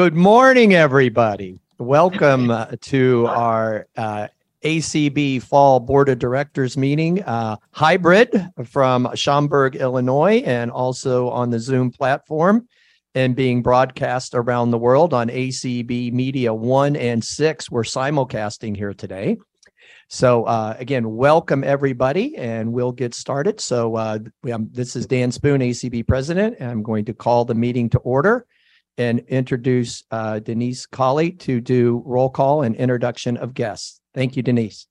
Good morning, everybody. Welcome uh, to our uh, ACB Fall Board of Directors meeting, uh, hybrid from Schaumburg, Illinois, and also on the Zoom platform and being broadcast around the world on ACB Media 1 and 6. We're simulcasting here today. So uh, again, welcome everybody, and we'll get started. So uh, we, this is Dan Spoon, ACB President, and I'm going to call the meeting to order and introduce uh, Denise Colley to do roll call and introduction of guests. Thank you, Denise.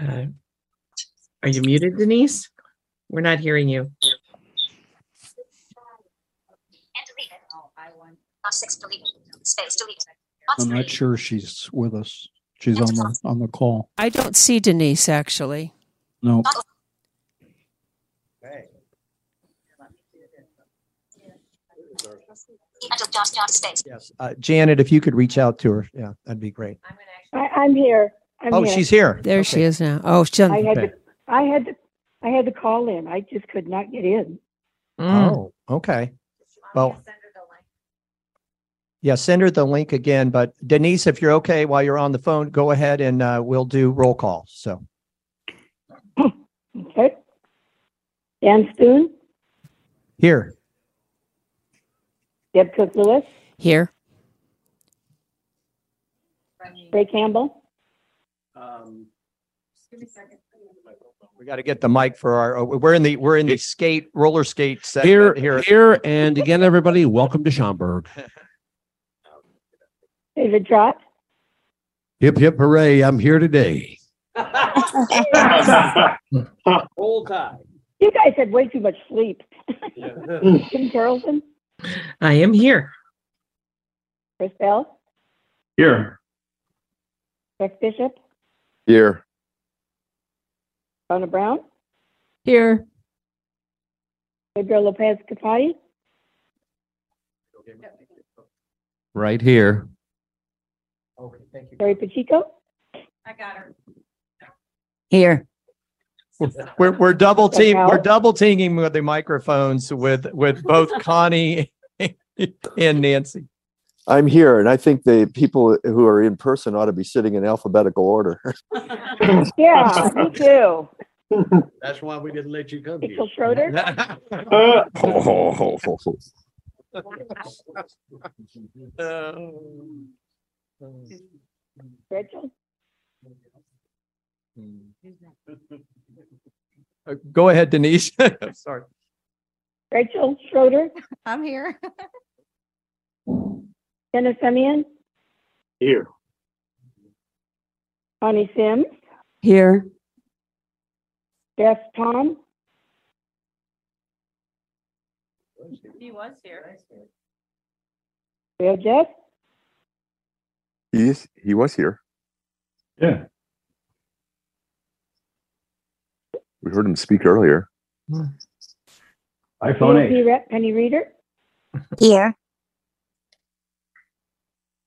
Uh, Are you muted, Denise? We're not hearing you. And delete it. Oh, I want. Six, delete it. Space, delete. On I'm not sure she's with us. She's on the, on the call. I don't see Denise actually. No, And just, just. Yes, uh, Janet, if you could reach out to her, yeah, that'd be great. I, I'm here. I'm Oh, here. she's here. There she is now. Oh, she's on- I had okay. to, I had to, I had to call in. I just could not get in. Mm. Oh, okay. Well, yeah, send her the link again. But Denise, if you're okay while you're on the phone, go ahead and uh, we'll do roll call. So Okay. Dan Spoon, here, Deb Cook Lewis, here. Ray Campbell, Um, we got to get the mic for our. We're in the we're in the skate roller skate Here, here. here, and again, everybody, welcome to Schaumburg. David Trott, Hip, hip, hooray, I'm here today. Whole time. you guys had way too much sleep. Kim Charlson, I am here. Chris Bell, Here. Rick Bishop, Here. Donna Brown, Here. Pedro Lopez Capati, Right here. Okay, thank you. Terry Pacheco, I got her. Here. We're we're double team we're double teaming with the microphones with with both Connie and Nancy. I'm here, and I think the people who are in person ought to be sitting in alphabetical order. yeah, me too. That's why we didn't let you come Rachel Schroeder, Mm. Mm. Rachel, mm. Uh, Go ahead, Denise. Sorry. Rachel Schroeder, I'm here. Dennis Simeon, Here. Connie Sims, Here. Jeff Thom, He was here. Bill Jeff, He's, he was here. Yeah. We heard him speak earlier. Penny Re- Penny Reeder, Here.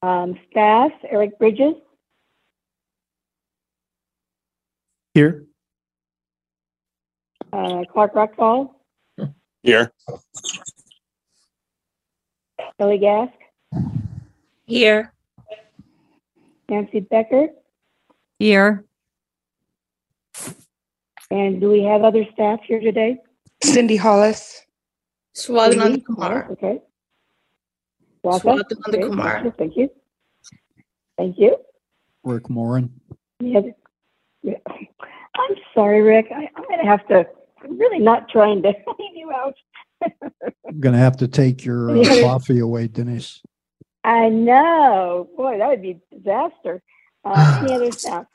um, staff, Eric Bridges, Here. uh, Clark Rachfal, Here. Billy Gasque, Here. Nancy Becker, Here. and do we have other staff here today? Cindy Hollis. Cindy? Swadananda Kumar. Okay. Swatha? Swadananda Okay, Kumar. Thank you. Thank you. Rick Morin. Any other- yeah. I'm sorry, Rick. I, I'm going to have to, I'm really not trying to leave you out. I'm gonna have to take your uh, coffee away, Denise. I know. Boy, that would be a disaster. Uh, any other staff?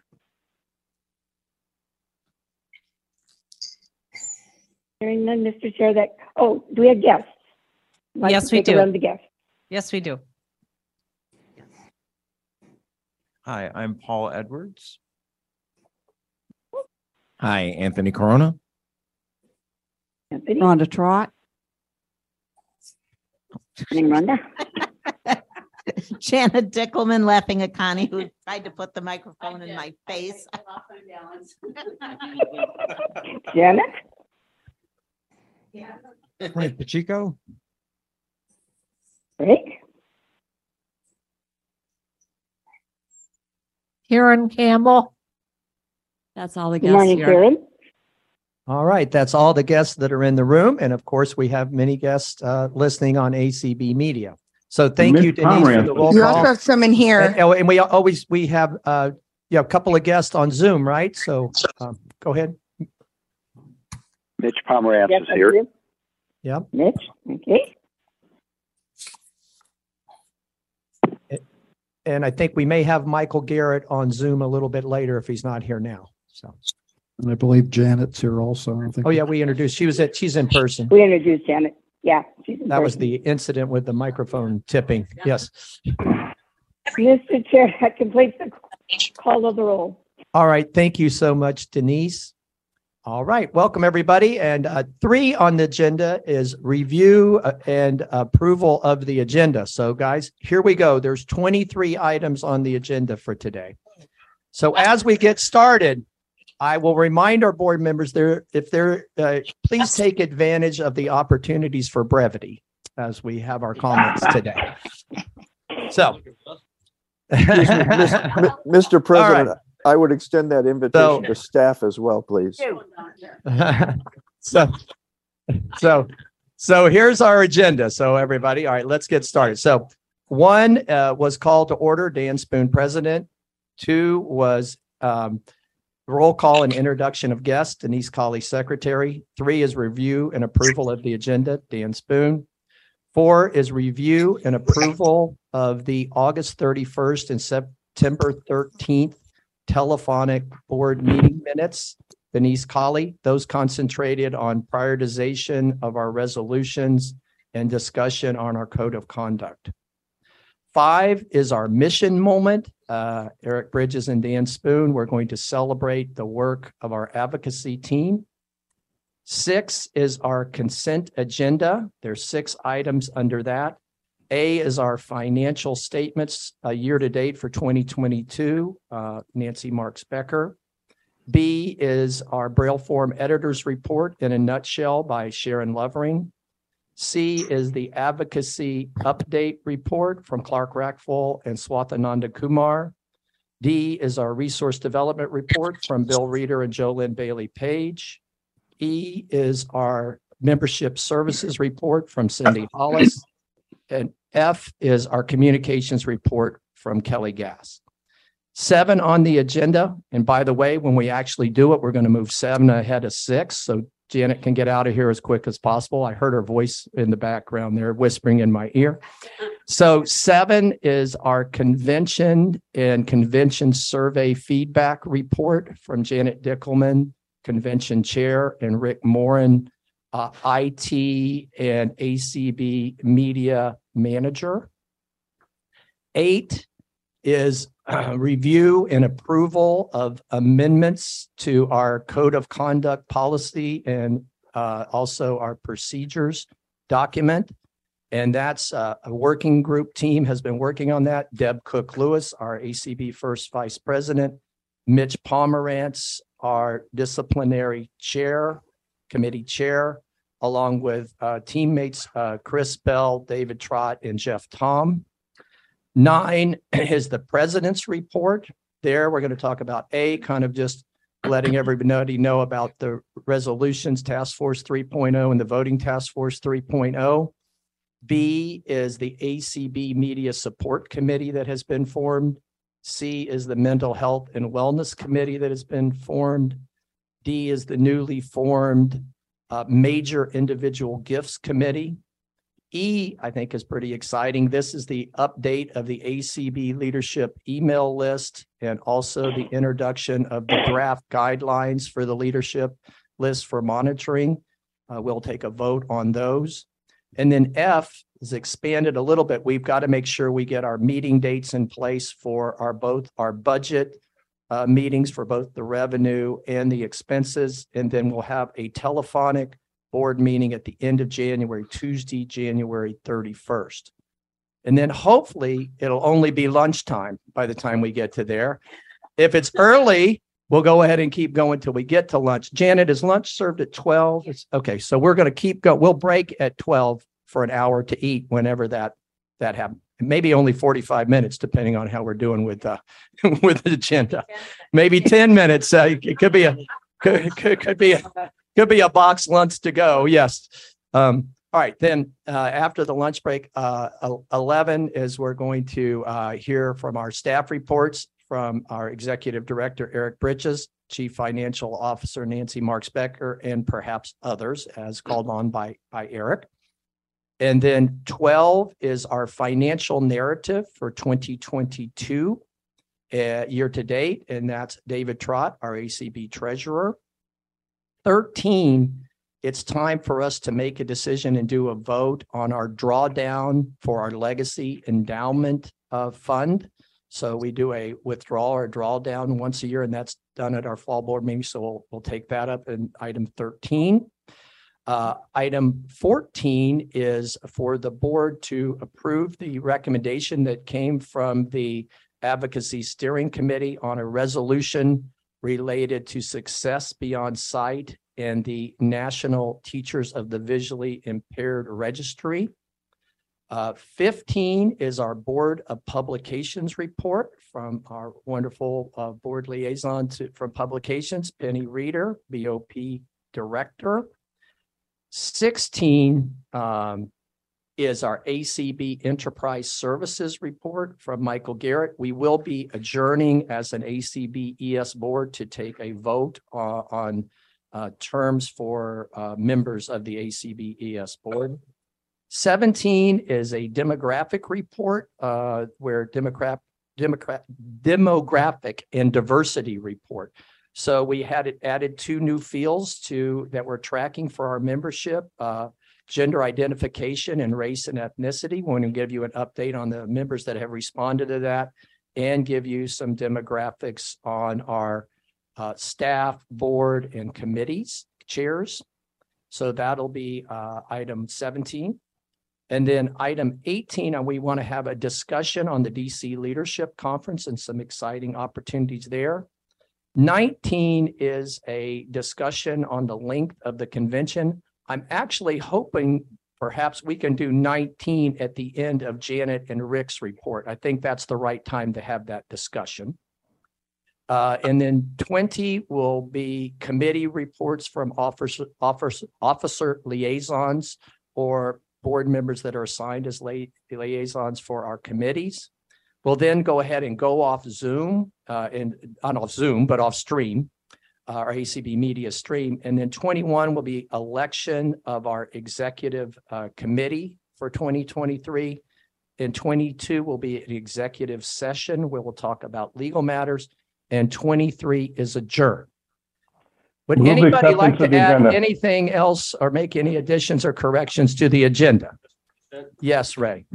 Hearing none, Mr. Chair, that, oh, do we have guests? Like Yes, we do. run to guests. Yes, we do. Hi, I'm Paul Edwards. Hi, Anthony Corona. Anthony, Rhonda Trott. morning, Rhonda. Janet Dickelman laughing at Connie who tried to put the microphone in my face. Janet? Frank Pacheco? Rick? Karen Campbell. That's all the Good morning, Karen. All right, that's all the guests that are in the room. And of course, we have many guests uh, listening on ACB Media. So thank you, Denise, for the roll You also call. have some in And, here. and we always, we have, uh, yeah, a couple of guests on Zoom, right? So um, go ahead. Mitch Pomerantz Yes, is here. do. Yep. Mitch, okay. And I think we may have Michael Garrett on Zoom a little bit later if he's not here now. So, And I believe Janet's here also. I think. oh yeah, we introduced, she was at, she's in person. We introduced Janet. Yeah. she's in That was the incident with the microphone tipping. Yes. Mr. Chair, that completes the call of the roll. All right. Thank you so much, Denise. All right. Welcome, everybody. And uh, three on the agenda is review uh, and approval of the agenda. So, guys, here we go. There's 23 items on the agenda for today. So, as we get started, I will remind our board members there if they're uh, please take advantage of the opportunities for brevity as we have our comments today. So, Excuse me, Mis- Mi- Mr. President, I would extend that So- invitation to staff as well, please. so, so, so here's our agenda. So everybody, all right, let's get started. So one uh, was called to order, Dan Spoon, president. Two was um, roll call and introduction of guests, Denise Colley, secretary. Three is review and approval of the agenda, Dan Spoon. Four is review and approval of the August 31st and September 13th telephonic board meeting minutes. Denise Colley, those concentrated on prioritization of our resolutions and discussion on our code of conduct. Five is our mission moment. Uh, Eric Bridges and Dan Spoon, we're going to celebrate the work of our advocacy team. Six is our consent agenda. There's six items under that. A is our financial statements, uh, year to date for 2022, uh, Nancy Marks Becker. B is our Braille Forum Editors Report in a nutshell by Sharon Lovering. C is the Advocacy Update Report from Clark Rachfal and Swathananda Kumar. D is our Resource Development Report from Bill Reeder and Jolynn Bailey Page. E is our Membership Services Report from Cindy Hollis. And F is our Communications Report from Kelly Gasque. Seven on the agenda. And by the way, when we actually do it, we're going to move seven ahead of six. So Janet can get out of here as quick as possible. I heard her voice in the background there whispering in my ear. So seven is our convention and convention survey feedback report from Janet Dickelman, convention chair, and Rick Morin, uh, IT and ACB media manager. Eight is review and approval of amendments to our code of conduct policy and uh, also our procedures document. And that's uh, a working group team has been working on that. Deb Cook Lewis, our ACB first vice president, Mitch Pomerantz, our disciplinary chair, committee chair, along with uh, teammates uh, Chris Bell, David Trott, and Jeff Thom. Nine is the president's report. There, we're going to talk about A, kind of just letting everybody know about the resolutions task force 3.0 and the voting task force 3.0. B is the ACB Media Support Committee that has been formed. C is the Mental Health and Wellness Committee that has been formed. D is the newly formed uh, Major Individual Gifts Committee. E, I think, is pretty exciting. This is the update of the ACB leadership email list and also the introduction of the draft guidelines for the leadership list for monitoring. Uh, we'll take a vote on those. And then F is expanded a little bit. We've got to make sure we get our meeting dates in place for our both our budget uh, meetings for both the revenue and the expenses. And then we'll have a telephonic board meeting at the end of January, Tuesday, January 31st. And then hopefully it'll only be lunchtime by the time we get to there. If it's early, we'll go ahead and keep going till we get to lunch. Janet, is lunch served at twelve? It's, okay, so we're going to keep going. We'll break at twelve for an hour to eat whenever that, that happens. Maybe only forty-five minutes, depending on how we're doing with, uh, with the agenda. Maybe ten minutes. Uh, it could be a, could, could, could be, a could be a box lunch to go. Yes. Um, all right, then, uh, after the lunch break, uh, eleven is we're going to, uh, hear from our staff reports from our Executive Director, Eric Bridges, Chief Financial Officer Nancy Marks Becker, and perhaps others as called on by, by Eric. And then twelve is our financial narrative for twenty twenty-two uh, year to date, and that's David Trott, our ACB Treasurer. Thirteen, it's time for us to make a decision and do a vote on our drawdown for our legacy endowment uh, fund. So we do a withdrawal or drawdown once a year, and that's done at our fall board meeting. So we'll, we'll take that up in item thirteen. Uh, item fourteen is for the board to approve the recommendation that came from the Advocacy Steering Committee on a resolution related to success beyond sight and the National Teachers of the Visually Impaired Registry. Uh, fifteen is our Board of Publications report from our wonderful uh, board liaison to, from Publications, Penny Reeder, BOP Director. Sixteen um, is our ACB Enterprise Services Report from Michael Garrett. We will be adjourning as an ACB ES Board to take a vote uh, on uh, terms for uh, members of the ACB ES Board. Seventeen is a demographic report uh, where Democrat, Democrat, demographic and diversity report. So we had it added two new fields to that we're tracking for our membership. Uh, gender identification and race and ethnicity. We want to give you an update on the members that have responded to that and give you some demographics on our uh, staff, board, and committees, chairs. So that'll be uh, item 17. And then item 18, and we want to have a discussion on the DC Leadership Conference and some exciting opportunities there. 19 is a discussion on the length of the convention. I'm actually hoping perhaps we can do 19 at the end of Janet and Rick's report. I think that's the right time to have that discussion. Uh, and then 20 will be committee reports from officer, officer, officer liaisons or board members that are assigned as liaisons for our committees. We'll then go ahead and go off Zoom, uh, and not off Zoom, but off stream, uh, our ACB media stream. And then twenty-one will be election of our executive, uh, committee for twenty twenty-three. And twenty-two will be an executive session where we'll talk about legal matters. And twenty-three is adjourned. Would Move the anybody like acceptance of to the add agenda. anything else or make any additions or corrections to the agenda? Yes, Ray.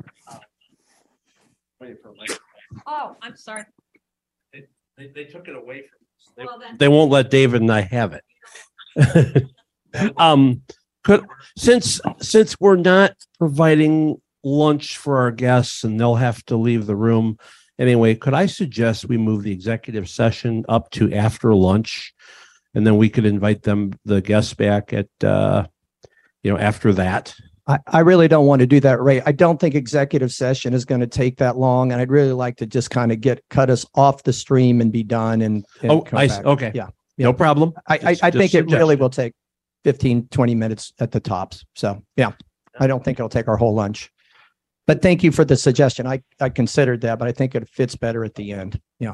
Oh, I'm sorry. They, they took it away from us. They- Well, then. They won't let David and I have it. Um, could, since, since we're not providing lunch for our guests and they'll have to leave the room. Anyway, could I suggest we move the executive session up to after lunch? And then we could invite them, the guests back at, uh, you know, after that. I, I really don't want to do that, Ray. I don't think executive session is going to take that long, and I'd really like to just kind of get, cut us off the stream and be done and. and Oh, come I, back. okay. Yeah, No problem. I, I, Just- I just think it really will take 15, 20 minutes at the tops. So, yeah, I don't think it'll take our whole lunch. But thank you for the suggestion. I, I considered that, but I think it fits better at the end. Yeah.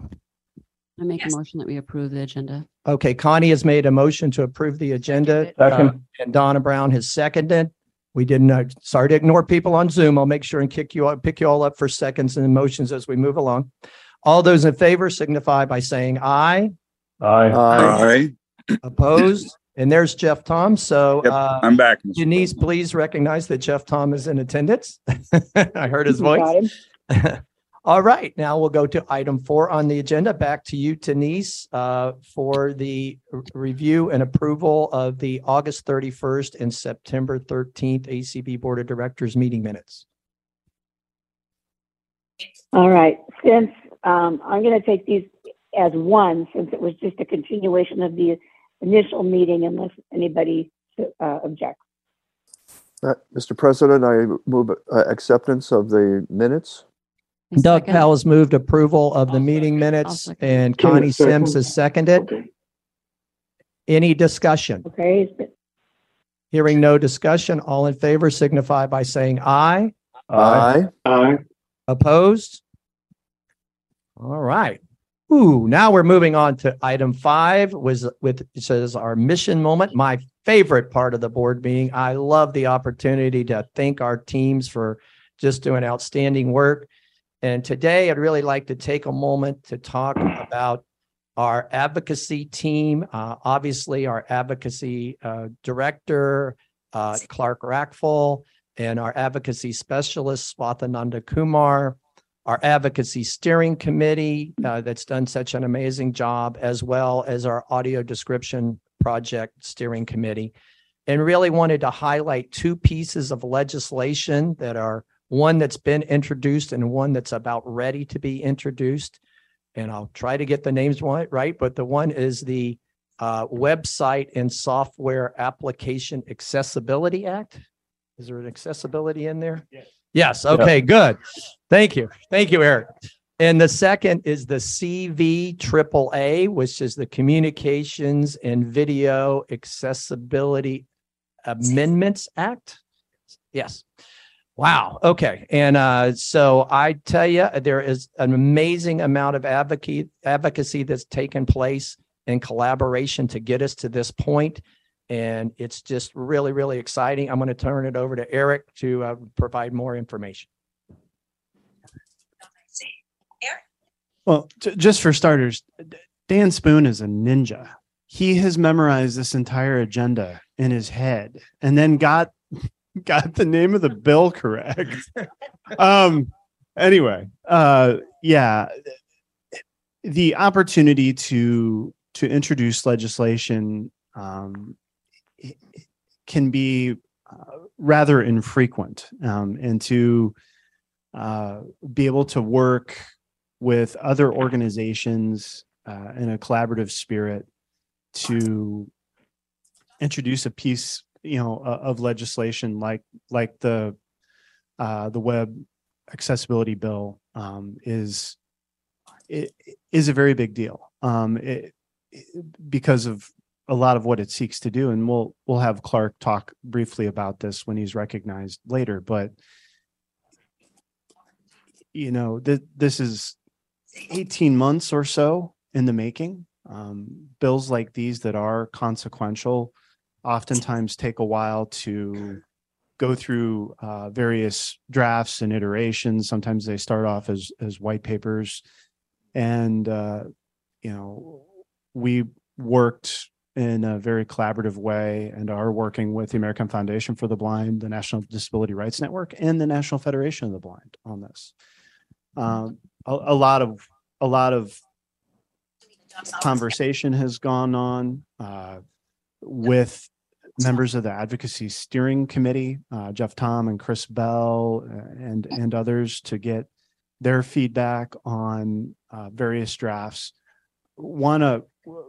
I make a motion that we approve the agenda. Okay, Connie has made a motion to approve the agenda. Second. uh, And Donna Brown has seconded. We didn't, uh, sorry to ignore people on Zoom. I'll make sure and kick you, up, pick you all up for seconds and motions as we move along. All those in favor signify by saying aye, Aye. Aye. opposed, and there's Jeff Thom. So Yep, uh, I'm back. Mr. Denise, please recognize that Jeff Thom is in attendance. I heard his voice. Got him. All right, now we'll go to item four on the agenda. Back to you, Denise, uh, for the r- review and approval of the August thirty-first and September thirteenth ACB Board of Directors meeting minutes. All right, since, um, I'm gonna take these as one, since it was just a continuation of the initial meeting unless anybody, uh, objects. Uh, Mr. President, I move uh, acceptance of the minutes. I Doug second. Powell's moved approval of the meeting minutes second. and Connie is. Sims has seconded. Okay, Any discussion? Okay, it's been- Hearing no discussion, all in favor signify by saying aye. Aye. Aye. Opposed? All right. Ooh, now we're moving on to item five was with, it says our mission moment, my favorite part of the board meeting. I love the opportunity to thank our teams for just doing outstanding work. And today I'd really like to take a moment to talk about our advocacy team. Uh, obviously, our advocacy uh, director, uh, Clark Rachfal, and our advocacy specialist, Swathananda Kumar, our advocacy steering committee uh, that's done such an amazing job, as well as our audio description project steering committee. And really wanted to highlight two pieces of legislation that are one that's been introduced and one that's about ready to be introduced. And I'll try to get the names right, right? But the one is the uh, Website and Software Application Accessibility Act. Is there an accessibility in there? Yes. Yes, okay, good. Thank you. Thank you, Eric. And the second is the CV triple A, which is the Communications and Video Accessibility Amendments Act. Yes. Wow. Okay. And uh, so I tell you, there is an amazing amount of advocate advocacy that's taken place in collaboration to get us to this point. And it's just really, really exciting. I'm going to turn it over to Eric to uh, provide more information. Well, j- just for starters, Dan Spoon is a ninja. He has memorized this entire agenda in his head and then got got the name of the bill correct. um anyway, uh yeah, the opportunity to to introduce legislation um can be uh, rather infrequent um and to uh be able to work with other organizations uh, in a collaborative spirit to introduce a piece you know o- of legislation like like the uh, the web accessibility bill um, is it is a very big deal um, it- because of a lot of what it seeks to do and we'll we'll have Clark talk briefly about this when he's recognized later but you know th- this is 18 months or so in the making. Um, bills like these that are consequential oftentimes take a while to go through uh, various drafts and iterations. Sometimes they start off as as white papers, and uh, you know we worked in a very collaborative way and are working with the American Foundation for the Blind, the National Disability Rights Network, and the National Federation of the Blind on this. Um, a, a lot of a lot of conversation has gone on uh, with members of the advocacy steering committee, uh, Jeff Thom and Chris Bell, uh, and and others to get their feedback on uh, various drafts. Want to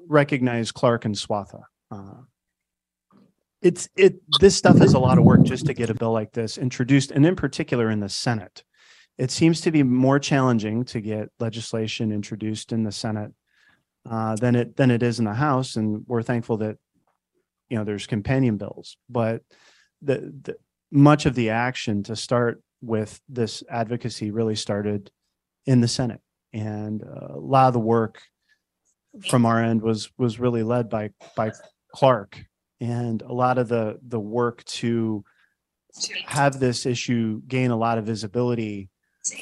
recognize Clark and Swatha. Uh, it's it. This stuff is a lot of work just to get a bill like this introduced, and in particular in the Senate. It seems to be more challenging to get legislation introduced in the Senate uh, than it than it is in the House, and we're thankful that you know there's companion bills. But the, the much of the action to start with this advocacy really started in the Senate, and uh, a lot of the work from our end was was really led by by Clark, and a lot of the the work to have this issue gain a lot of visibility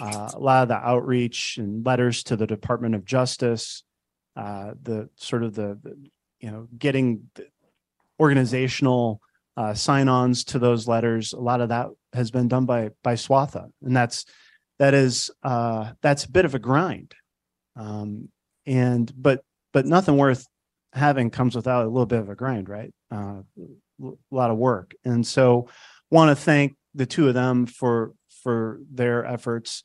uh, a lot of the outreach and letters to the Department of Justice, uh, the sort of the, the, you know, getting organizational uh, sign-ons to those letters. A lot of that has been done by by Swatha, and that's that is uh, that's a bit of a grind. Um, and but but nothing worth having comes without a little bit of a grind, right? Uh, a lot of work, and so want to thank the two of them for for their efforts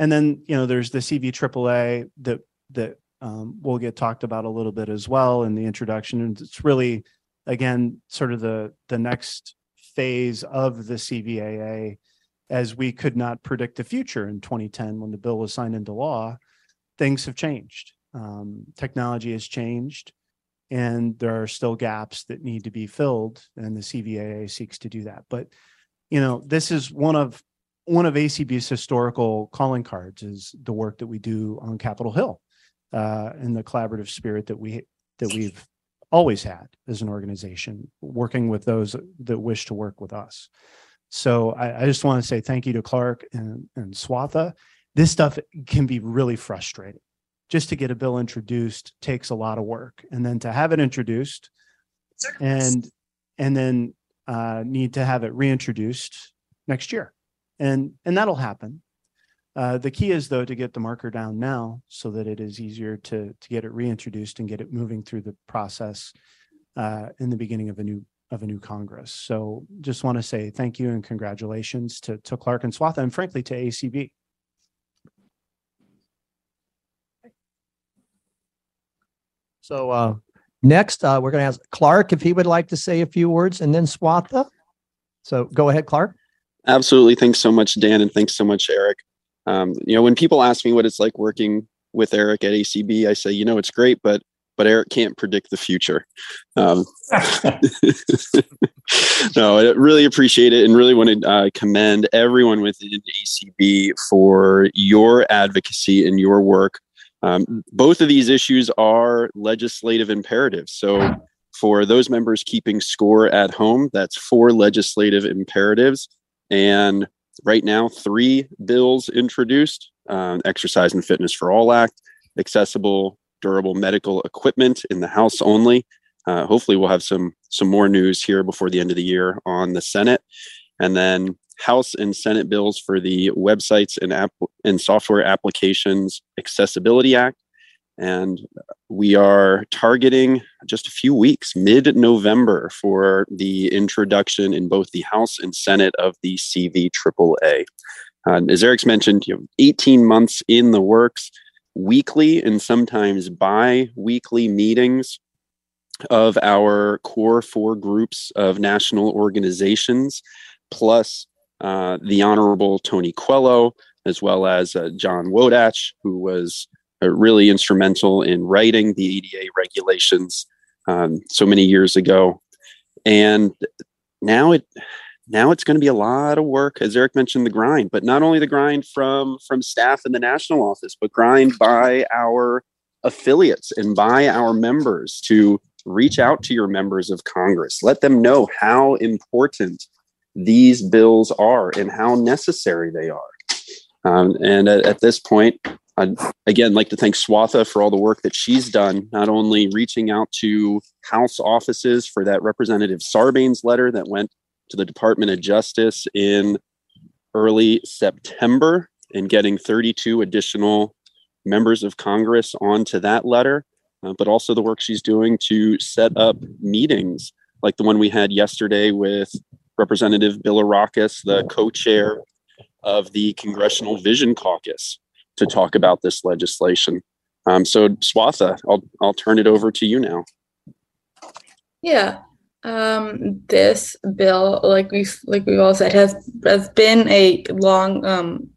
And then, you know, there's the CV AAA that, that um, will get talked about a little bit as well in the introduction. And it's really, again, sort of the, the next phase of the CVAA as we could not predict the future in 2010 when the bill was signed into law. Things have changed. Um, technology has changed and there are still gaps that need to be filled and the CVAA seeks to do that. But, you know, this is one of one of ACB's historical calling cards is the work that we do on Capitol Hill uh, and the collaborative spirit that we that we've always had as an organization, working with those that wish to work with us. So I, I just want to say thank you to Clark and, and Swatha. This stuff can be really frustrating. Just to get a bill introduced takes a lot of work, and then to have it introduced and and then uh, need to have it reintroduced next year, and and that'll happen. Uh, the key is though to get the marker down now so that it is easier to to get it reintroduced and get it moving through the process uh, in the beginning of a new of a new Congress. So just want to say thank you and congratulations to to Clark and Swatha and frankly to ACB. So uh, next, uh, we're going to ask Clark if he would like to say a few words and then Swatha. So go ahead, Clark. Absolutely. Thanks so much, Dan, and thanks so much, Eric. Um, you know, when people ask me what it's like working with Eric at ACB, I say, you know, it's great, but but Eric can't predict the future. Um, no, I really appreciate it and really want to uh, commend everyone within ACB for your advocacy and your work. Um, both of these issues are legislative imperatives. So, for those members keeping score at home, that's four legislative imperatives. And right now, three bills introduced uh, Exercise and Fitness for All Act, Accessible Durable Medical Equipment in the House only. Uh, hopefully, we'll have some some more news here before the end of the year on the Senate, and then House and Senate bills for the Websites and App and Software Applications Accessibility Act, and we are targeting just a few weeks, mid-November, for the introduction in both the House and Senate of the CV AAA. Uh, as Eric's mentioned, you have 18 months in the works, weekly and sometimes bi-weekly meetings of our core four groups of national organizations, plus uh, the Honorable Tony Coelho, as well as uh, John Wodatch, who was really instrumental in writing the ADA regulations um, so many years ago. And now it now it's going to be a lot of work, as Eric mentioned, the grind, but not only the grind from from staff in the national office, but grind by our affiliates and by our members to reach out to your members of Congress. Let them know how important these bills are and how necessary they are. Um, and at, at, this point, I'd again like to thank Swatha for all the work that she's done, not only reaching out to House offices for that Representative Sarbanes letter that went to the Department of Justice in early September and getting 32 additional members of Congress onto that letter, uh, but also the work she's doing to set up meetings like the one we had yesterday with Representative Bilirakis, the co-chair of the Congressional Vision Caucus, to talk about this legislation. Um, so, Swatha, I'll I'll turn it over to you now. Yeah, um, this bill, like we've like we've all said, has has been a long um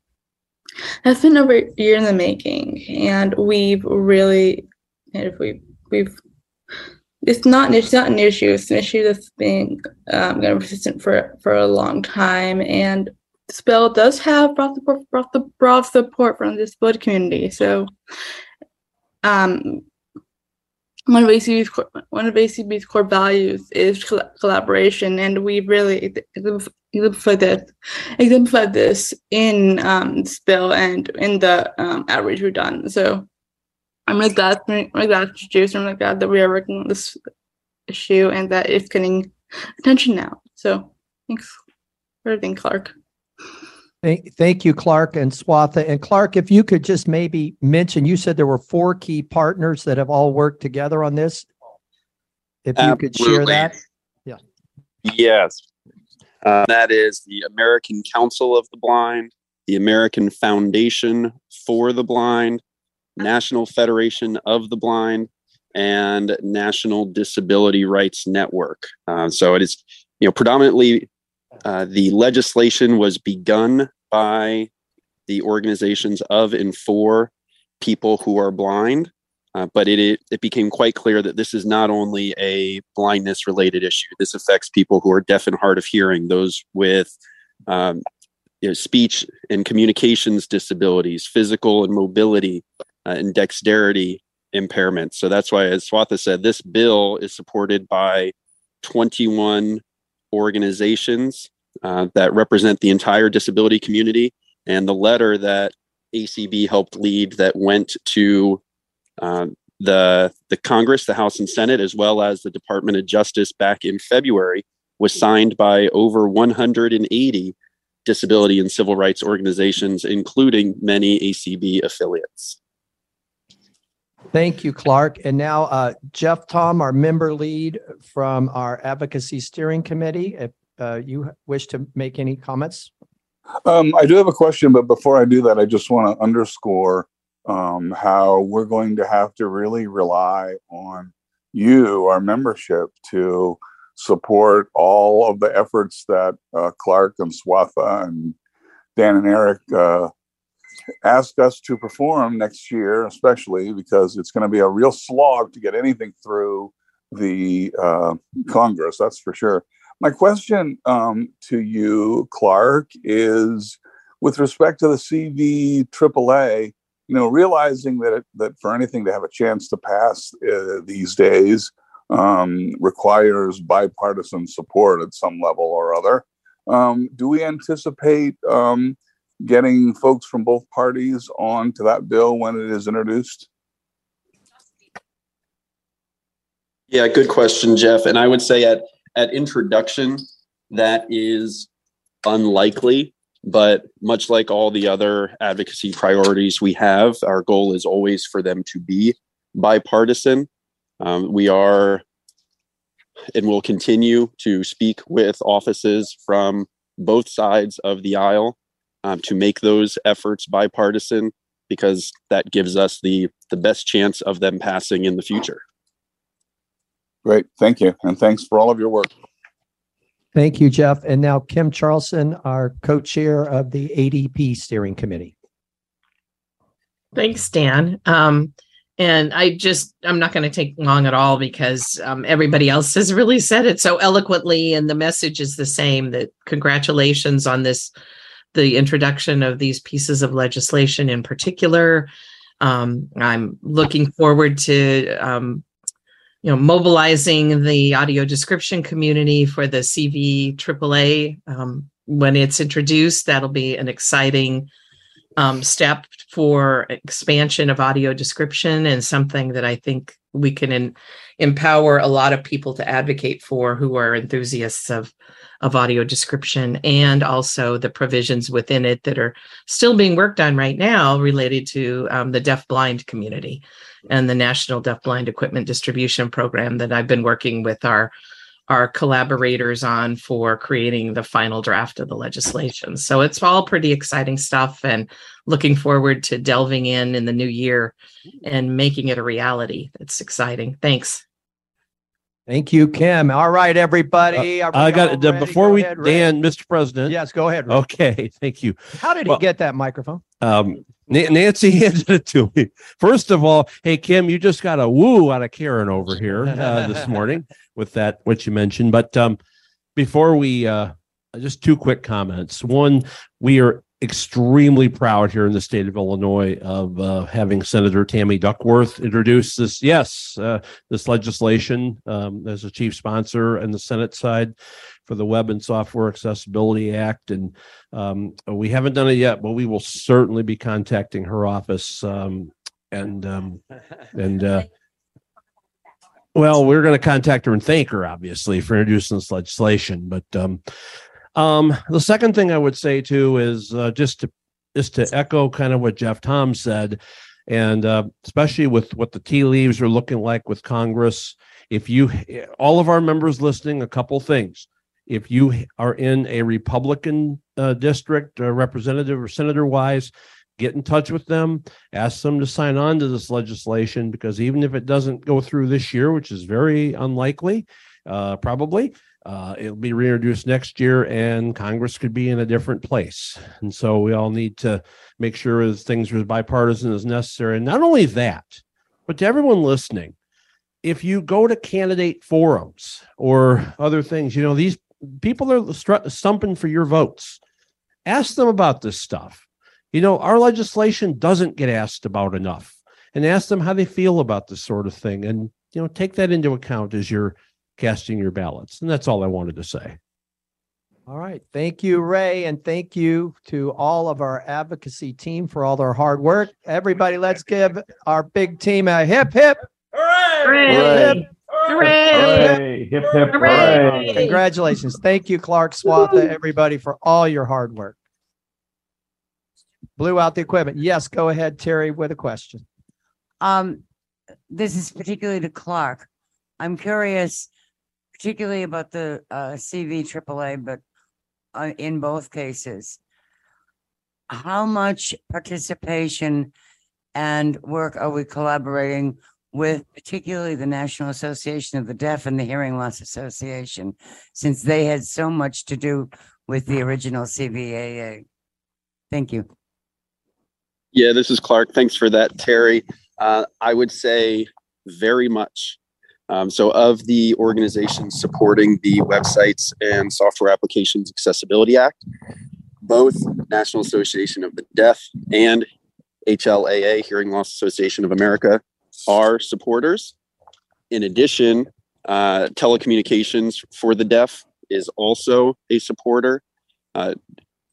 has been over a year in the making, and we've really, if we we've it's not it's not an issue. It's an issue that's been um, kind of persistent for for a long time, and bill does have broad support, broad, broad support from the disability community. So, um, one of ACB's core, one of ACB's core values is collaboration, and we really exemplified this exemplified this in um, and in the um, outreach we've done. So I'm really glad, I'm really glad to introduce. I'm really glad that we are working on this issue and that it's getting attention now. So thanks for everything, Clark. Thank, thank you, Clark and Swatha. And Clark, if you could just maybe mention, you said there were four key partners that have all worked together on this. If you could share that. Yeah. Yes. Uh, that is the American Council of the Blind, the American Foundation for the Blind, National Federation of the Blind, and National Disability Rights Network. Uh, so it is, you know, predominantly uh, the legislation was begun by the organizations of and for people who are blind. Uh, but it, it it became quite clear that this is not only a blindness related issue. This affects people who are deaf and hard of hearing, those with um, you know, speech and communications disabilities, physical and mobility uh, and dexterity impairments. So that's why, as Swatha said, this bill is supported by 21 organizations uh, that represent the entire disability community. And the letter that ACB helped lead that went to um, the the Congress, the House and Senate, as well as the Department of Justice back in February, was signed by over 180 disability and civil rights organizations, including many ACB affiliates. Thank you, Clark. And now uh, Jeff Thom, our member lead from our Advocacy Steering Committee, if uh, you wish to make any comments. Um, I do have a question, but before I do that, I just want to underscore um, how we're going to have to really rely on you, our membership, to support all of the efforts that uh, Clark and Swatha and Dan and Eric ask us to perform next year, especially because it's going to be a real slog to get anything through the uh, Congress, that's for sure. My question um, to you, Clark, is with respect to the CV AAA, you know, realizing that it, that for anything to have a chance to pass uh, these days um, requires bipartisan support at some level or other. Um, do we anticipate um, getting folks from both parties on to that bill when it is introduced? Yeah, good question, Jeff. And I would say at at introduction, that is unlikely. But much like all the other advocacy priorities we have, our goal is always for them to be bipartisan. Um, we are and will continue to speak with offices from both sides of the aisle um, to make those efforts bipartisan because that gives us the the best chance of them passing in the future. Great, thank you, and thanks for all of your work. Thank you, Jeff. And now Kim Charlson, our co-chair of the ADP Steering Committee. Thanks, Dan. Um, and I just, I'm not going to take long at all because um, everybody else has really said it so eloquently. And the message is the same that congratulations on this, the introduction of these pieces of legislation in particular. Um, I'm looking forward to, um, you know, mobilizing the audio description community for the CV AAA um, when it's introduced. That'll be an exciting um, step for expansion of audio description and something that I think we can in, empower a lot of people to advocate for who are enthusiasts of of audio description and also the provisions within it that are still being worked on right now related to um, the deaf blind community and the National Deaf Blind Equipment Distribution Program that I've been working with our our collaborators on for creating the final draft of the legislation. So it's all pretty exciting stuff and looking forward to delving in in the new year and making it a reality. It's exciting. Thanks. Thank you, Kim. All right, everybody. Uh, I got the, before Go we ahead, Dan, Mr. President. Yes, go ahead. Ray. Okay, thank you. How did he get that microphone? Um, Na- Nancy handed it to me. First of all, hey Kim, you just got a woo out of Karen over here uh, this morning with that what you mentioned. But um, before we, uh, just two quick comments. One, we are extremely proud here in the state of Illinois of uh, having Senator Tammy Duckworth introduce this. Yes, uh, this legislation um, as a chief sponsor and the Senate side for the Web and Software Accessibility Act, and um, we haven't done it yet, but we will certainly be contacting her office. Um, and um, and uh, well, we're going to contact her and thank her, obviously, for introducing this legislation. But um, the second thing I would say too is uh, just to just to echo kind of what Jeff Thom said, and uh, especially with what the tea leaves are looking like with Congress. If you, all of our members listening, a couple things. If you are in a Republican uh, district uh, representative or senator wise, get in touch with them, ask them to sign on to this legislation because even if it doesn't go through this year, which is very unlikely, uh, probably, uh, it'll be reintroduced next year and Congress could be in a different place. And so we all need to make sure that things are as bipartisan as necessary. And not only that, but to everyone listening, if you go to candidate forums or other things, you know, these people are stumping for your votes. Ask them about this stuff. You know, our legislation doesn't get asked about enough and ask them how they feel about this sort of thing. And, you know, take that into account as you're casting your ballots. And that's all I wanted to say. All right. Thank you, Ray. And thank you to all of our advocacy team for all their hard work. Everybody, let's give our big team a hip, hip. Hooray! Hooray! Hip, hip, Hooray! Congratulations. Thank you, Clark Swatha, everybody, for all your hard work. Blew out the equipment. Yes, go ahead, Terry, with a question. Um, this is particularly to Clark. I'm curious, particularly about the uh CV AAA, but uh, in both cases. How much participation and work are we collaborating with particularly the National Association of the Deaf and the Hearing Loss Association? Since they had so much to do with the original CVAA. Thank you. Yeah, this is Clark. Thanks for that, Terry. Uh, I would say very much. Um, so, of the organizations supporting the Websites and Software Applications Accessibility Act, both National Association of the Deaf and HLAA, Hearing Loss Association of America, are supporters. In addition, uh, Telecommunications for the Deaf is also a supporter. Uh,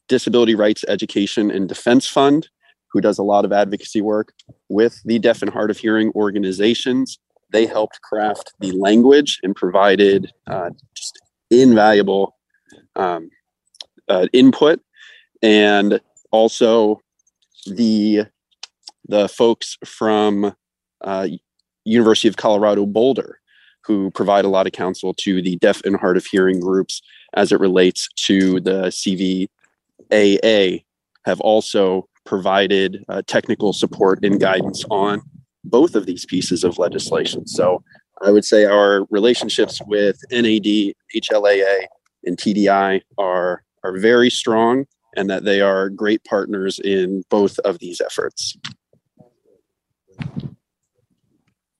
Disability Rights Education and Defense Fund, who does a lot of advocacy work with the deaf and hard of hearing organizations. They helped craft the language and provided uh, just invaluable um, uh, input, and also the the folks from uh, University of Colorado Boulder, who provide a lot of counsel to the deaf and hard of hearing groups as it relates to the CVAA, have also provided uh, technical support and guidance on both of these pieces of legislation. So I would say our relationships with NAD, HLAA, and TDI are are very strong, and that they are great partners in both of these efforts.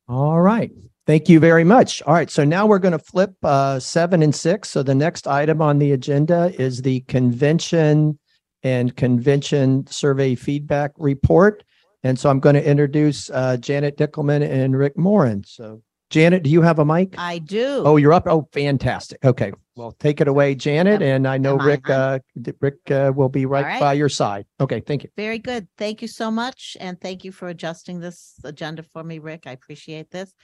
All right. Thank you very much. All right. So now we're going to flip uh, seven and six. So the next item on the agenda is the convention and convention survey feedback report. And so I'm going to introduce uh, Janet Dickelman and Rick Morin. So Janet, do you have a mic? I do. Oh, you're up. Oh, fantastic. Okay. Well, take it away, Janet. And I know Rick, uh, Rick uh, will be right, right. by your side. Okay. Thank you. Very good. Thank you so much. And thank you for adjusting this agenda for me, Rick. I appreciate this.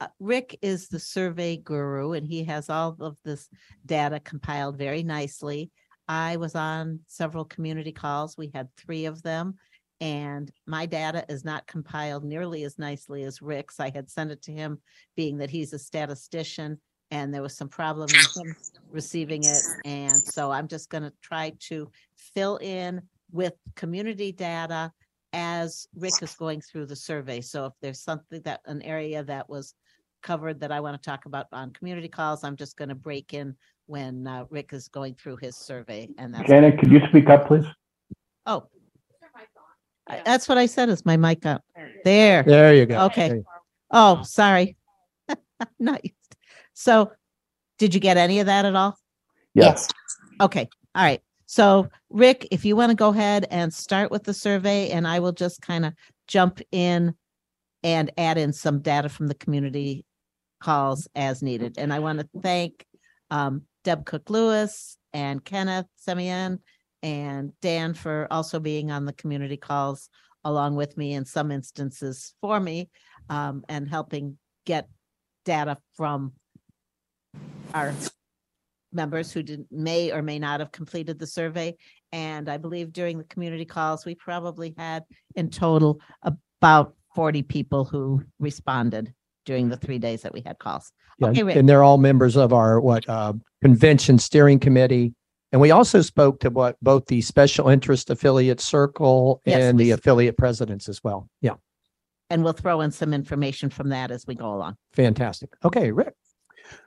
Uh, Rick is the survey guru and he has all of this data compiled very nicely. I was on several community calls. We had three of them. And my data is not compiled nearly as nicely as Rick's. I had sent it to him, being that he's a statistician and there was some problem in him receiving it. And so I'm just going to try to fill in with community data as Rick is going through the survey. So if there's something that, an area that was covered that I want to talk about on community calls, I'm just going to break in when uh, Rick is going through his survey and that's. Janet, could you speak up, please? Oh. I- That's what I said is my mic up. There. There you go. Okay. There you- Oh, sorry. Not used. So did you get any of that at all? Yes. Okay, all right. So Rick, if you want to go ahead and start with the survey and I will just kind of jump in and add in some data from the community calls as needed. And I want to thank um, Deb Cook Lewis and Kenneth Semien and Dan for also being on the community calls along with me in some instances for me um, and helping get data from our members who did, may or may not have completed the survey. And I believe during the community calls, we probably had in total about forty people who responded during the three days that we had calls. Yeah, Okay, Rick. and they're all members of our what uh, convention steering committee And we also spoke to what both the special interest affiliate circle Yes, and we the s- affiliate presidents as well. Yeah, And we'll throw in some information from that as we go along. fantastic. Okay, Rick.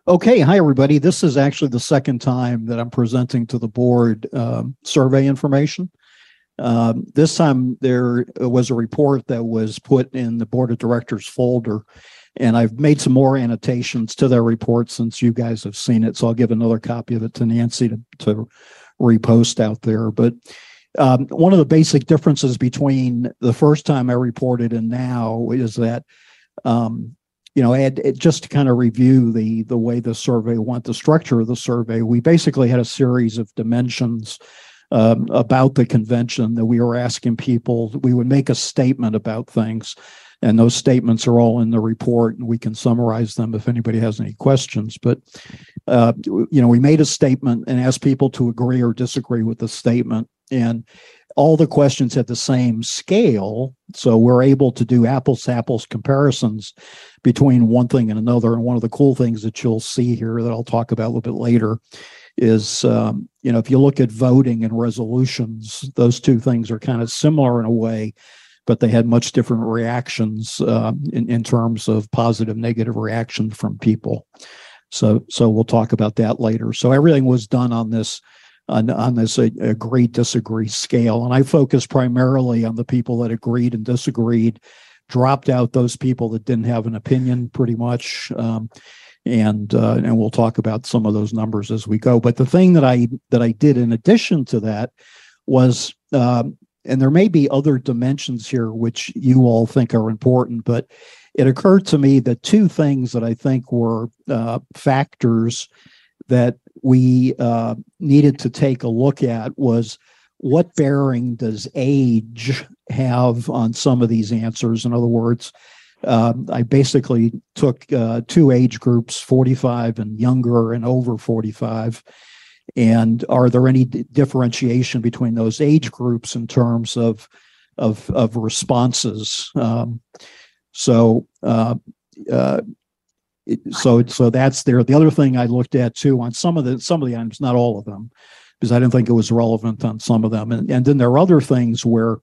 Okay, hi, everybody. This is actually the second time that I'm presenting to the board um, survey information. Um, This time, there was a report that was put in the Board of Directors folder, and I've made some more annotations to their report since you guys have seen it, so I'll give another copy of it to Nancy to to repost out there. But um, one of the basic differences between the first time I reported and now is that um, you know, and just to kind of review the the way the survey went, the structure of the survey, we basically had a series of dimensions um, about the convention that we were asking people. We would make a statement about things, and those statements are all in the report, and we can summarize them if anybody has any questions. But uh, you know, we made a statement and asked people to agree or disagree with the statement, and all the questions had the same scale, so we're able to do apples to apples comparisons between one thing and another. And one of the cool things that you'll see here that I'll talk about a little bit later is, um, you know, if you look at voting and resolutions, those two things are kind of similar in a way, but they had much different reactions um, in, in terms of positive, negative reaction from people. So, so we'll talk about that later. So everything was done on this on, on this uh, agree disagree scale, and I focused primarily on the people that agreed and disagreed dropped out those people that didn't have an opinion pretty much um, and uh, and we'll talk about some of those numbers as we go but the thing that i that i did in addition to that was um, and there may be other dimensions here which you all think are important but it occurred to me that two things that i think were uh, factors that we uh, needed to take a look at was what bearing does age have on some of these answers? In other words, um, I basically took uh, two age groups, 45 and younger and over 45. And are there any d- differentiation between those age groups in terms of of, of responses? Um, so uh, uh, so so that's there. The other thing I looked at too on some of the some of the items, not all of them, because I didn't think it was relevant on some of them. And and then there are other things where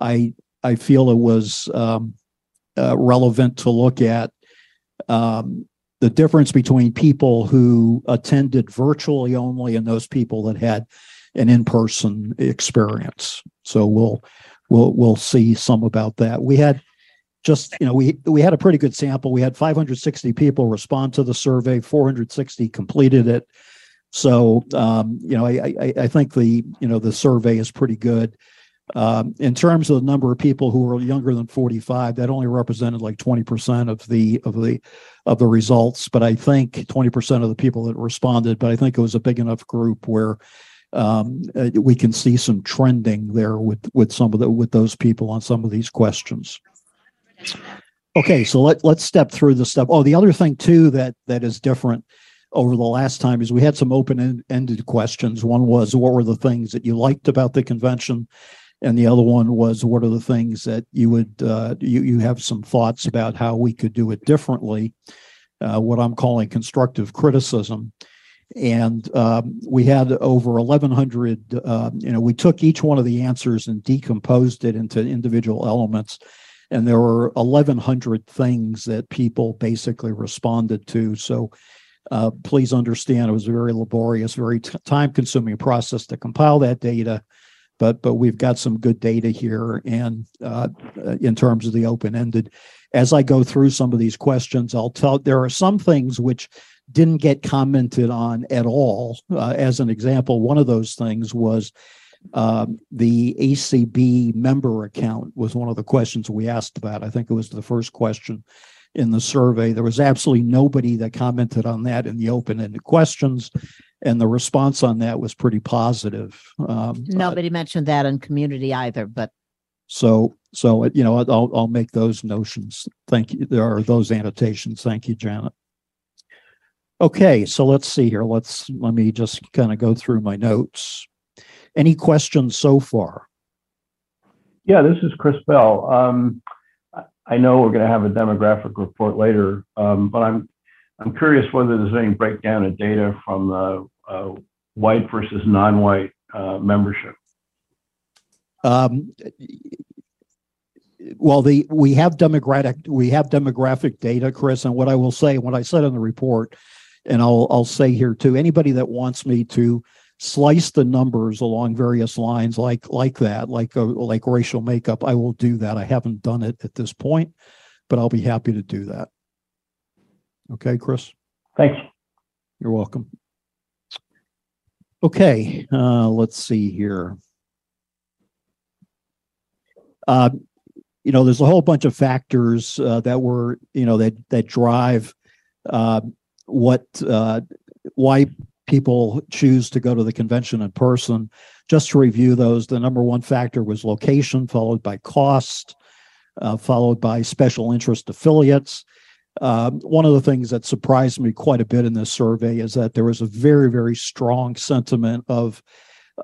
I I feel it was um, uh, relevant to look at um, the difference between people who attended virtually only and those people that had an in-person experience. So we'll we'll we'll see some about that. We had just you know we we had a pretty good sample. We had 560 people respond to the survey, 460 completed it. So um, you know I, I I think the you know the survey is pretty good. Um, in terms of the number of people who were younger than 45, that only represented like 20% of the of the of the results. But I think 20% of the people that responded. But I think it was a big enough group where um, uh, we can see some trending there with with some of the with those people on some of these questions. Okay, so let let's step through the stuff. Oh, the other thing too that that is different over the last time is we had some open ended questions. One was what were the things that you liked about the convention, and the other one was what are the things that you would uh, you you have some thoughts about how we could do it differently. Uh, what I'm calling constructive criticism. And um, we had over 1,100. Uh, you know, we took each one of the answers and decomposed it into individual elements and there were 1100 things that people basically responded to so uh, please understand it was a very laborious very t- time consuming process to compile that data but but we've got some good data here and uh, in terms of the open ended as i go through some of these questions i'll tell there are some things which didn't get commented on at all uh, as an example one of those things was um, the ACB member account was one of the questions we asked about. I think it was the first question in the survey. There was absolutely nobody that commented on that in the open-ended questions, and the response on that was pretty positive. Um, Nobody mentioned that in community either, but so, so you know, I'll I'll make those notions. Thank you. There are those annotations. Thank you, Janet. Okay, so let's see here. Let's let me just kind of go through my notes. Any questions so far? Yeah, this is Chris Bell. Um, I- I know we're going to have a demographic report later, um, but I'm I'm curious whether there's any breakdown of data from the uh, white versus non-white uh, membership? Um, well, the, we have demographic, we have demographic data, Chris, and what I will say, what I said in the report, and I'll, I'll say here too, anybody that wants me to slice the numbers along various lines like, like that, like, uh, like racial makeup, I will do that. I haven't done it at this point, but I'll be happy to do that. Okay, Chris? Thanks. You're welcome. Okay, uh, let's see here. Uh, you know, there's a whole bunch of factors uh, that were, you know, that that drive uh, what uh, why people choose to go to the convention in person. Just to review those, the number one factor was location, followed by cost, uh, followed by special interest affiliates. Uh, one of the things that surprised me quite a bit in this survey is that there was a very, very strong sentiment of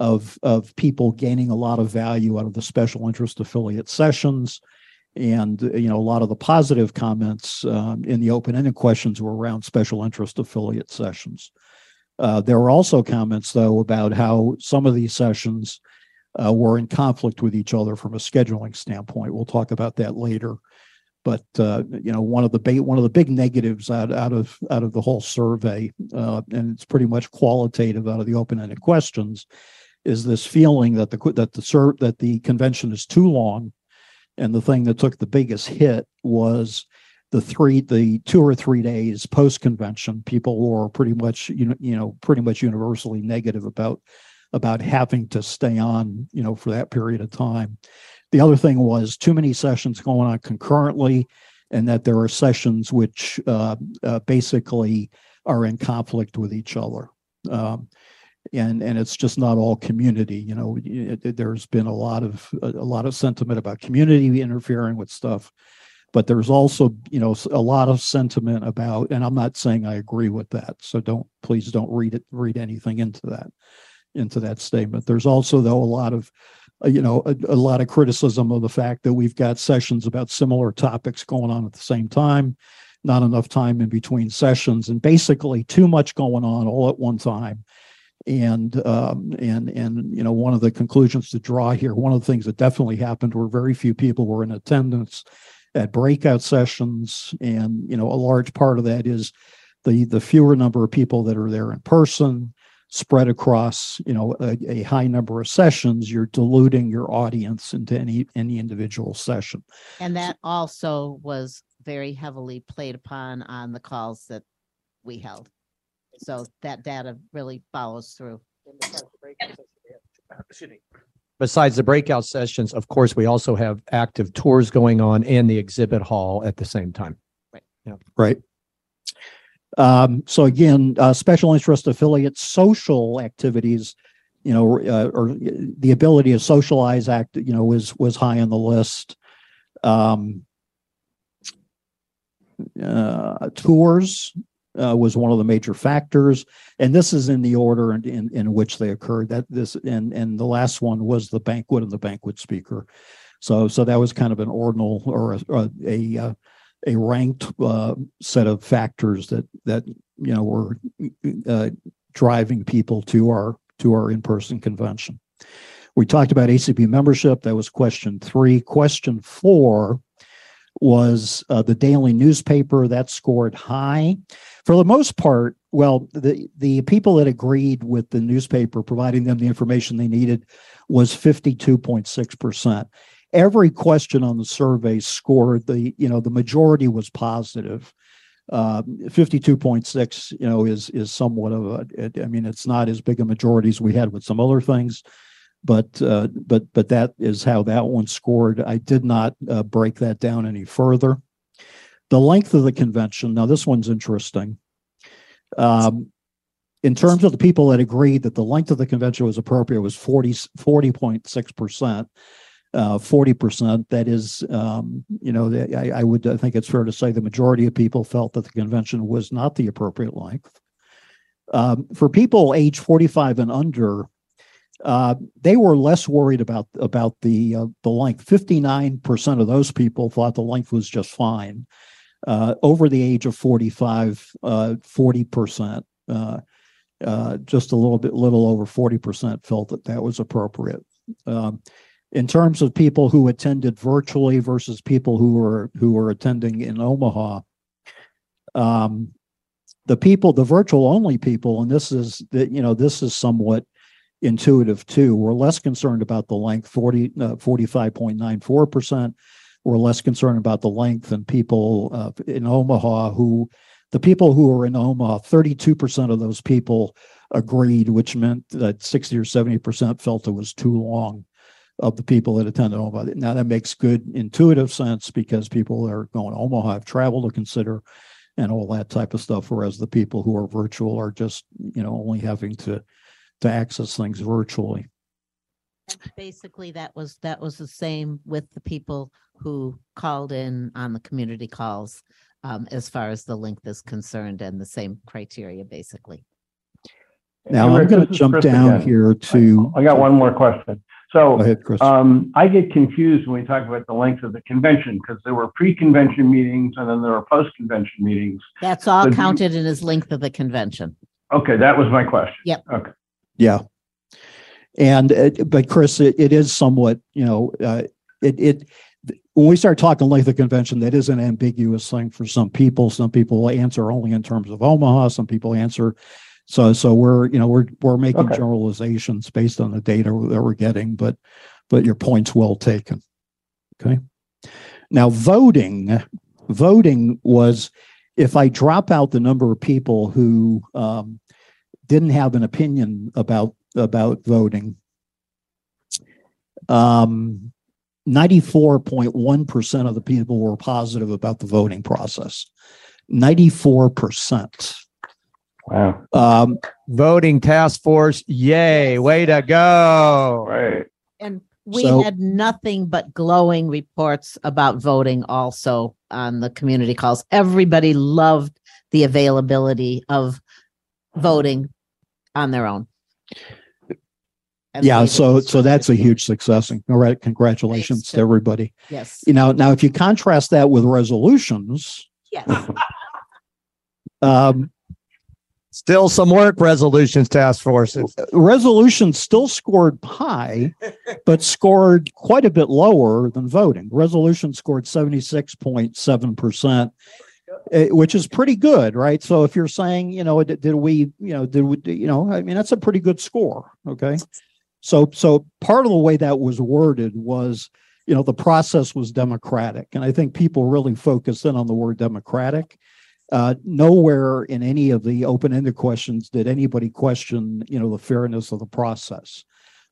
of of people gaining a lot of value out of the special interest affiliate sessions. And you know a lot of the positive comments um, in the open-ended questions were around special interest affiliate sessions. Uh, there were also comments though about how some of these sessions uh, were in conflict with each other from a scheduling standpoint. We'll talk about that later but uh, you know one of the ba- one of the big negatives out, out of out of the whole survey uh, and it's pretty much qualitative out of the open-ended questions is this feeling that the that the ser- that the convention is too long, and the thing that took the biggest hit was the three the two or three days post convention. People were pretty much you know you know pretty much universally negative about about having to stay on you know for that period of time. The other thing was too many sessions going on concurrently, and that there are sessions which uh, uh, basically are in conflict with each other. Um, and and it's just not all community you know it, there's been a lot of a, a, lot of sentiment about community interfering with stuff but there's also you know a lot of sentiment about and i'm not saying i agree with that so don't please don't read it read anything into that into that statement there's also though a lot of you know a, a lot of criticism of the fact that we've got sessions about similar topics going on at the same time not enough time in between sessions and basically too much going on all at one time. And um, and and you know one of the conclusions to draw here one of the things that definitely happened were very few people were in attendance at breakout sessions. And you know a large part of that is the the fewer number of people that are there in person spread across you know a, a high number of sessions you're diluting your audience into any any individual session And that also was very heavily played upon on the calls that we held. So that data really follows through. Besides the breakout sessions, of course, we also have active tours going on in the exhibit hall at the same time. Right. Yeah. Right um, so again uh, special interest affiliate social activities you know uh, or the ability to socialize act you know was was high on the list um, uh, tours uh, was one of the major factors, and this is in the order in, in, in which they occurred. That this and and the last one was the banquet and the banquet speaker. So so that was kind of an ordinal or a a, a, uh, a ranked uh, set of factors that that you know were uh, driving people to our to our in person convention. We talked about ACB membership. That was question three. Question four was uh, the daily newspaper that scored high for the most part well the the people that agreed with the newspaper providing them the information they needed was 52.6% every question on the survey scored the you know the majority was positive uh, 52.6 you know is is somewhat of a i mean it's not as big a majority as we had with some other things but uh, but but that is how that one scored. I did not uh, break that down any further. The length of the convention. Now this one's interesting. Um, in terms of the people that agreed that the length of the convention was appropriate was 40 40.6 percent. Uh, 40% that is um, you know I, I would I think it's fair to say the majority of people felt that the convention was not the appropriate length um, for people age 45 and under uh, they were less worried about about the uh, the length. Fifty nine percent of those people thought the length was just fine. Uh, over the age of forty five, uh, forty percent. Uh, Uh, just a little bit, little over forty percent felt that that was appropriate. Um, in terms of people who attended virtually versus people who were who were attending in Omaha, um, the people, the virtual only people, and this is that you know this is somewhat intuitive too. We're less concerned about the length, 40, uh, 45.94%. We're less concerned about the length than people uh, in Omaha who, the people who were in Omaha, 32% of those people agreed, which meant that 60 or 70% felt it was too long of the people that attended Omaha. Now that makes good intuitive sense because people are going to Omaha have travel to consider and all that type of stuff, whereas the people who are virtual are just, you know, only having to to access things virtually. Basically, that was, that was the same with the people who called in on the community calls um, as far as the length is concerned and the same criteria, basically. Now, Hey, I'm going to jump down again. here to. I got one more question. So, ahead, um, I get confused when we talk about the length of the convention because there were pre-convention meetings and then there were post-convention meetings. That's all So do you- counted in as length of the convention. Okay, that was my question. Yep. Okay. Yeah. And, uh, but Chris, it, it is somewhat, you know, uh, it, it, when we start talking length of convention, that is an ambiguous thing for some people. Some people answer only in terms of Omaha. Some people answer. So, so we're, you know, we're, we're making Okay. generalizations based on the data that we're getting, but, but your point's well taken. Okay. Now, voting, voting was, if I drop out the number of people who, um, didn't have an opinion about about voting. Um, 94.1% of the people were positive about the voting process. 94%. Wow. Um, Voting task force, yay, way to go. Right. And we So- had nothing but glowing reports about voting also on the community calls. Everybody loved the availability of voting on their own. And yeah, so so that's a huge success and all right, congratulations to everybody. Yes. You know, now if you contrast that with resolutions, Yes. um, Still some work, resolutions task forces. resolutions still scored high, but scored quite a bit lower than voting. Resolution scored 76.7%, eh, which is pretty good, right? So if you're saying, you know, did, did we, you know, did we, you know, I mean, that's a pretty good score. Okay. So, so part of the way that was worded was, you know, the process was democratic. And I think people really focused in on the word democratic. Uh, nowhere in any of the open-ended questions did anybody question, you know, the fairness of the process.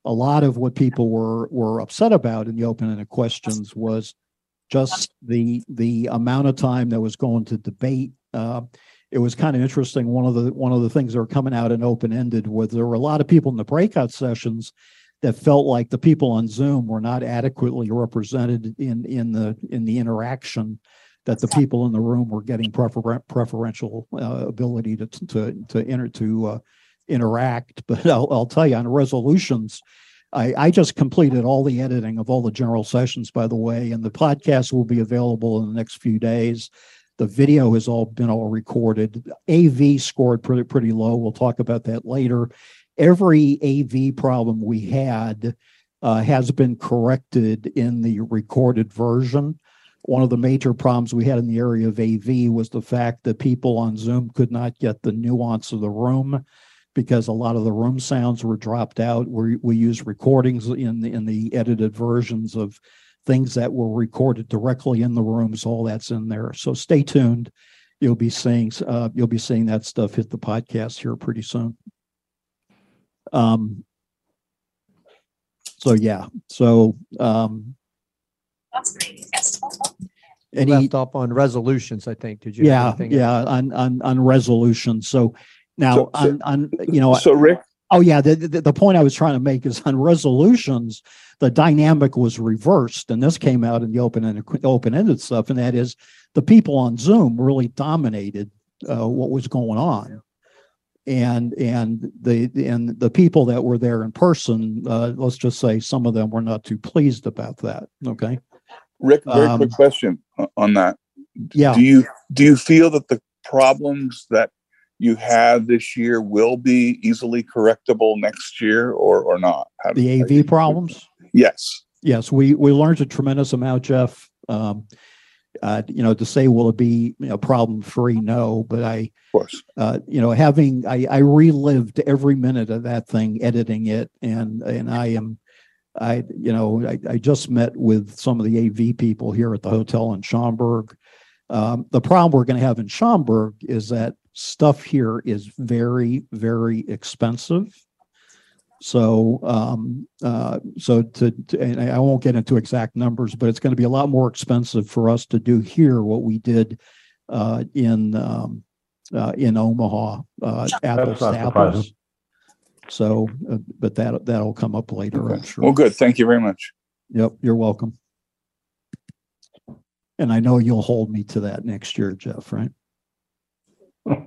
A lot of what people were were upset about in the open-ended questions was just the the amount of time that was going to debate. Uh, it was kind of interesting. One of the one of the things that were coming out in open-ended was there were a lot of people in the breakout sessions that felt like the people on Zoom were not adequately represented in in the in the interaction that the people in the room were getting prefer- preferential uh, ability to to to enter to uh, interact. But I'll, I'll tell you on resolutions, I, I just completed all the editing of all the general sessions, by the way, and the podcast will be available in the next few days. The video has all been all recorded. AV scored pretty pretty low. We'll talk about that later. Every AV problem we had uh, has been corrected in the recorded version. One of the major problems we had in the area of AV was the fact that people on Zoom could not get the nuance of the room because a lot of the room sounds were dropped out. We, we use recordings in the, in the edited versions of things that were recorded directly in the rooms. All that's in there. So stay tuned. You'll be seeing uh, you'll be seeing that stuff hit the podcast here pretty soon. Um. So yeah. So um. Any Left up on resolutions, I think. Did you? have yeah anything? yeah on on on resolution. So now So- so- on on you know So Rick, Oh, yeah. The, the, the point I was trying to make is on resolutions, the dynamic was reversed. And this came out in the open and open ended stuff. And that is the people on Zoom really dominated uh, what was going on. And and the and the people that were there in person, uh, let's just say some of them were not too pleased about that. Okay. Rick, very Um, quick question on that. Yeah. Do you do you feel that the problems that you had this year will be easily correctable next year or, or not? How do- The AV problems? Yes. Yes, we, we learned a tremendous amount, Jeff. Um, uh, you know, to say, will it be, you know, problem free? No, but I, Of course. uh, you know, having, I, I relived every minute of that thing, editing it and, and I am, I, you know, I, I just met with some of the AV people here at the hotel in Schaumburg. Um, the problem we're going to have in Schaumburg is that stuff here is very, very expensive. So, um, uh, so to, to- and I won't get into exact numbers, but it's going to be a lot more expensive for us to do here what we did, uh, in, um, uh, in Omaha, uh, apples to apples. So, uh, but that, that'll come up later, I'm sure. Well, good. Thank you very much. Yep, you're welcome. And I know you'll hold me to that next year, Jeff, right?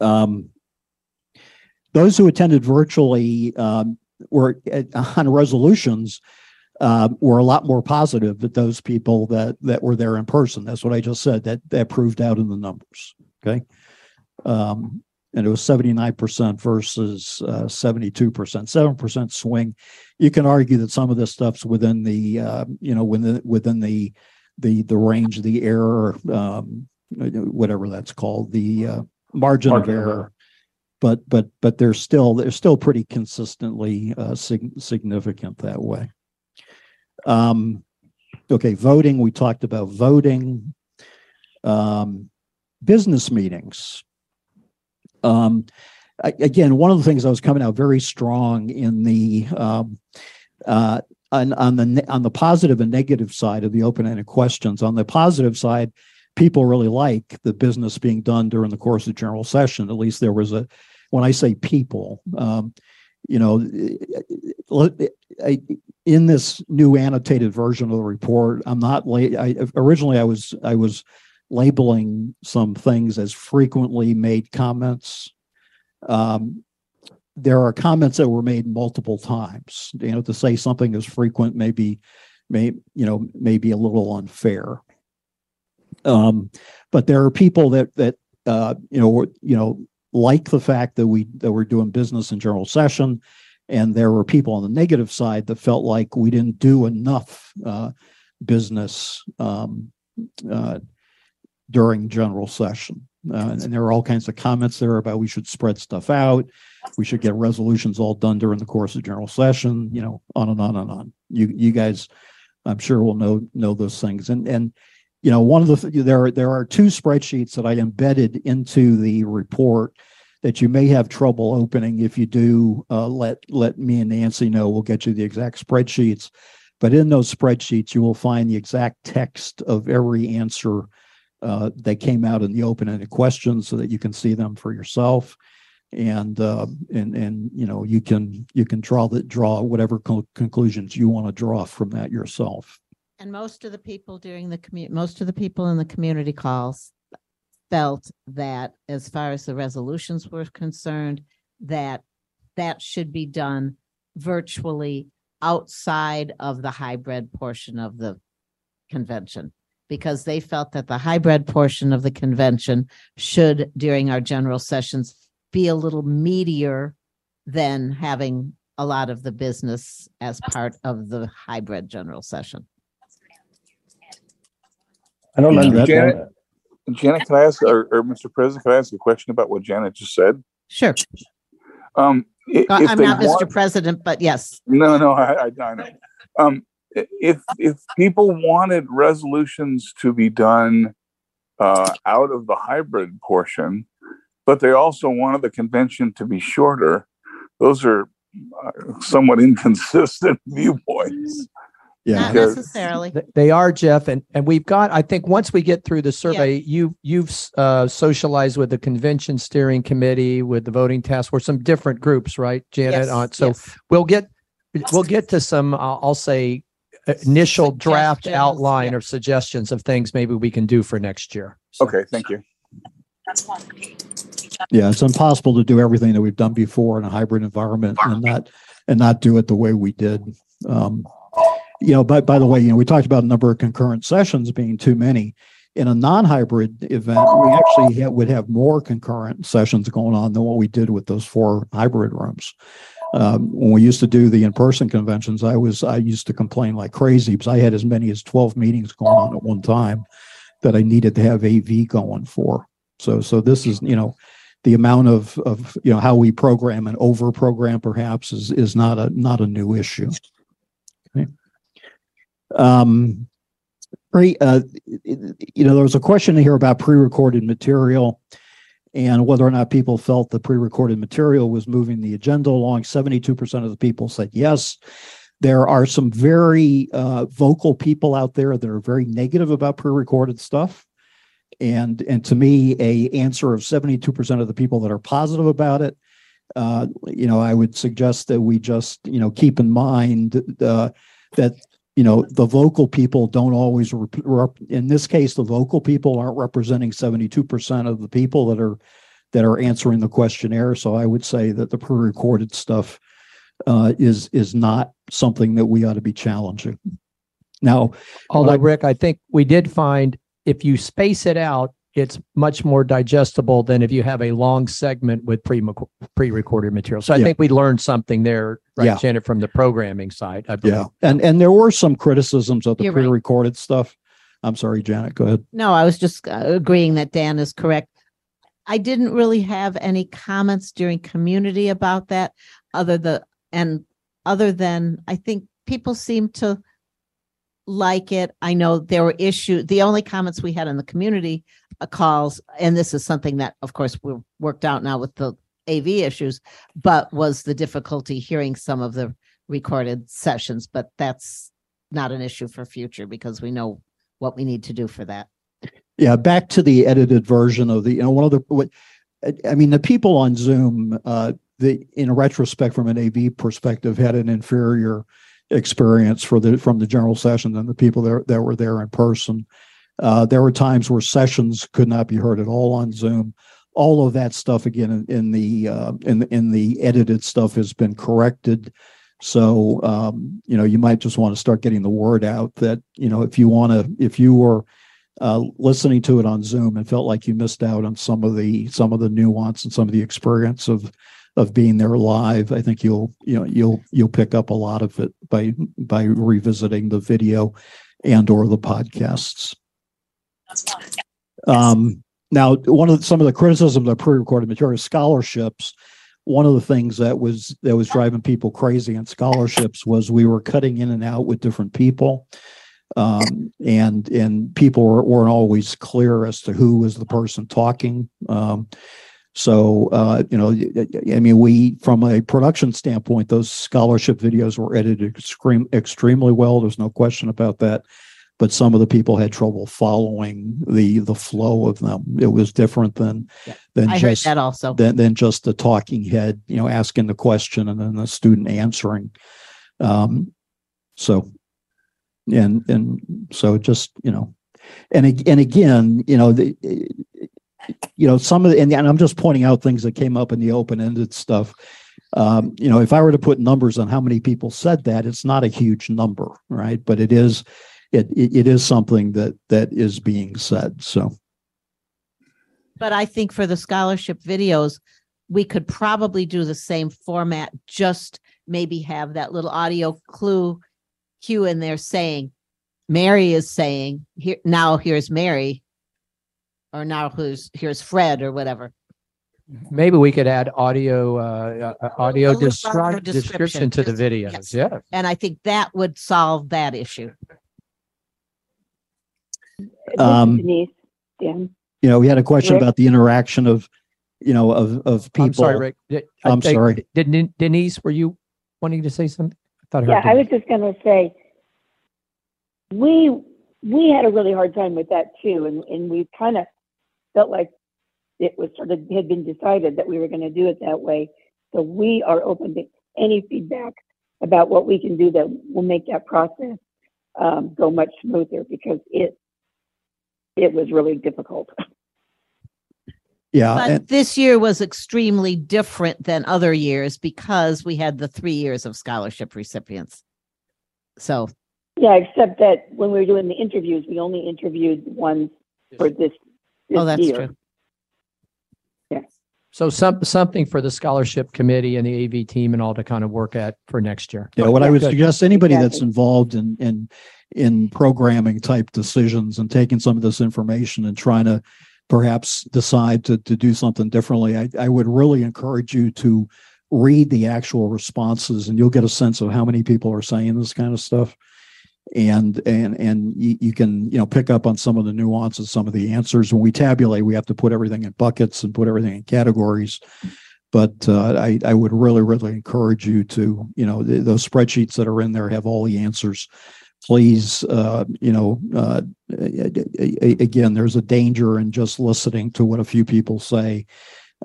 Um, those who attended virtually um, were uh, on resolutions uh, were a lot more positive than those people that that were there in person. That's what I just said. That that proved out in the numbers. Okay, um, and it was seventy nine percent versus seventy two percent, seven percent swing. You can argue that some of this stuff's within the uh, you know within within the the the range, the error, um, whatever that's called, the uh, margin, of Margin of error error. but but but they're still they're still pretty consistently uh, sig- significant that way. Um, okay, voting. We talked about voting. Um, business meetings. Um, a- again, one of the things I was coming out very strong in the um, uh, on on the on the positive and negative side of the open-ended questions. On the positive side, people really like the business being done during the course of general session. At least there was a when I say people, um, you know, I, in this new annotated version of the report, I'm not la- I originally I was I was labeling some things as frequently made comments. Um, there are comments that were made multiple times. You know, to say something is frequent maybe may you know maybe a little unfair. Um, but there are people that that uh, you know you know like the fact that we that we're doing business in general session, and there were people on the negative side that felt like we didn't do enough uh, business um, uh, during general session. Uh, and there are all kinds of comments there about we should spread stuff out. We should get resolutions all done during the course of general session, you know, on and on and on. You, you guys, I'm sure will know, know those things. And, and, you know, one of the, th- there are, there are two spreadsheets that I embedded into the report that you may have trouble opening. If you do, uh, let, let me and Nancy know. We'll get you the exact spreadsheets. But in those spreadsheets, you will find the exact text of every answer uh, that came out in the open-ended questions so that you can see them for yourself. And, uh, and, and, you know, you can, you can draw the, draw whatever co- conclusions you want to draw from that yourself. And most of the people during the commu, most of the people in the community calls felt that as far as the resolutions were concerned, that that should be done virtually outside of the hybrid portion of the convention. Because they felt that the hybrid portion of the convention should, during our general sessions, be a little meatier than having a lot of the business as part of the hybrid general session. I don't Yeah, understand Janet- that. Janet, can I ask, or, or Mr. President, can I ask a question about what Janet just said? Sure. Um, i- Uh, if I'm they not want- Mr. President, but yes. No, no, I, I, I know. Um, i- if, if people wanted resolutions to be done uh, out of the hybrid portion, but they also wanted the convention to be shorter, those are uh, somewhat inconsistent viewpoints. Not necessarily. They are, Jeff, and, and we've got, I think, once we get through the survey, you, you've uh, socialized with the convention steering committee, with the voting task force, some different groups, right, Janet? Yes, On So yes. we'll get, we'll get to some, I'll I'll say, initial draft Suggestions, outline or suggestions of things maybe we can do for next year. Okay, thank you. Yeah, it's impossible to do everything that we've done before in a hybrid environment and not, and not do it the way we did. Um, you know, but by the way, you know, we talked about a number of concurrent sessions being too many. In a non-hybrid event, we actually ha- would have more concurrent sessions going on than what we did with those four hybrid rooms. Um, when we used to do the in-person conventions, I was, I used to complain like crazy because I had as many as twelve meetings going on at one time that I needed to have AV going for. So, so this is, you know, the amount of, of, you know, how we program and over program perhaps is, is not a, not a new issue. Okay. Um, Great. Uh, you know, there was a question here about pre-recorded material and whether or not people felt the pre-recorded material was moving the agenda along. Seventy-two percent of the people said yes. There are some very uh, vocal people out there that are very negative about pre-recorded stuff. And and to me, a answer of seventy-two percent of the people that are positive about it, uh, you know, I would suggest that we just you know keep in mind uh, that you know the vocal people don't always rep- rep- in this case the vocal people aren't representing 72% of the people that are that are answering the questionnaire. So i would say that the pre-recorded stuff uh, is is not something that we ought to be challenging. Now Although, I- Rick, I think we did find if you space it out, it's much more digestible than if you have a long segment with pre pre-recorded material. So I Yeah. think we learned something there, right, Yeah. Janet, from the programming side. I believe. yeah and and there were some criticisms of the You're right. pre-recorded stuff i'm sorry janet go ahead No, I was just uh, agreeing that Dan is correct. I didn't really have any comments during community about that, other the, and other than, I think people seem to like it. I know there were issues. the only comments we had in the community calls, and this is something that, of course, we're worked out now with the AV issues, but was the difficulty hearing some of the recorded sessions, but that's not an issue for future because we know what we need to do for that. Yeah, back to the edited version of the, you know, one of the, what, I- I mean, the people on Zoom, uh, the, in retrospect, from an AV perspective, had an inferior experience for the, from the general session than the people that, that were there in person. Uh, there were times where sessions could not be heard at all on Zoom. All of that stuff, again, in, in the, uh, in, in the edited stuff has been corrected. So, um, you know, you might just want to start getting the word out that, you know, if you want to, if you were, uh, listening to it on Zoom and felt like you missed out on some of the some of the nuance and some of the experience of of being there live. I think you'll you know you'll you'll pick up a lot of it by by revisiting the video and or the podcasts. Um, now, one of the, some of the criticisms of pre-recorded material scholarships. One of the things that was that was driving people crazy on scholarships was we were cutting in and out with different people um, and and people were, weren't always clear as to who was the person talking. Um, so uh, you know, I mean, we from a production standpoint, those scholarship videos were edited extreme, extremely well. There's no question about that. But some of the people had trouble following the the flow of them. It was different than than I just that also. than than just the talking head, you know, asking the question and then the student answering. Um, so and and so just you know and and again you know the you know some of the and, and i'm just pointing out things that came up in the open-ended stuff um you know if i were to put numbers on how many people said that it's not a huge number right but it is it it, it is something that that is being said so But I think for the scholarship videos, we could probably do the same format, just maybe have that little audio clue cue in there saying, Mary is saying, here, now here's Mary. Or now who's, here's Fred or whatever. Maybe we could add audio, uh, uh, audio A descri- audio description to the videos. yes. Yeah. And I think that would solve that issue. This Um, is Denise, Dan. you know we had a question Rick? about the interaction of you know of of people I'm sorry, Rick. Did- I i'm think- sorry Did Den- Denise, were you wanting to say something? I thought I heard. Yeah, I was just gonna say, we, we had a really hard time with that too, and, and we kind of felt like it was sort of, had been decided that we were gonna do it that way. So we are open to any feedback about what we can do that will make that process, um, go much smoother because it, it was really difficult. yeah But and- this year was extremely different than other years because we had the three years of scholarship recipients. So Yeah, except that when we were doing the interviews, we only interviewed the ones for this. Oh, that's year. true. Yes. So some, something for the scholarship committee and the AV team and all to kind of work at for next year. Yeah, what I would Good. suggest, anybody that's involved in, in, in programming type decisions and taking some of this information and trying to perhaps decide to, to do something differently, I, I would really encourage you to read the actual responses and you'll get a sense of how many people are saying this kind of stuff. And, and, and you, you can, you know, pick up on some of the nuances, some of the answers. When we tabulate, we have to put everything in buckets and put everything in categories. But uh, I, I would really, really encourage you to, you know, th- those spreadsheets that are in there have all the answers. Please, uh, you know, uh, again, there's a danger in just listening to what a few people say.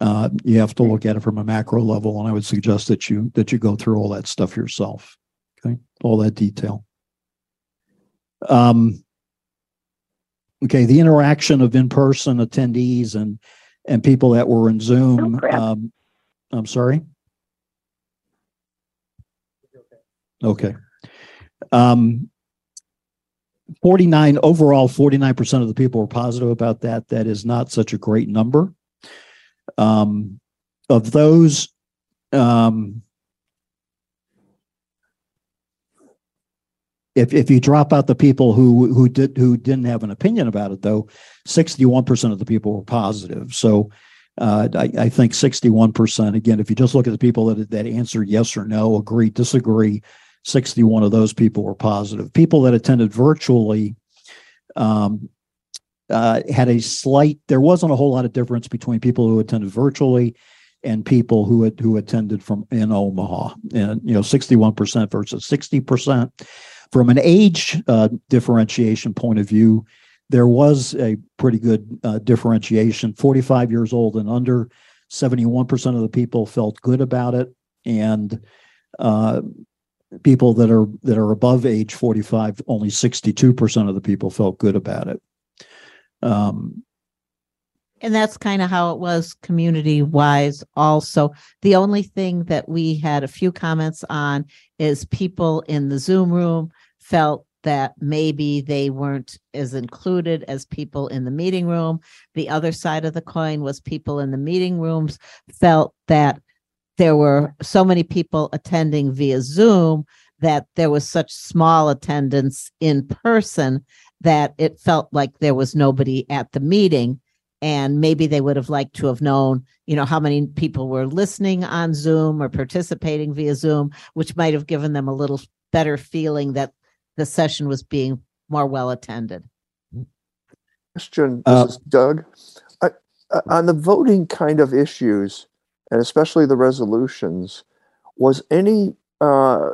Uh, you have to look at it from a macro level, and I would suggest that you that you go through all that stuff yourself. Okay, all that detail. Um, okay, the interaction of in-person attendees and and people that were in Zoom. crap. um, I'm sorry. Okay. Um, 49 overall, 49% of the people were positive about that. That is not such a great number. Um, of those, um, if if you drop out the people who who did who didn't have an opinion about it though 61% of the people were positive. So uh, I, I think 61% again if you just look at the people that that answered yes or no agree disagree 61 of those people were positive. People that attended virtually um, uh, had a slight there wasn't a whole lot of difference between people who attended virtually and people who had, who attended from in Omaha. And you know 61% versus 60% from an age uh, differentiation point of view, there was a pretty good uh, differentiation. 45 years old and under, 71% of the people felt good about it, and uh, people that are that are above age 45, only 62% of the people felt good about it. Um, And that's kind of how it was community wise also. The only thing that we had a few comments on is people in the Zoom room felt that maybe they weren't as included as people in the meeting room. The other side of the coin was people in the meeting rooms felt that there were so many people attending via Zoom that there was such small attendance in person that it felt like there was nobody at the meeting and maybe they would have liked to have known you know how many people were listening on zoom or participating via zoom which might have given them a little better feeling that the session was being more well attended Question, Uh, is Doug. I- uh, On the voting kind of issues, and especially the resolutions, was any, uh,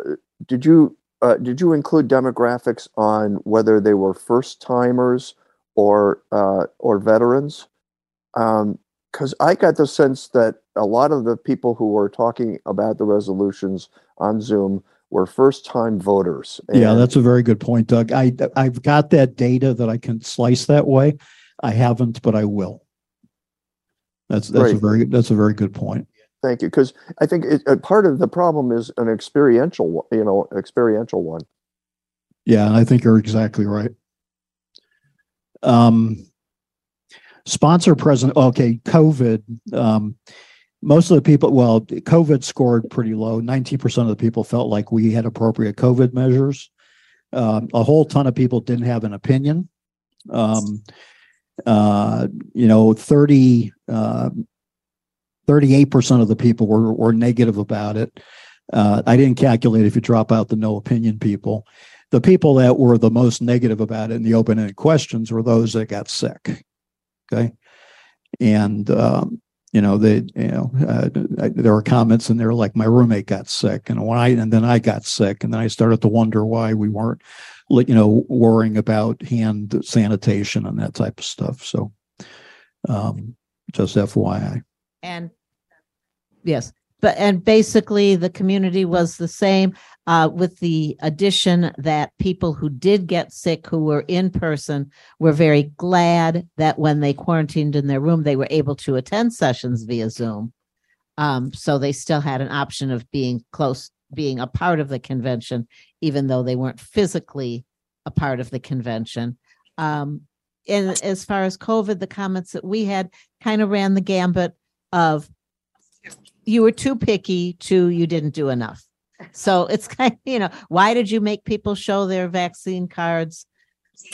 did you, uh, did you include demographics on whether they were first timers or, uh, or veterans? Um, because I got the sense that a lot of the people who were talking about the resolutions on Zoom were first time voters. Yeah, that's a very good point, Doug. I, I've got that data that I can slice that way. I haven't, but I will. That's, that's a very, that's a very good point. Thank you, because I think it, part of the problem is an experiential, you know, experiential one. Yeah, and I think you're exactly right. Um, sponsor present, okay, COVID, um, most of the people, well, COVID scored pretty low. Nineteen percent of the people felt like we had appropriate COVID measures. Um, a whole ton of people didn't have an opinion. Um, uh, you know, 30, uh, 38% of the people were, were negative about it. Uh, I didn't calculate if you drop out the no opinion people. The people that were the most negative about it in the open ended questions were those that got sick. Okay. And, um, you know, they, you know, uh, I, there were comments in there like my roommate got sick and when I, and then I got sick and then I started to wonder why we weren't, you know, worrying about hand sanitation and that type of stuff. So, um, just FYI. and yes but and basically the community was the same uh, with the addition that people who did get sick who were in person were very glad that when they quarantined in their room they were able to attend sessions via zoom um, so they still had an option of being close being a part of the convention even though they weren't physically a part of the convention um, in as far as COVID, the comments that we had kind of ran the gambit of you were too picky to you didn't do enough. So it's kind of, you know, why did you make people show their vaccine cards?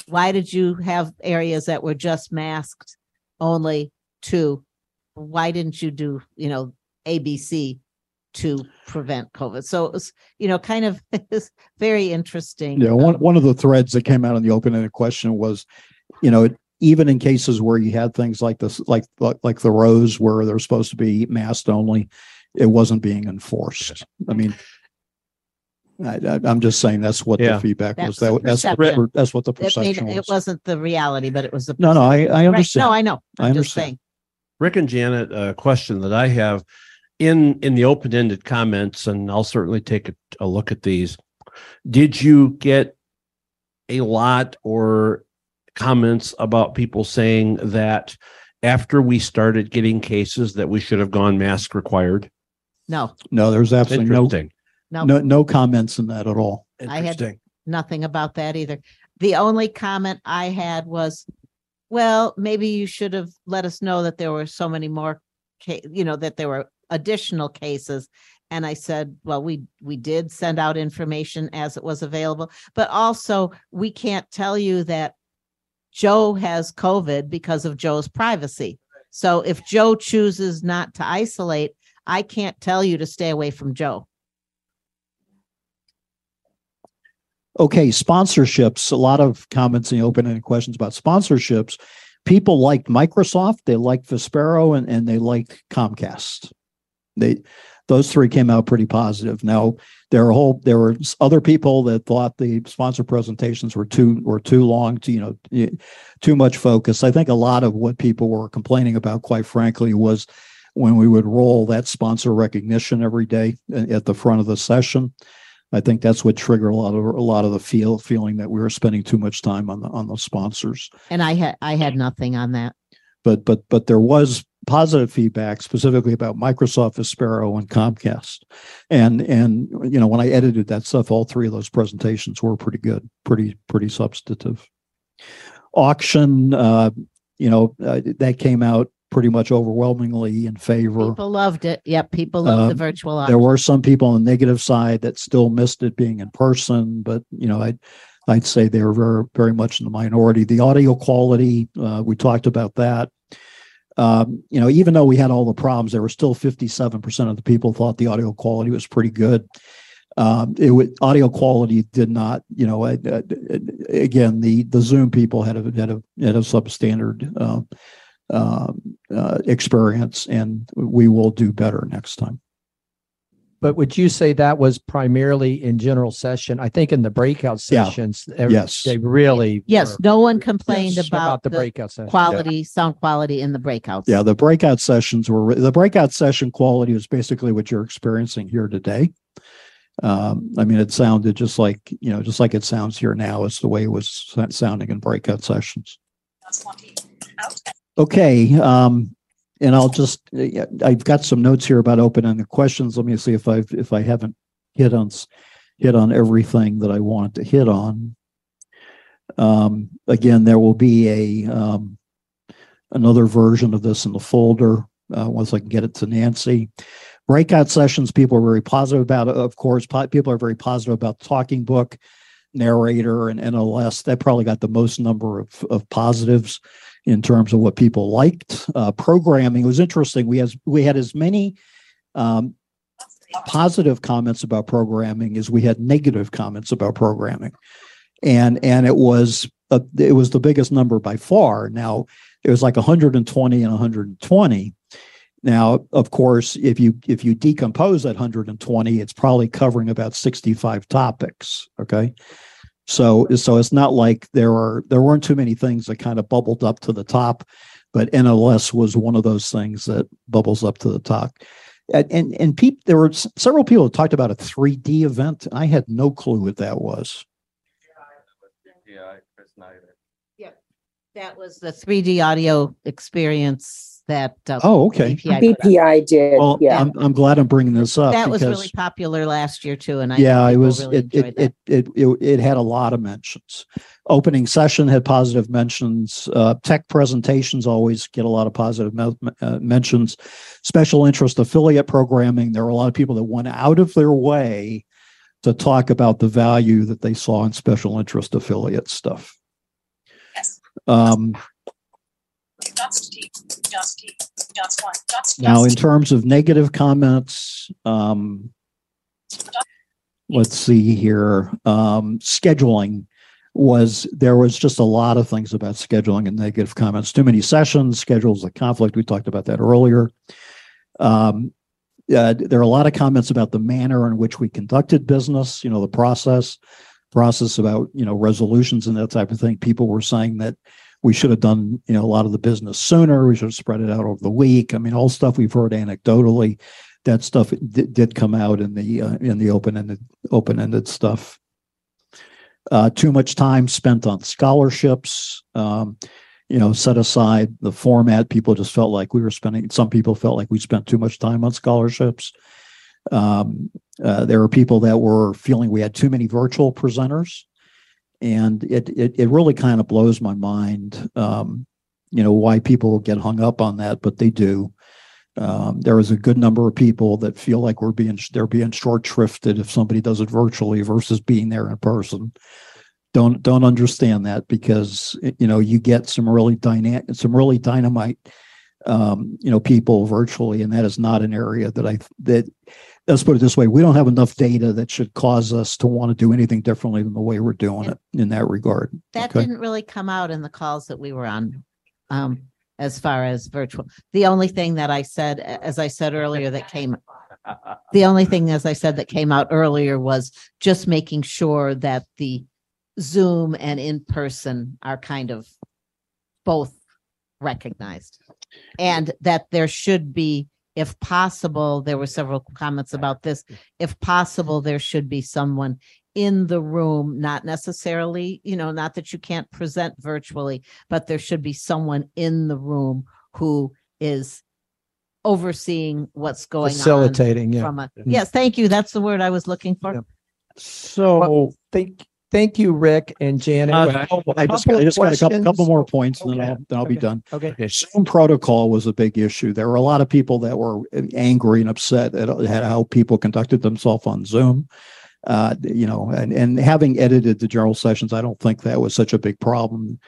Why did you have areas that were just masked only to? Why didn't you do, you know, ABC to prevent COVID? So it was, you know, kind of it's very interesting. Yeah, one, one of the threads that came out in the open-ended question was, you know, even in cases where you had things like this, like, like, like the rows where they're supposed to be masked only, it wasn't being enforced. I mean, I, I, I'm just saying that's what Yeah. the feedback That's was. the That, that's, what perception. the- that's what the It made, perception it was. wasn't the reality, but it was the. No, no, I, I Right. understand. No, I know. I I'm just understand. saying. Rick and Janet, a question that I have in in the open-ended comments, and I'll certainly take a, a look at these. Did you get a lot or comments about people saying that after we started getting cases that we should have gone mask required? No, No, there's absolutely no, Interesting. No. no, no comments in that at all. I had Interesting. nothing about that either. The only comment I had was, well, maybe you should have let us know that there were so many more, ca- you know, that there were additional cases. And I said, well, we, we did send out information as it was available, but also we can't tell you that Joe has COVID because of Joe's privacy. So if Joe chooses not to isolate, I can't tell you to stay away from Joe. Okay, sponsorships, a lot of comments in the open-ended questions about sponsorships. People liked Microsoft, they liked Vispero, and, and they liked Comcast. They, those three came out pretty positive. Now, there are whole, there were other people that thought the sponsor presentations were too, were too long, to, you know, too much focus. I think a lot of what people were complaining about, quite frankly, was when we would roll that sponsor recognition every day uh, at the front of the session. I think that's what triggered a lot of a lot of the feel feeling that we were spending too much time on the on the sponsors. And I had, I had nothing on that. But but but there was positive feedback specifically about Microsoft, Vispero, and Comcast. And and you know when I edited that stuff, all three of those presentations were pretty good, pretty pretty substantive. Auction, uh, you know, uh, that came out pretty much overwhelmingly in favor. People loved it. Yep, people loved the Um, virtual There were some people on the negative side that still missed it being in person, but you know, I'd I'd say they were very very much in the minority. The audio quality, uh, we talked about that. Um, you know, even though we had all the problems, there were still 57% of the people thought the audio quality was pretty good. Um, it would audio quality did not, you know, again, the the Zoom people had a had a had a substandard uh, um, uh, experience, and we will do better next time. But would you say that was primarily in general session? I think in the breakout sessions, ev- Yes. they really. Yes, were- no one complained Yes, about the the breakout session. quality, sound quality in the breakouts. Yeah, the breakout sessions were the breakout session quality was basically what you're experiencing here today. Um, I mean, it sounded just like you know, just like it sounds here now. It's the way it was sounding in breakout sessions. Okay, um, and I'll just, I've got some notes here about open-ended questions. Let me see if I've if I haven't hit on hit on everything that I wanted to hit on. Um, again, there will be a um, another version of this in the folder uh, once I can get it to Nancy. Breakout sessions, people are very positive about it. Of course, people are very positive about talking book, narrator, and NLS. That probably got the most number of, of positives in terms of what people liked. Uh, programming was interesting. We has we had as many um, positive comments about programming as we had negative comments about programming, and and it was uh, it was the biggest number by far. Now it was like 120 and 120. Now, of course, if you if you decompose that 120, it's probably covering about 65 topics. Okay. So so it's not like there are there weren't too many things that kind of bubbled up to the top, but NLS was one of those things that bubbles up to the top. And and, and peop, there were s- several people who talked about a 3D event. I had no clue what that was. Yeah, Chris Snyder. That was the 3D audio experience that. uh, Oh, okay. BPI. BPI did, Well, yeah. I'm, I'm glad I'm bringing this up. That was really popular last year too, and I. Yeah, it was, really it, it, it, it, it, it had a lot of mentions. Opening session had positive mentions, uh, tech presentations always get a lot of positive me- uh, mentions. Special interest affiliate programming, there were a lot of people that went out of their way to talk about the value that they saw in special interest affiliate stuff. Yes. Um, Dots T, dots T, dots one, dots. Now, in terms of negative comments, um, let's see here, um, scheduling was, there was just a lot of things about scheduling and negative comments. Too many sessions, schedules a conflict. We talked about that earlier. Um, uh, there are a lot of comments about the manner in which we conducted business, you know, the process, process about, you know, resolutions and that type of thing. People were saying that we should have done, you know, a lot of the business sooner. We should have spread it out over the week. I mean, all stuff we've heard anecdotally. That stuff did, did come out in the uh, in the open ended open ended stuff. Uh, too much time spent on scholarships. Um, you know, set aside the format. People just felt like we were spending. Some people felt like we spent too much time on scholarships. Um, uh, there were people that were feeling we had too many virtual presenters and it it, it really kind of blows my mind um, you know why people get hung up on that but they do. Um, there is a good number of people that feel like we're being they're being short shrifted if somebody does it virtually versus being there in person. Don't don't understand that because you know you get some really dynamic some really dynamite um, you know people virtually and that is not an area that i that let's put it this way we don't have enough data that should cause us to want to do anything differently than the way we're doing it in that regard That okay? didn't really come out in the calls that we were on. Um, as far as virtual, the only thing that I said, as I said earlier, that came. The only thing, as I said, that came out earlier was just making sure that the Zoom and in person are kind of both recognized. And that there should be, if possible, there were several comments about this. If possible, there should be someone in the room, not necessarily, you know, not that you can't present virtually, but there should be someone in the room who is overseeing what's going on. Facilitating, yeah. From a, Mhm. yes, thank you. That's the word I was looking for. So thank, thank you, Rick and Janet. Uh, Well, I just, couple I just got a couple, couple more points and then I'll, then I'll be Okay. done. Okay. Zoom protocol was a big issue. There were a lot of people that were angry and upset at at how people conducted themselves on Zoom. Uh, you know, and, and having edited the general sessions, I don't think that was such a big problem.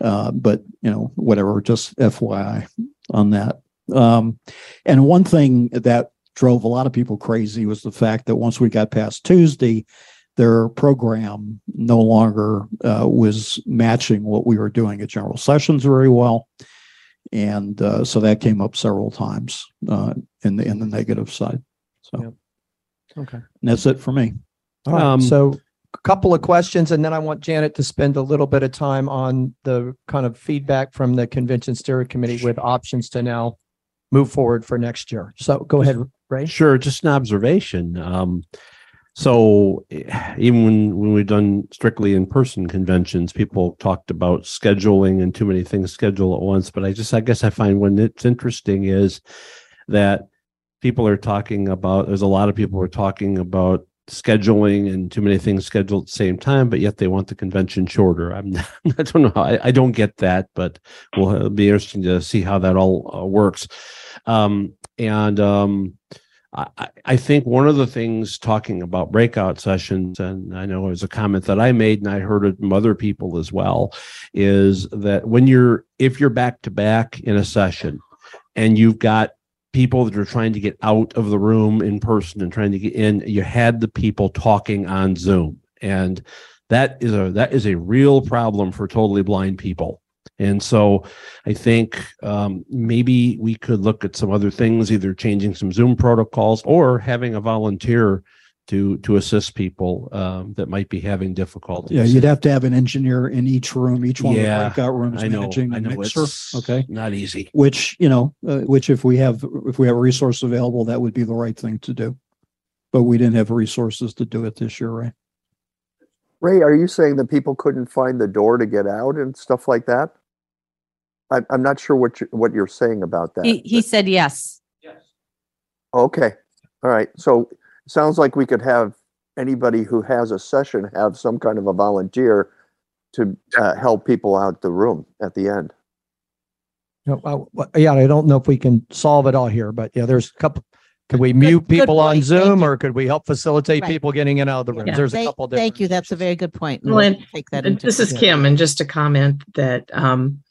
Uh, but you know, whatever, just FYI on that. Um, and one thing that drove a lot of people crazy was the fact that once we got past Tuesday, their program no longer uh, was matching what we were doing at general sessions very well. And uh, so that came up several times uh, in the in the negative side. So Okay. and that's it for me. All right, Um, so a couple of questions, and then I want Janet to spend a little bit of time on the kind of feedback from the convention steering committee with options to now move forward for next year. So go ahead, Ray. Sure, just an observation. Um, so eh, even when, when we've done strictly in-person conventions, people talked about scheduling and too many things scheduled at once. But I just, I guess I find when it's interesting is that people are talking about, there's a lot of people are talking about scheduling and too many things scheduled at the same time, but yet they want the convention shorter. I'm, I don't know. I, I don't get that, but we'll be interesting to see how that all uh, works. Um, and, um, I, think one of the things talking about breakout sessions, and I know it was a comment that I made and I heard it from other people as well, is that when you're, if you're back to back in a session and you've got people that are trying to get out of the room in person and trying to get in, you had the people talking on Zoom. And that is a, that is a real problem for totally blind people. And so I think um, maybe we could look at some other things, either changing some Zoom protocols or having a volunteer to to assist people um, that might be having difficulties. Yeah, you'd have to have an engineer in each room, each one Yeah, of the breakout rooms I know, managing I the know, mixer. it's Okay, not easy. which you know, uh, which if we have if we have a resource available, that would be the right thing to do. But we didn't have resources to do it this year, right? Ray, are you saying that people couldn't find the door to get out and stuff like that? I, I'm not sure what you're, what you're saying about that. He, he said yes. Yes. Okay, all right. So sounds like we could have anybody who has a session have some kind of a volunteer to uh, help people out the room at the end. No, uh, Yeah, I don't know if we can solve it all here, but yeah, there's a couple. Could we mute good people on Zoom or could we help facilitate Right. people getting in and out of the rooms? Yeah. There's a Thank- couple Thank you. That's a very good point. and Lynn, Take that into. This is Kim, and just to comment that um,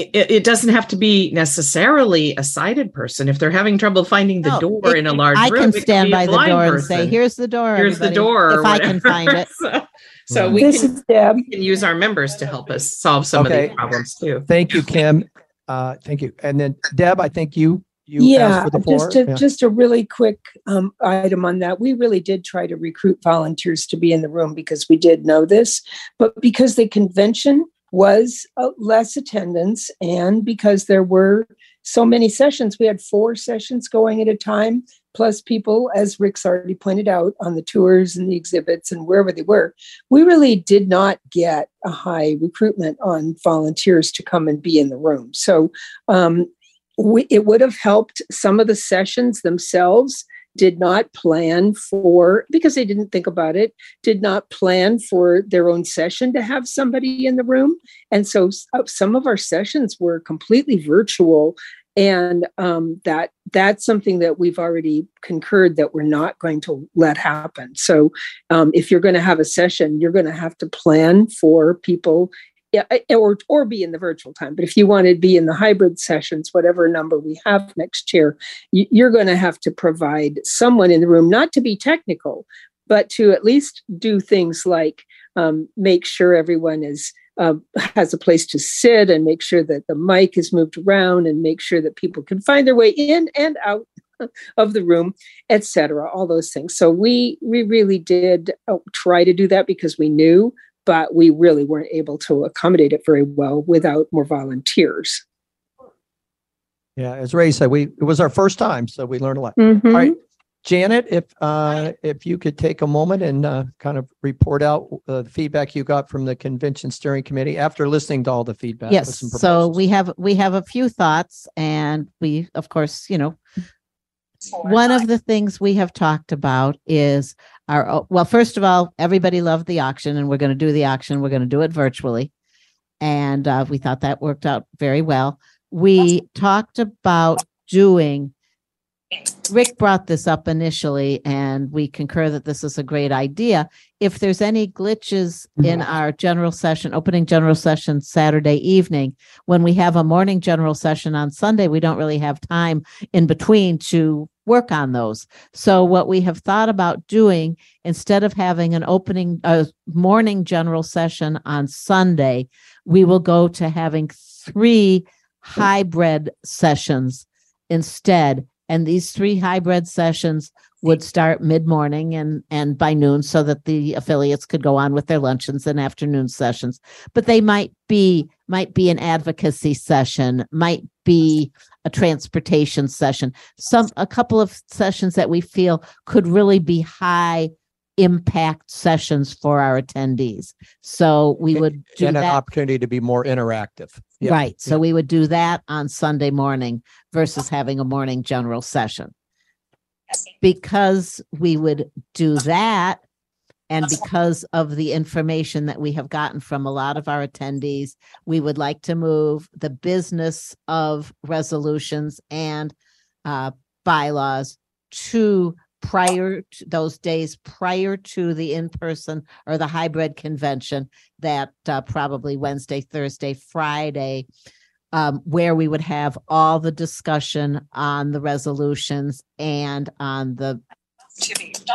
it, it doesn't have to be necessarily a sighted person. If they're having trouble finding the No, door it- in a large I room, can it stand by the blind door and say, here's the door. Here's the door. If I can find it. so, so we can, we can use our members to help us solve some of Okay. these problems too. Thank you, Kim. Uh, thank you. And then Deb, I think you, you asked Yeah, for the floor. just a, Yeah. just a really quick um, item on that. We really did try to recruit volunteers to be in the room because we did know this, but because the convention was uh, less attendance and because there were so many sessions, we had four sessions going at a time, plus people, as Rick's already pointed out, on the tours and the exhibits and wherever they were. We really did not get a high recruitment on volunteers to come and be in the room. So um, we, it would have helped some of the sessions themselves did not plan for because they didn't think about it did not plan for their own session to have somebody in the room. And so uh, some of our sessions were completely virtual. And um, that that's something that we've already concurred that we're not going to let happen. So um, if you're going to have a session you're going to have to plan for people yeah, or or be in the virtual time. But if you want to be in the hybrid sessions, whatever number we have next year, you, you're going to have to provide someone in the room, not to be technical, but to at least do things like um, make sure everyone is uh, has a place to sit and make sure that the mic is moved around and make sure that people can find their way in and out of the room etc all those things so we we really did uh, try to do that because we knew but we really weren't able to accommodate it very well without more volunteers Yeah, as Ray said, we, it was our first time, so we learned a lot. Mhm. All right, Janet, if, uh, if you could take a moment and, uh, kind of report out, uh, the feedback you got from the convention steering committee after listening to all the feedback. Yes, so we have, we have a few thoughts and we, of course, you know, one of the things we have talked about is our, oh, well, first of all, everybody loved the auction and we're going to do the auction. We're going to do it virtually. And uh, we thought that worked out very well. We talked about doing, Rick brought this up initially and we concur that this is a great idea. If there's any glitches mm-hmm. in our general session, opening general session Saturday evening, when we have a morning general session on Sunday, we don't really have time in between to work on those. So what we have thought about doing instead of having an opening a morning general session on Sunday, we will go to having three hybrid sessions instead. And these three hybrid sessions would start mid-morning and and by noon so that the affiliates could go on with their luncheons and afternoon sessions. But they might be might be an advocacy session might be a transportation session. Some a couple of sessions that we feel could really be high impact sessions for our attendees so we would do And an that opportunity to be more interactive. Yeah, Right. So yeah. we would do that on Sunday morning versus having a morning general session. Because we would do that and because of the information that we have gotten from a lot of our attendees, we would like to move the business of resolutions and uh, bylaws to prior to those days prior to the in-person or the hybrid convention that uh, probably Wednesday, Thursday, Friday, um, where we would have all the discussion on the resolutions and on the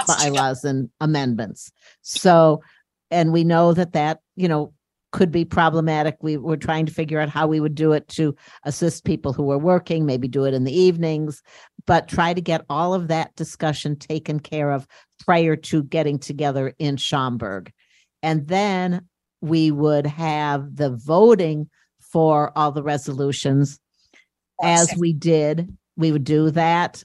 bylaws and amendments. So, and we know that that, you know, could be problematic. We were trying to figure out how we would do it to assist people who were working, maybe do it in the evenings, but try to get all of that discussion taken care of prior to getting together in Schaumburg. And then we would have the voting for all the resolutions as we did. We would do that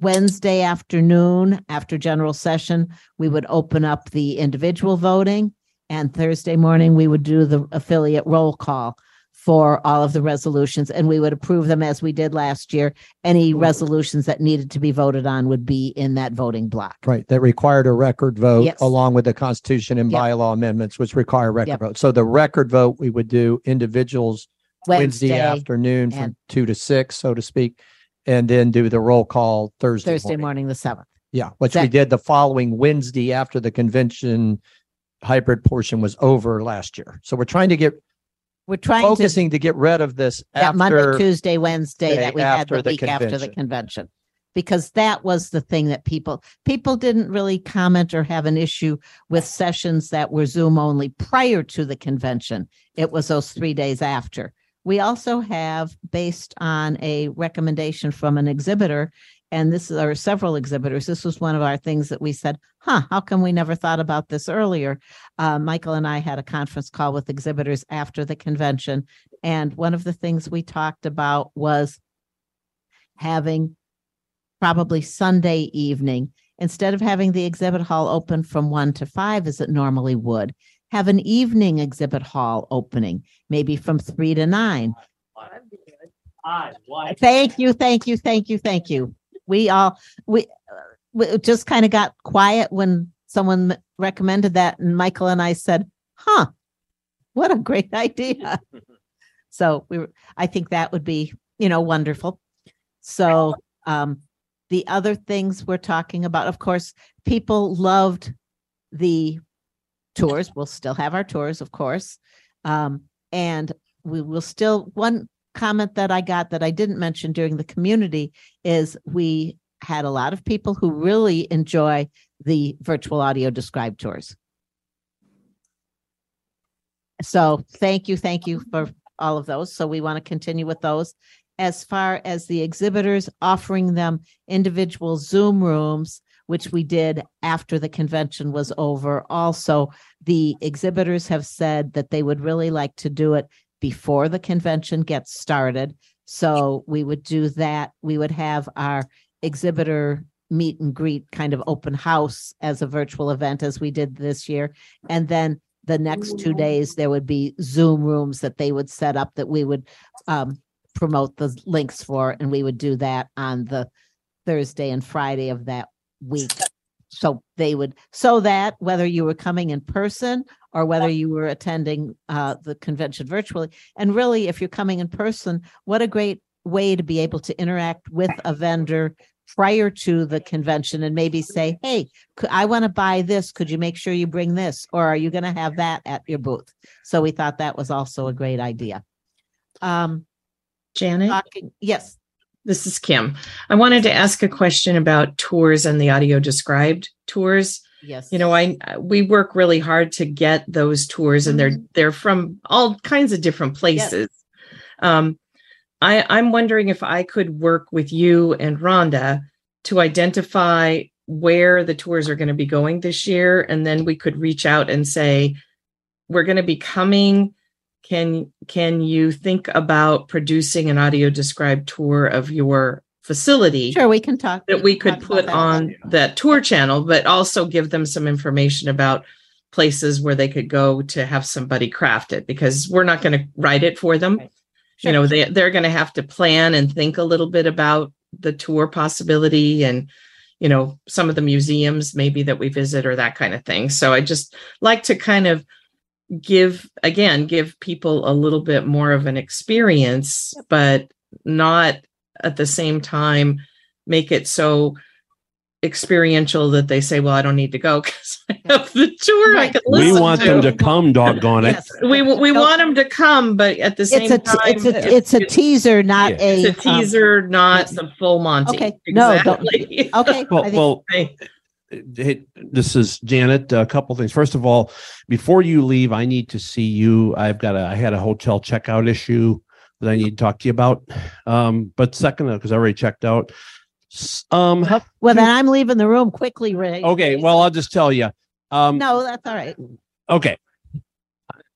Wednesday afternoon after general session. We would open up the individual voting. And Thursday morning, we would do the affiliate roll call. For all of the resolutions and we would approve them as we did last year. Any resolutions that needed to be voted on would be in that voting block. Right, that required a record vote Yes. along with the Constitution and Yep. bylaw amendments, which require a record Yep. vote. So the record vote, we would do individuals Wednesday afternoon from and- two to six, so to speak, and then do the roll call Thursday. Thursday morning. morning, the seventh. Yeah, which we That- did the following Wednesday after the convention hybrid portion was over last year. So we're trying to get We're trying focusing to get rid of this that Monday, Tuesday, Wednesday that we had the the week after the convention. convention. Because that was the thing that people, people didn't really comment or have an issue with sessions that were Zoom only prior to the convention. It was those three days after. We also have, based on a recommendation from an exhibitor, and this is, or several exhibitors, this was one of our things that we said, huh, how come we never thought about this earlier? Uh, Michael and I had a conference call with exhibitors after the convention. And one of the things we talked about was having probably Sunday evening, instead of having the exhibit hall open from one to five as it normally would, have an evening exhibit hall opening, maybe from three to nine. Thank you, thank you, thank you, thank you. We all, we, we just kind of got quiet when someone recommended that and Michael and I said, huh, what a great idea. So we were, I think that would be, you know, wonderful. So, um, the other things we're talking about, of course, people loved the tours. We'll still have our tours, of course. Um, and we will still, one comment that I got that I didn't mention during the community is we had a lot of people who really enjoy the virtual audio described tours. So thank you, thank you for all of those. So we want to continue with those. As far as the exhibitors offering them individual Zoom rooms, which we did after the convention was over. Also, the exhibitors have said that they would really like to do it before the convention gets started. So we would do that. We would have our exhibitor meet and greet kind of open house as a virtual event as we did this year. And then the next two days, there would be Zoom rooms that they would set up that we would um, promote the links for, and we would do that on the Thursday and Friday of that week. So they would, so that whether you were coming in person or whether you were attending uh, the convention virtually, and really, if you're coming in person, what a great way to be able to interact with a vendor prior to the convention and maybe say, hey, I want to buy this. Could you make sure you bring this? Or are you going to have that at your booth? So we thought that was also a great idea. Um, Janet? talking, yes, This is Kim. I wanted to ask a question about tours and the audio described tours. Yes. You know, I we work really hard to get those tours and they're they're from all kinds of different places. Um I I'm wondering if I could work with you and Rhonda to identify where the tours are going to be going this year and then we could reach out and say we're going to be coming can can you think about producing an audio described tour of your facility Sure, we can talk. that we could put that. on that tour channel, but also give them some information about places where they could go to have somebody craft it because we're not going to write it for them. You know, they they're going to have to plan and think a little bit about the tour possibility and you know some of the museums maybe that we visit or that kind of thing. So I just like to kind of give again give people a little bit more of an experience but not at the same time make it so experiential that they say well i don't need to go because i have the tour i can listen." We want to. them to come, doggone it. we we want them to come but at the same It's a, time it's a, it's a teaser, not a. it's a um, teaser not the full monty Okay, no, don't- Okay. Well, I think- well, hey, this is Janet. A couple things. First of all, before you leave, I need to see you. I've got a. I had a hotel checkout issue that I need to talk to you about. Um, but second, because I already checked out. Um. Well, then I'm leaving the room quickly, Ray. Okay. Well, I'll just tell you. Um. No, that's all right. Okay.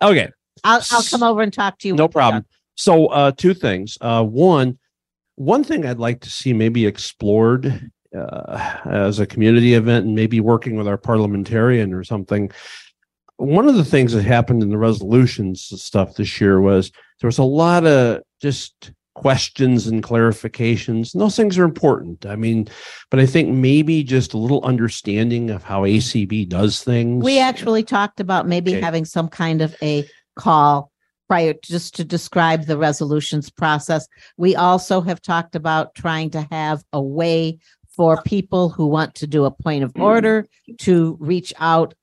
Okay. I'll, I'll come over and talk to you. No problem. So, uh, two things. Uh, one, one thing I'd like to see maybe explored uh, as a community event and maybe working with our parliamentarian or something. One of the things that happened in the resolutions stuff this year was there was a lot of just questions and clarifications. And those things are important. I mean, but I think maybe just a little understanding of how ACB does things. We actually talked about maybe Okay. having some kind of a call prior just to describe the resolutions process. We also have talked about trying to have a way for people who want to do a point of mm-hmm. order to reach out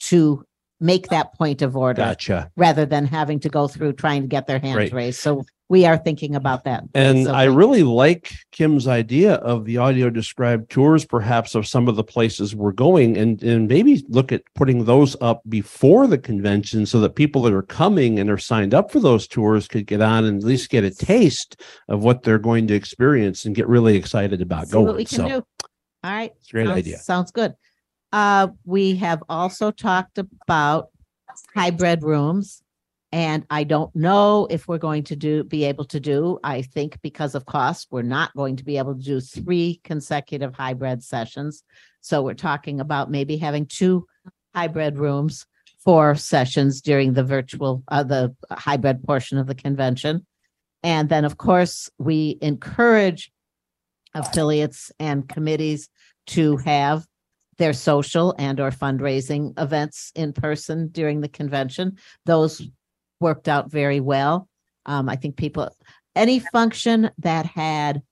to make that point of order Gotcha. rather than having to go through trying to get their hands Right. raised. So we are thinking about that. And So I really like Kim's idea of the audio described tours, perhaps of some of the places we're going, and and maybe look at putting those up before the convention so that people that are coming and are signed up for those tours could get on and at least get a taste of what they're going to experience and get really excited about see what going. we can So do. All right. It's a great Sounds- idea. Sounds good. Uh, we have also talked about hybrid rooms. And I don't know if we're going to do, be able to do, I think because of cost, we're not going to be able to do three consecutive hybrid sessions. So we're talking about maybe having two hybrid rooms for sessions during the virtual, uh, the hybrid portion of the convention. And then, of course, we encourage affiliates and committees to have their social and or fundraising events in person during the convention. Those worked out very well. Um, I think people, any function that had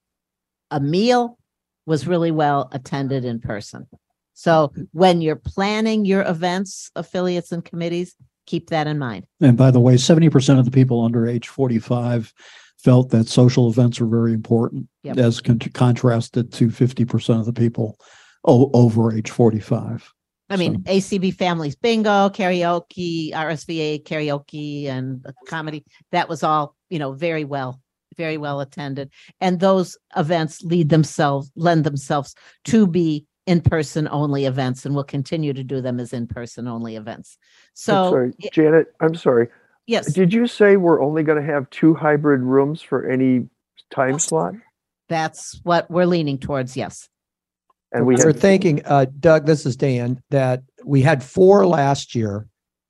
a meal was really well attended in person. So when you're planning your events, affiliates and committees, keep that in mind. And by the way, seventy percent of the people under age forty-five felt that social events were very important, Yep. as con- contrasted to fifty percent of the people o- over age forty-five. I mean, ACB families bingo, karaoke, RSVA karaoke and comedy, that was all, you know, very well, very well attended. And those events lead themselves, lend themselves to be in-person only events and we'll continue to do them as in-person only events. I'm So, sorry, y- Janet, I'm sorry. yes, Did you say we're only going to have two hybrid rooms for any time slot? that's what we're leaning towards, yes. And we We're had, thinking, uh, Doug, this is Dan, that we had four last year.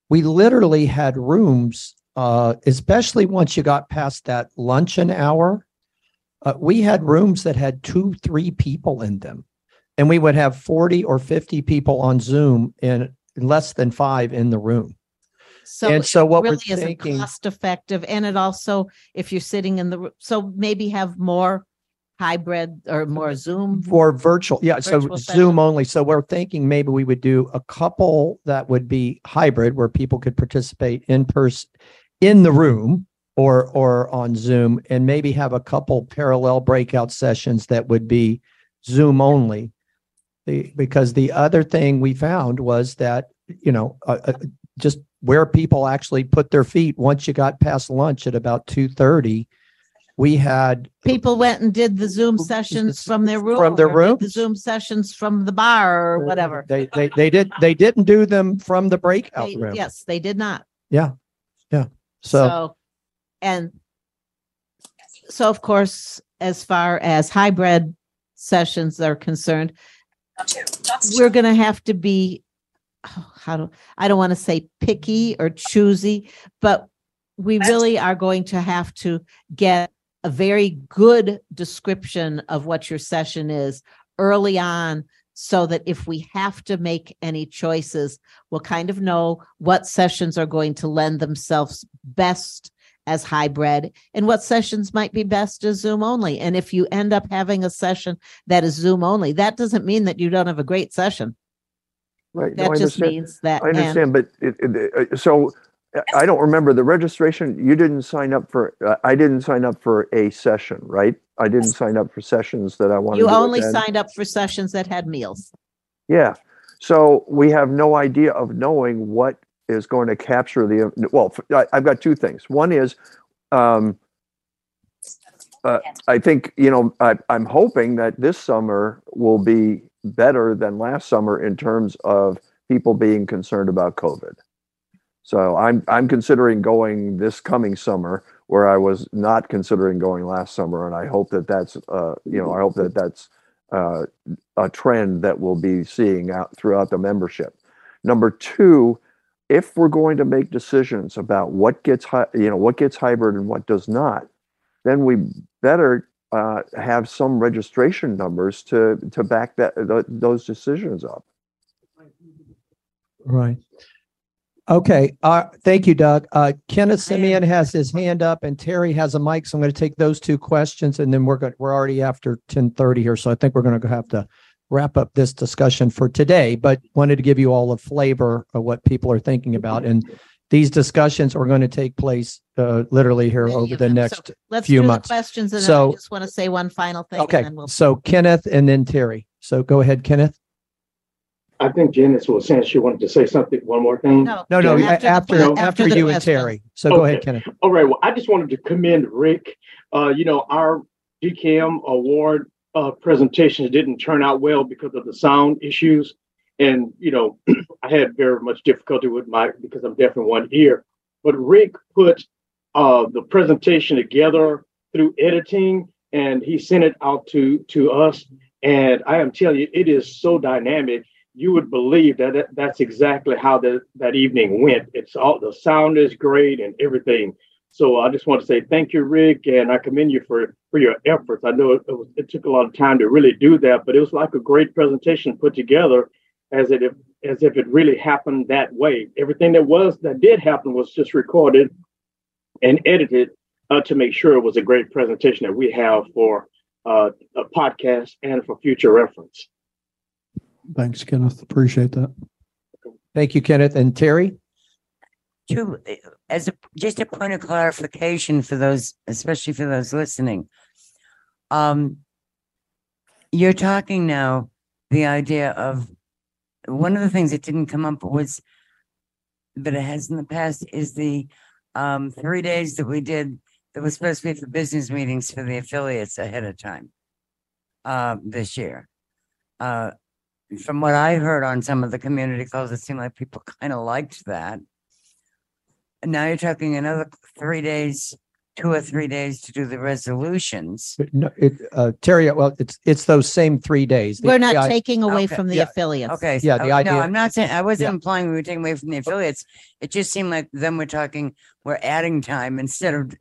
We literally had rooms, uh, especially once you got past that luncheon hour. Uh, we had rooms that had two, three people in them. And we would have 40 or 50 people on Zoom and less than five in the room. So And so what we're really isn't thinking- cost effective. And it also, if you're sitting in the, r- so maybe have more hybrid or more Zoom. For virtual, yeah, so Virtual Zoom only. So we're thinking maybe we would do a couple that would be hybrid where people could participate in person in the room or or on Zoom and maybe have a couple parallel breakout sessions that would be Zoom only. The, because the other thing we found was that, you know, uh, uh, just where people actually put their feet once you got past lunch at about two thirty, we had People went and did the Zoom sessions from their room. From their room, The? Zoom sessions from the bar or whatever. They they they did they didn't do them from the breakout They- room. Yes, they did not. Yeah. Yeah. So, So, and so of course, as far as hybrid sessions are concerned, we're going to have to be, oh, how do, I don't want to say picky or choosy, but we really are going to have to get a very good description of what your session is early on so that if we have to make any choices, we'll kind of know what sessions are going to lend themselves best as hybrid and what sessions might be best as Zoom only. And if you end up having a session that is Zoom only, that doesn't mean that you don't have a great session. right. That I just means that. I and- understand, but it, it, uh, so I don't remember the registration. You didn't sign up for, uh, I didn't sign up for a session, right? I didn't sign up for sessions that I wanted You to only attend. signed up for sessions that had meals. Yeah. So we have no idea of knowing what is going to capture the, well, I, have got two things. One is, um, uh, I think, you know, I, I'm hoping that this summer will be better than last summer in terms of people being concerned about COVID. So I'm, I'm considering going this coming summer where I was not considering going last summer. And I hope that that's, uh, you know, I hope that that's, uh, a trend that we'll be seeing out throughout the membership. Number two, if we're going to make decisions about what gets, hy- you know, what gets hybrid and what does not, then we better uh, have some registration numbers to, to back that, th- those decisions up. Right. Okay, uh, thank you, Doug. Uh, Kenneth Semien has his hand up and Terry has a mic, so I'm going to take those two questions and then we're going, we're already after ten thirty here, so I think we're going to have to wrap up this discussion for today, but wanted to give you all a flavor of what people are thinking about. And these discussions are going to take place, uh, literally here over the them. So next Let's few do the months. questions and then I So, just want to say one final thing. and okay, then we'll- so Kenneth and then Terry. So go ahead, Kenneth. I think Janice was saying she wanted to say something, one more thing. No, No, no, Janice? a- after, after you and Terry. So go ahead, Okay. Kenneth. All right. Well, I just wanted to commend Rick. Uh, you know, our DKM award uh, presentations didn't turn out well because of the sound issues. And, you know, I had very much difficulty with my, because I'm deaf in one ear. But Rick put uh, the presentation together through editing and he sent it out to, to us. And I am telling you, it is so dynamic. You would believe that that- that's exactly how that, that evening went. It's all, the sound is great and everything. So I just want to say thank you, Rick, and I commend you for for your efforts. I know it, it, it took a lot of time to really do that, but it was like a great presentation put together, as it as if it really happened that way. Everything that was that did happen was just recorded and edited uh, to make sure it was a great presentation that we have for uh, a podcast and for future reference. Thanks, Kenneth. Appreciate that. Thank you, Kenneth. And Terry? To, as a, just a point of clarification for those, especially for those listening. Um, you're talking now, the idea of, one of the things that didn't come up was, but it has in the past, is the, um, three days that we did, that was supposed to be for business meetings for the affiliates ahead of time. Um, this year. Uh, from what I heard on some of the community calls, it seemed like people kind of liked that. And now you're talking another three days, two or three days to do the resolutions. No, it, uh, Terry, well, it's, it's those same three days. The- We're the not i- taking away Okay. from the Yeah. affiliates. Okay. Yeah, so- the No, idea- I'm not saying, I wasn't Yeah. implying we were taking away from the affiliates. It just seemed like then we're talking, we're adding time instead of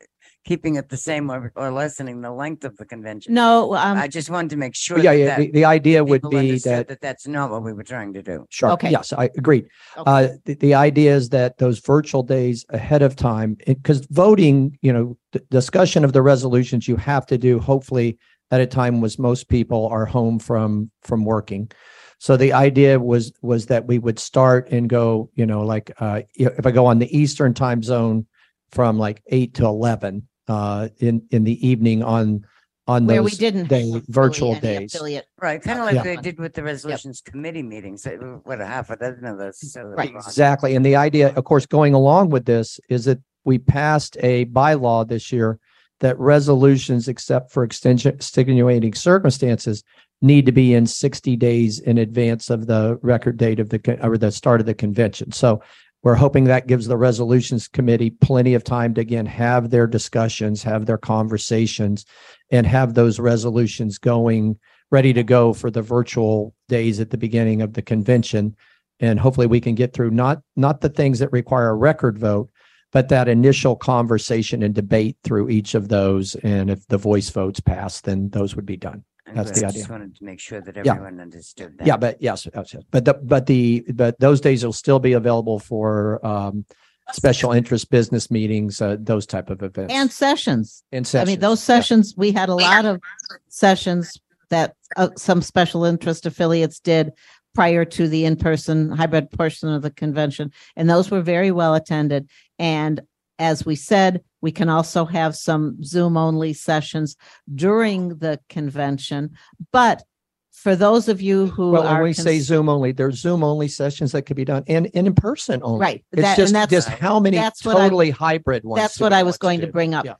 keeping it the same or, or lessening the length of the convention. No, um, I just wanted to make sure. Yeah, that yeah, that the, the idea would people be understood that That that's not what we were trying to do. Sure. Okay. Yes, I agreed. Uh, the, the idea is that those virtual days ahead of time, because voting, you know, the discussion of the resolutions you have to do hopefully at a time was most people are home from from working. So the idea was was that we would start and go, you know, like uh, if I go on the Eastern time zone from like eight to eleven uh, in in the evening on on Where we those didn't day have virtual affiliate- days. affiliate. Right, kind of Yeah. like they did with the resolutions committee meetings, they what, a half a dozen of those. so that Right. was- Exactly. And the idea, of course, going along with this is that we passed a bylaw this year that resolutions, except for extension, extenuating circumstances, need to be in sixty days in advance of the record date of the, con- or the start of the convention. So we're hoping that gives the resolutions committee plenty of time to again, have their discussions, have their conversations and have those resolutions going, ready to go for the virtual days at the beginning of the convention. And hopefully we can get through not, not the things that require a record vote, but that initial conversation and debate through each of those. And if the voice votes pass, then those would be done. I'm That's good. the I idea. Just wanted to make sure that Yeah. everyone understood that. Yeah, but yes, yes, yes. but the, but the, but those days will still be available for, um, special interest business meetings, uh, those type of events. And sessions. And I mean, sessions, those yeah. sessions, we had a lot of sessions that uh, some special interest affiliates did prior to the in-person hybrid portion of the convention. And those were very well attended. And as we said, we can also have some Zoom only sessions during the convention. But for those of you who Well, when are we say Zoom only, there's Zoom only sessions that could be done and, and in person only. Right. It's That- just, and that's- just how many that's what I- totally hybrid ones. That's what I was going to do? bring up. Yeah.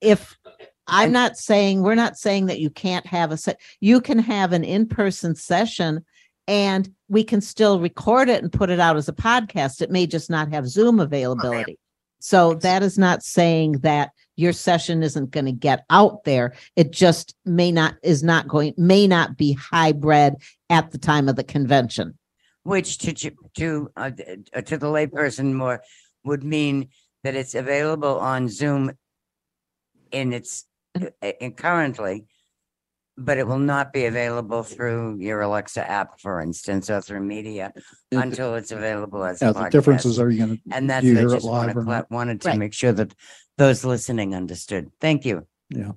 If I'm not saying, we're not saying that you can't have a se- you can have an in-person session and we can still record it and put it out as a podcast. It may just not have Zoom availability. So that is not saying that your session isn't going to get out there. It just may not, is not going, may not be hybrid at the time of the convention. which to, to, uh, uh, to the layperson more would mean that it's available on Zoom in its, uh, uh, currently, but it will not be available through your Alexa app, for instance, or through media until it's available as. a Yeah, the differences podcast. are you gonna, And that's, do you I hear it just wanna live or cla- not? wanted to Right. make sure that those listening understood. Thank you. Yeah.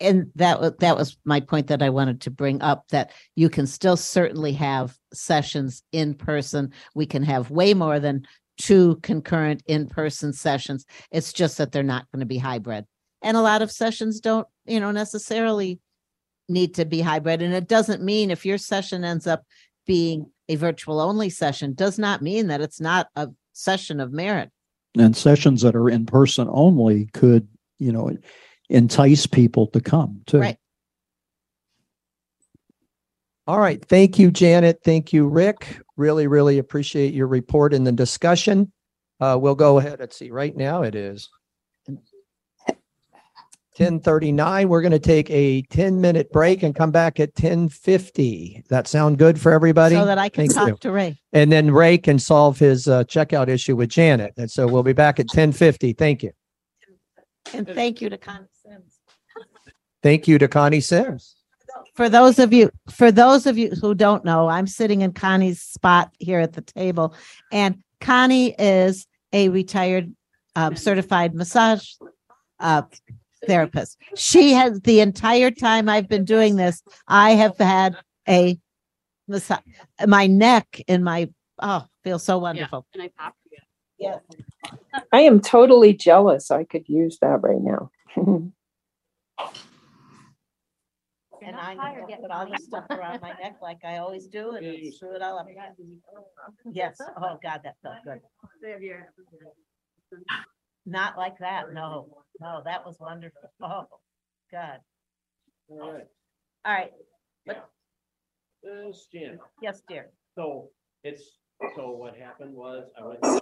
and that was that was my point that I wanted to bring up that you can still certainly have sessions in person. We can have way more than two concurrent in-person sessions. It's just that they're not going to be hybrid. And a lot of sessions don't, you know, necessarily need to be hybrid. And it doesn't mean if your session ends up being a virtual only session, does not mean that it's not a session of merit. And sessions that are in person only could, you know, entice people to come too. Right. All right. Thank you, Janet. Thank you, Rick. Really, really appreciate your report and the discussion. Uh, we'll go ahead. Let's see, right now it is ten thirty-nine. We're going to take a ten-minute break and come back at ten fifty. That sound good for everybody? So that I can Thank you. talk to Ray. And then Ray can solve his uh, checkout issue with Janet. And so we'll be back at ten fifty. Thank you. And thank you to Connie Sims. Thank you to Connie Sims. For those of you, for those of you who don't know, I'm sitting in Connie's spot here at the table. And Connie is a retired um, certified massage uh, therapist. She has the entire time I've been doing this, I have had a massage, my neck and my, oh, feels so wonderful. And I popped you. Yes. I am totally jealous. I could use that right now. And I'm put all this stuff around my neck like I always do and then screw it all up. Yes, oh God, that felt good. Not like that, no, no, that was wonderful. Oh, God. All right. All right, This Janet. yes, dear. So it's, so what happened was I went this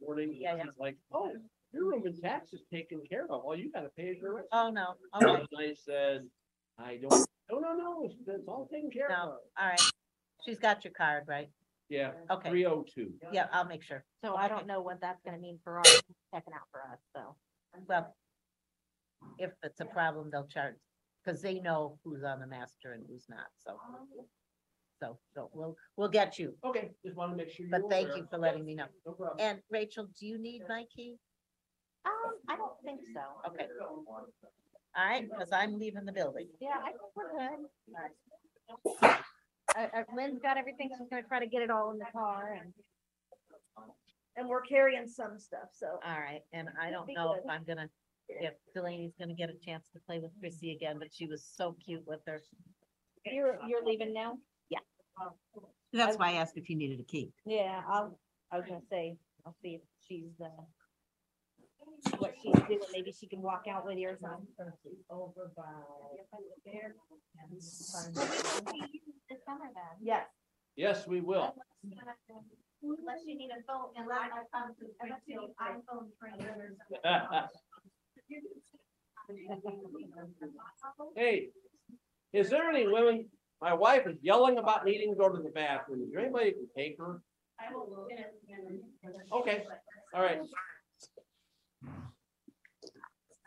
morning. Yeah, yeah. She's like, oh, your room and tax is taken care of. All you gotta pay is your rent. Oh, no, okay, And I said, I don't, no, no, no, it's, it's all taken care no, of. all right. She's got your card, right? Yeah. Okay. Three oh two. Yeah, I'll make sure. So I don't know what that's gonna mean for our checking out for us, so. Well, if it's a problem, they'll charge, because they know who's on the master and who's not, so. So, so we'll, we'll get you, Okay, just wanna make sure. but you're thank aware. you for letting me know. No problem. And Rachel, do you need my key? Um, I don't think so. Okay. All right, because I'm leaving the building. Yeah, I think we're good. Uh, uh, Lynn's got everything. She's gonna try to get it all in the car and. And we're carrying some stuff, so. All right, and I don't know if. I'm gonna, if Delaney's gonna get a chance to play with Chrissy again, but she was so cute with her. You're, you're leaving now? Yeah. That's why I asked if you needed a key. Yeah, I'll, I was gonna say, I'll see if she's, uh. What she's doing, maybe she can walk out with you or something. Over by. This summer then. Yes. Yes, we will. Unless you need a phone, unless I come to, unless you need iPhone trainer. Hey, is there any women, my wife is yelling about needing to go to the bathroom. Is there anybody who can take her? Okay, all right.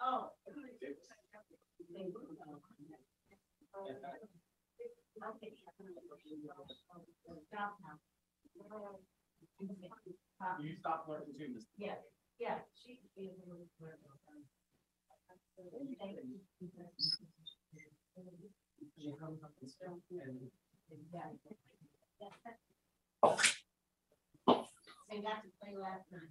Oh. You stop learning too. Yeah, yeah. she- They got to play last night.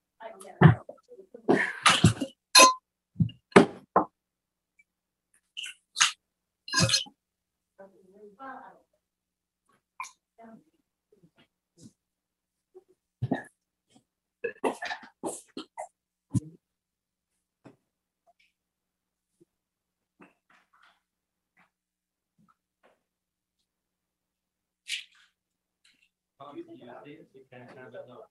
You can have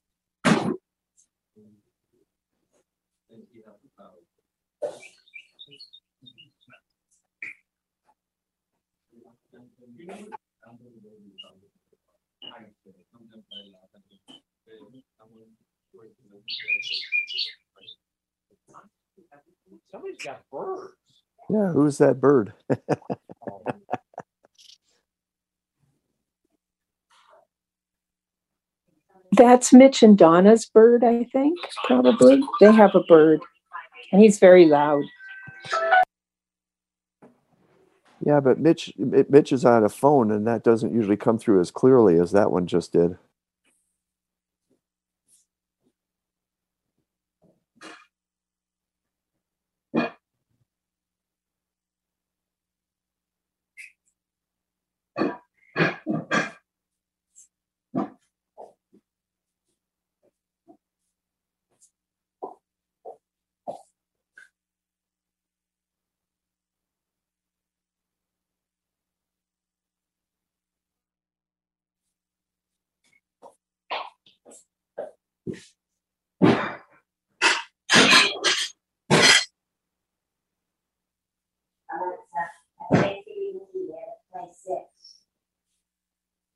you did. Somebody's got birds. Yeah, who's that bird? Oh, That's Mitch and Donna's bird, I think, probably. They have a bird and he's very loud. Yeah, but Mitch, Mitch is on a phone and that doesn't usually come through as clearly as that one just did.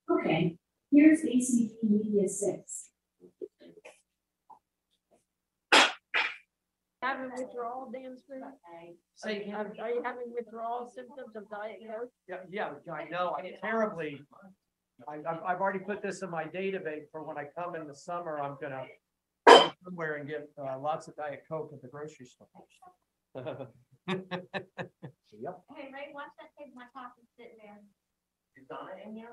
Okay, here's ACB Media Six. Having withdrawal, Dan Smith? Say Are are you having withdrawal symptoms of Diet Coke? Yeah, yeah, I know, I terribly. I, I've, I've already put this in my database for when I come in the summer, I'm gonna go somewhere and get, uh, lots of Diet Coke at the grocery store. Yep. Hey, Ray, watch that take my coffee sitting there. Is Donna in here?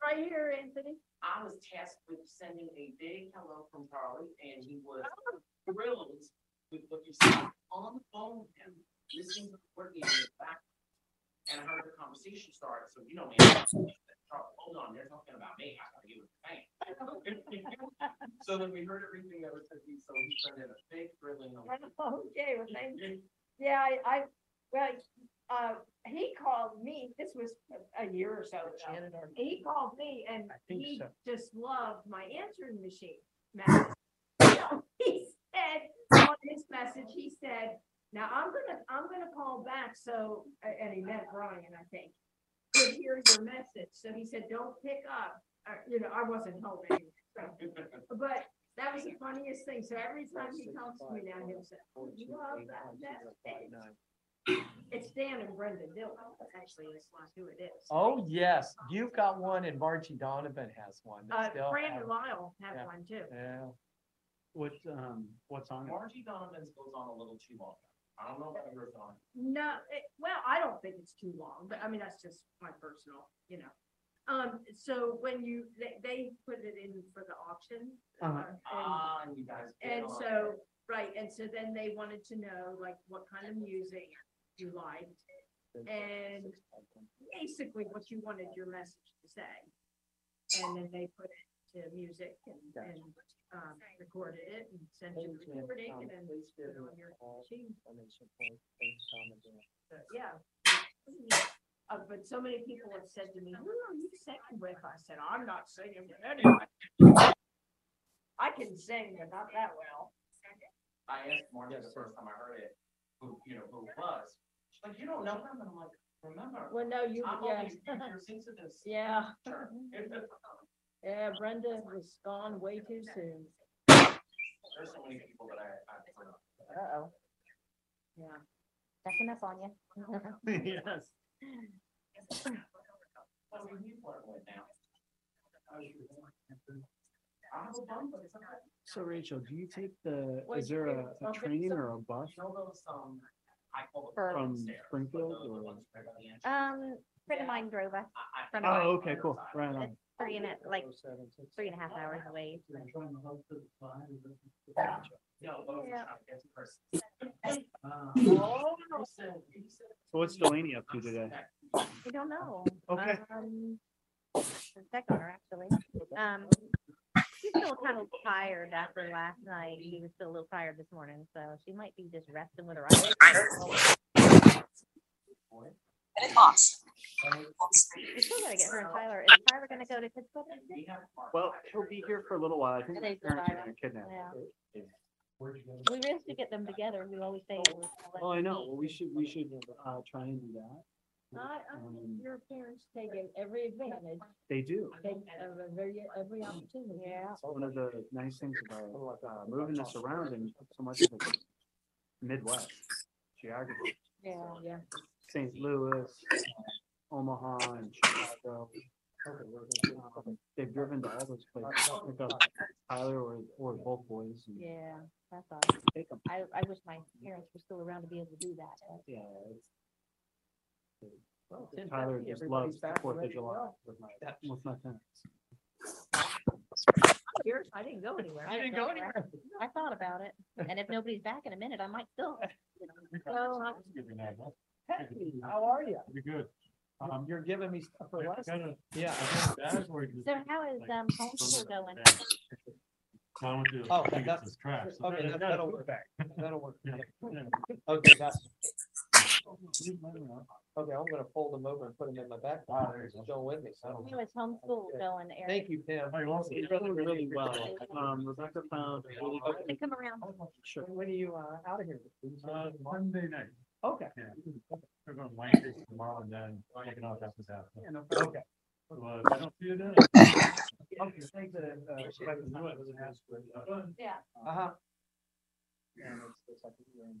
Right here, Anthony. I was tasked with sending a big hello from Charlie, and he was thrilled with what you said on the phone with him, listening to the meeting in the back. And I heard the conversation start, so you know, man, Charlie, hold on, they're talking about me, I gotta give it a bang. So then we heard everything that was said, so he sent in a big grilling. on- Okay, well, thank you. Yeah, I, I, well, uh, he called me, this was a- a year or so ago. He called me and think he so. just loved my answering machine. message. So He said, on his message, he said, now I'm gonna, I'm gonna call back, so, a- and he meant Brian, I think. To hear your message, so he said, don't pick up, uh, you know, I wasn't home anyway. so. But that was the funniest thing, so every time he talks to me now, he'll say, "Oh, you love that message." It's Dan and Brenda Dillon, actually, it's who it is. Oh, yes, you've got one and Margie Donovan has one. that Uh, still Brandon have- Lyle has yeah, one too. Yeah. What, um, what's on it? Margie Donovan's goes on a little too long. I don't know about yours on. No, it, well, I don't think it's too long, but I mean, that's just my personal, you know. Um, so when you, they, they put it in for the auction. Uh-huh. uh, and- Ah, and you guys. bid And on it. so, right, and so then they wanted to know like what kind of music you liked. And basically what you wanted your message to say. And then they put it to music and, and, um, recorded it and sent you the recording and then they put it on your machine. So, Yeah, Uh, but so many people have said to me, who are you singing with? I said, I'm not singing with anyone. I can sing, but not that well. I asked Marcia the first time I heard it, who, you know, who it was. She's like, you don't know them, And I'm like, remember? Well, no, you, I'm yeah. only three years into this. Yeah. Sure. Yeah, Brenda was gone way too soon. There's so many people that I, I. Uh-oh. Yeah. Checking up on you. Yes. What are you flirting with now? I have a bum, but it's okay. So Rachel, do you take the, What is do you there think? a, a Okay, train so- or a bus You those, um, I call them For- from stairs, Springfield the- the or? ones right on the edge. Um, friend of mine drove us. Friend of Oh, mine. okay, cool. Right on. Three and a, like, three and a half hours away. No, those Yeah. are it's first. So what's Delaney up to today? We don't know. Okay. Um, we'll check on her actually. Um, she's still kind of tired after last night. She was still a little tired this morning, so she might be just resting with her eyes. We still gotta get her and Tyler. Is Tyler gonna go to Pittsburgh? Well, he'll be here for a little while. I think his parents are gonna kidnap him. We used to get them together. We always say. it was Oh, I know. Well, we should, we should, uh, try and do that. I, I Um, your parents taking every advantage, They do. take every, every opportunity. Yeah. It's one of the nice things about, uh, moving this around and so much of it's Midwest geography. Yeah, yeah. St. Louis, Omaha and Chicago. Um, They've driven to all those places, to pick up Tyler or, or both boys. and Yeah, that's all. Take. I, I wish my parents were still around to be able to do that. but- Yeah. it's- Well, ten Tyler thirty, just everybody's loves the back and Fourth of to July go. with my, with my parents. Yours, I didn't go anywhere. I didn't go anywhere. I thought about it, and if nobody's back in a minute, I might still. you know. I- Hey, how are you? Pretty good. Um, you're giving me stuff for less. Yeah. So how is, um, homeschool going? Oh, that's, okay, that- that'll work. That'll work. Okay, that's. Okay, I'm gonna fold them over and put them in my backpack. Still with me, so. I don't- How is homeschool going, Eric? Thank you, Pam. It's really, really well. Um, Rebecca found. a really When they come around. Sure. When are you, uh, out of here? Uh, Monday night. Okay. Yeah. We're going to Lancaster tomorrow and then taking off after that. Yeah, no problem. Okay. Well, I don't see you then. Okay, thanks, uh, uh, Rebecca. Yeah. Uh-huh. And it's the second year in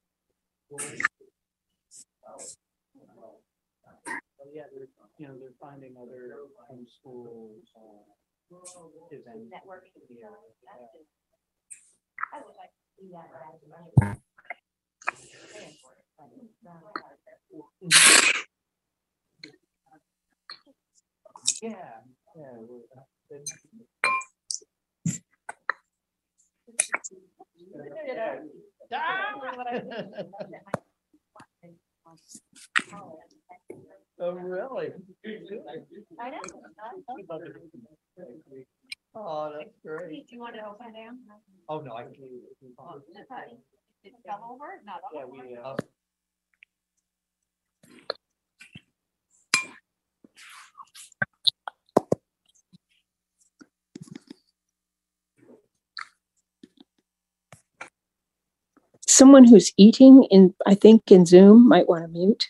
But yeah, they're, you know, they're finding other homeschool, uh, events. Networking. Yeah. I would like to see that. Yeah, yeah. we're, uh, they- Oh, really? I know. Oh, that's great. Do you want to open down? Oh, no, I can. Did it come over? Not Yeah, we, uh, Someone who's eating in, I think in Zoom might want to mute.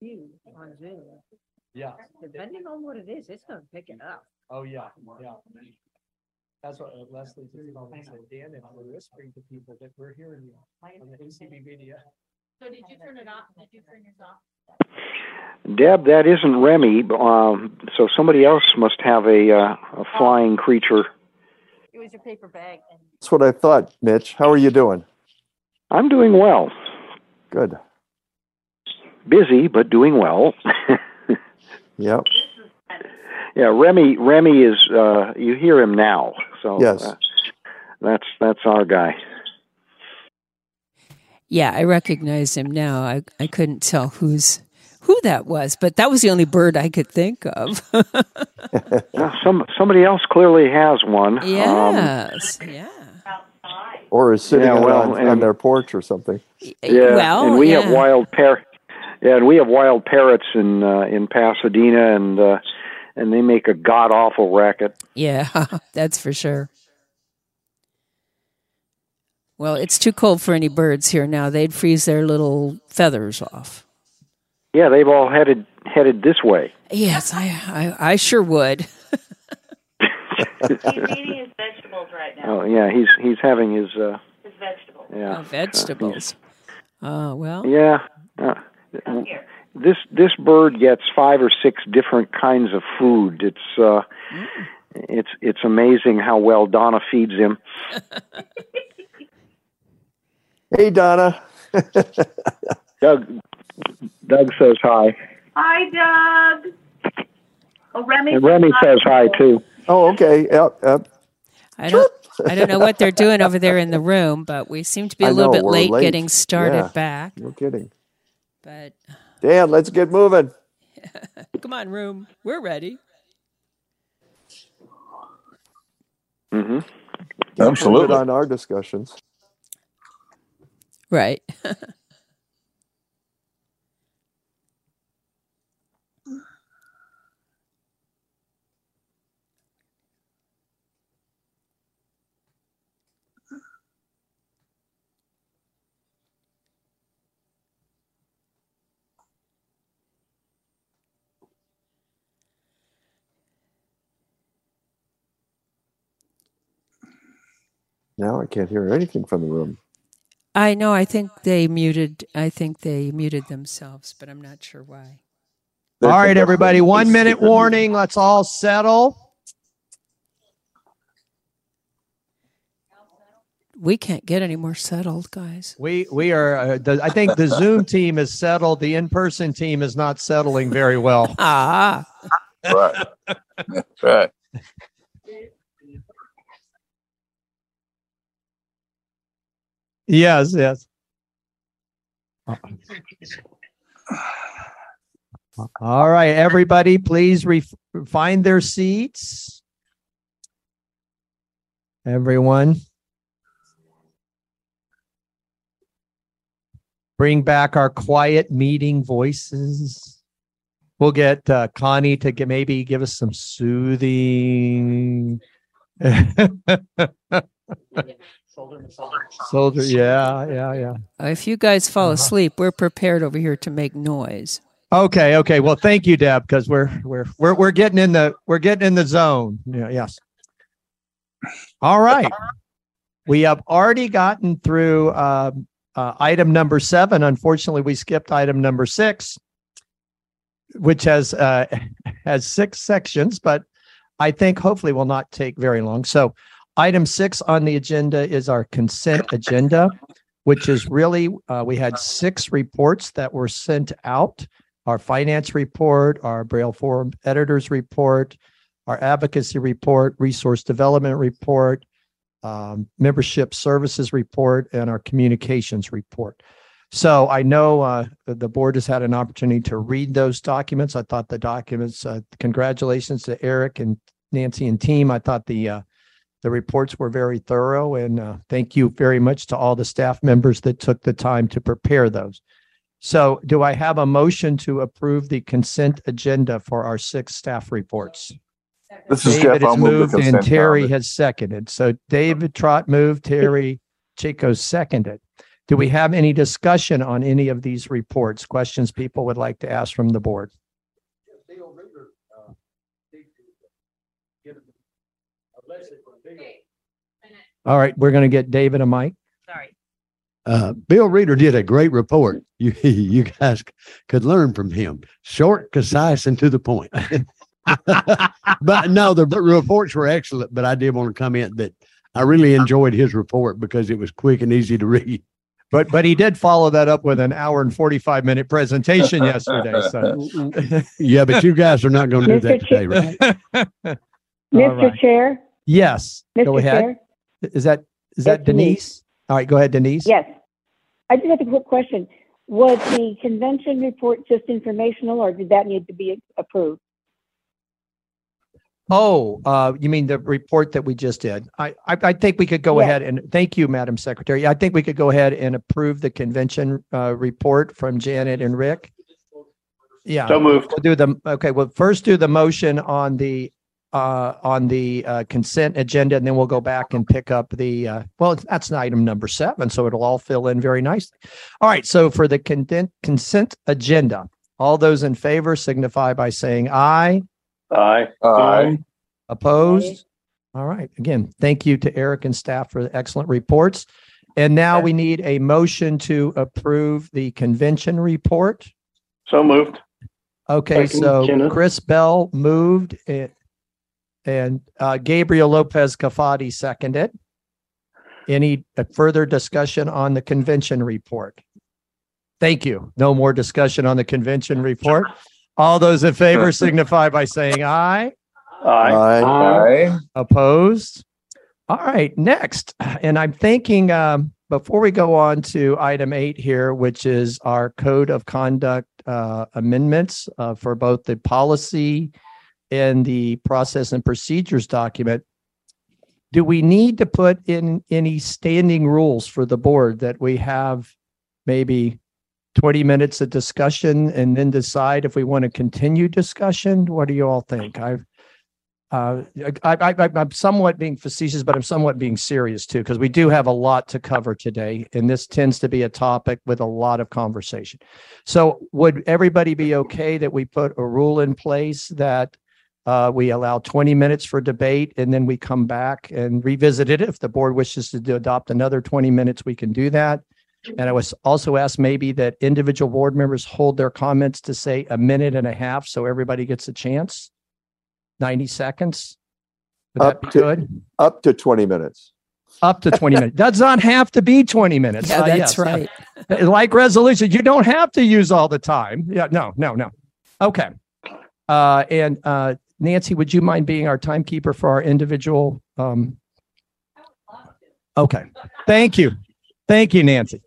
You on Zoom. Yeah. Depending on what it is, it's gonna pick it up. Oh, yeah, yeah. That's what uh, Leslie just told me, said, Dan, if we're whispering to people that we're hearing you on the ACB media. So did you turn it off? Did you turn yours off? Deb, that isn't Remy, um, so somebody else must have a, uh, a flying creature. It was Here's your paper bag. That's what I thought, Mitch. How are you doing? I'm doing well. Good. Busy, but doing well. Yep. yeah, Remy. Remy is. Uh, you hear him now, so Yes. uh, that's that's our guy. Yeah, I recognize him now. I, I couldn't tell who's who that was, but that was the only bird I could think of. Well, some somebody else clearly has one. Um, yes. yeah. Or is sitting Yeah, on- well, on, on their porch or something. Yeah, Well, and we have yeah. wild par. Yeah, and we have wild parrots in uh, in Pasadena, and uh, and they make a god awful racket. Yeah, that's for sure. Well, it's too cold for any birds here now. They'd freeze their little feathers off. Yeah, they've all headed headed this way. Yes, I I, I sure would. he's eating his vegetables right now. Oh yeah, he's he's having his uh, His vegetables. yeah Oh, vegetables. Oh well. Yeah. Uh, this this bird gets five or six different kinds of food. It's uh, it's it's amazing how well Donna feeds him. Hey, Donna. Doug Doug says hi, Hi, Doug. Oh, Remy. and Remy says hi too. Oh, okay. Yep. Yep. I don't I don't know what they're doing over there in the room, but we seem to be a I little know, bit late, late. getting started Yeah. back. No kidding. But Dan, let's get moving. come on, room. We're ready. Mm-hmm. Absolutely. On our discussions. Right. Now I can't hear anything from the room. I know. I think they muted. I think they muted themselves, but I'm not sure why. All right, everybody, one minute warning. Let's all settle. We can't get any more settled, guys. We we are. Uh, the, I think the Zoom team is settled. The in-person team is not settling very well. Ah. Right. Right. Yes, yes. All right, everybody, please re- find their seats. Everyone. Bring back our quiet meeting voices. We'll get uh, Connie to maybe give us some soothing. Soldier, yeah, yeah, yeah. Uh, If you guys Uh-huh. fall asleep, we're prepared over here to make noise. Okay, okay. Well, thank you, Deb, because we're we're we're we're getting in the we're getting in the zone. Yeah, yes. All right. We have already gotten through um, uh, item number seven. Unfortunately, we skipped item number six, which has uh, has six sections, but I think hopefully will not take very long. So, item six on the agenda is our consent agenda, which is really uh, we had six reports that were sent out our finance report, our Braille Forum editors report, our advocacy report, resource development report, um, membership services report, and our communications report. So I know uh, the board has had an opportunity to read those documents. I thought the documents. Uh, congratulations to Eric and Nancy and team. I thought the uh, the reports were very thorough, and uh, thank you very much to all the staff members that took the time to prepare those. So do I have a motion to approve the consent agenda for our six staff reports? This is David Jeff. I'll has move the moved and consent Terry calendar. has seconded. So David Trott moved, Terry Chico seconded. Do we have any discussion on any of these reports? Questions people would like to ask from the board? All right, we're going to get David a mic. Sorry. Uh, Bill Reader did a great report. You you guys could learn from him. Short, concise, and to the point. but no, the reports were excellent. But I did want to comment that I really enjoyed his report because it was quick and easy to read. But but he did follow that up with an hour and 45 minute presentation yesterday. So Yeah, but you guys are not going to do that Mr. today, right? Mr. right. Chair, Yes, go Mr. ahead. Chair, Is that is that It's me. Denise? All right, go ahead, Denise. yes. I just have a quick question. Was the convention report just informational or did that need to be approved? Oh, uh, you mean the report that we just did? I, I, I think we could go Yes. ahead and, thank you, Madam Secretary. I think we could go ahead and approve the convention, uh, report from Janet and Rick. Yeah. So moved. We'll do the, okay, well, first do the motion on the, uh, on the, uh, consent agenda, and then we'll go back and pick up the, uh, well, that's item number seven, so it'll all fill in very nicely. All right, so for the consent, consent agenda, all those in favor signify by saying aye. Aye. Aye. Opposed? All right. Again, thank you to Eric and staff for the excellent reports. And now we need a motion to approve the convention report. So moved. Okay, Second, so Kenneth. Chris Bell moved it. And uh, Gabriel Lopez Cafati seconded. Any uh, further discussion on the convention report? Thank you. No more discussion on the convention report. All those in favor signify by saying aye. Aye. Aye. Opposed? All right, next. And I'm thinking, um, before we go on to item eight here, which is our code of conduct uh, amendments uh, for both the policy and the process and procedures document, do we need to put in any standing rules for the board that we have maybe 20 minutes of discussion and then decide if we want to continue discussion? What do you all think? I've uh, I, I'm somewhat being facetious, but I'm somewhat being serious too, because we do have a lot to cover today, and this tends to be a topic with a lot of conversation. So, would everybody be okay that we put a rule in place that uh, we allow 20 minutes for debate, and then we come back and revisit it? If the board wishes to do- adopt another 20 minutes, we can do that. And I was also asked maybe that individual board members hold their comments to say a minute and a half, so everybody gets a chance. 90 seconds. Would that Up be to- good? Up to 20 minutes. Up to 20 minutes. Does not have to be 20 minutes. Yeah, Uh, that's yes. right. Like resolution, you don't have to use all the time. Yeah, no, no, no. Okay. Uh, and uh, Nancy, would you mind being our timekeeper for our individual? Um, okay. Thank you. Thank you, Nancy.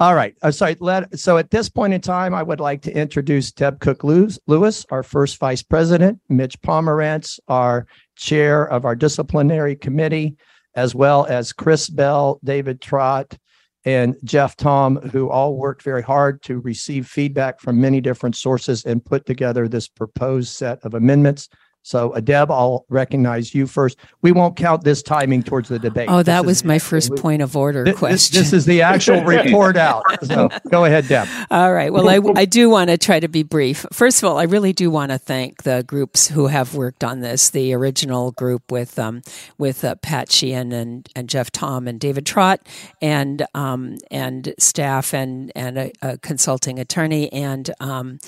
All right. Uh, so, let, so at this point in time, I would like to introduce Deb Cook Lewis, our first vice president, Mitch Pomerantz, our chair of our disciplinary committee, as well as Chris Bell, David Trott, and Jeff Thom, who all worked very hard to receive feedback from many different sources and put together this proposed set of amendments. So, Adeb, I'll recognize you first. We won't count this timing towards the debate. Oh, This that is- was my first point of order Thi- thi- question. This is the actual report out. So, go ahead, Deb. All right. Well, I, I do want to try to be brief. First of all, I really do want to thank the groups who have worked on this. The original group with um, with uh, Pat Sheehan and, and Jeff Thom and David Trott and um, and staff and and a, a consulting attorney and um,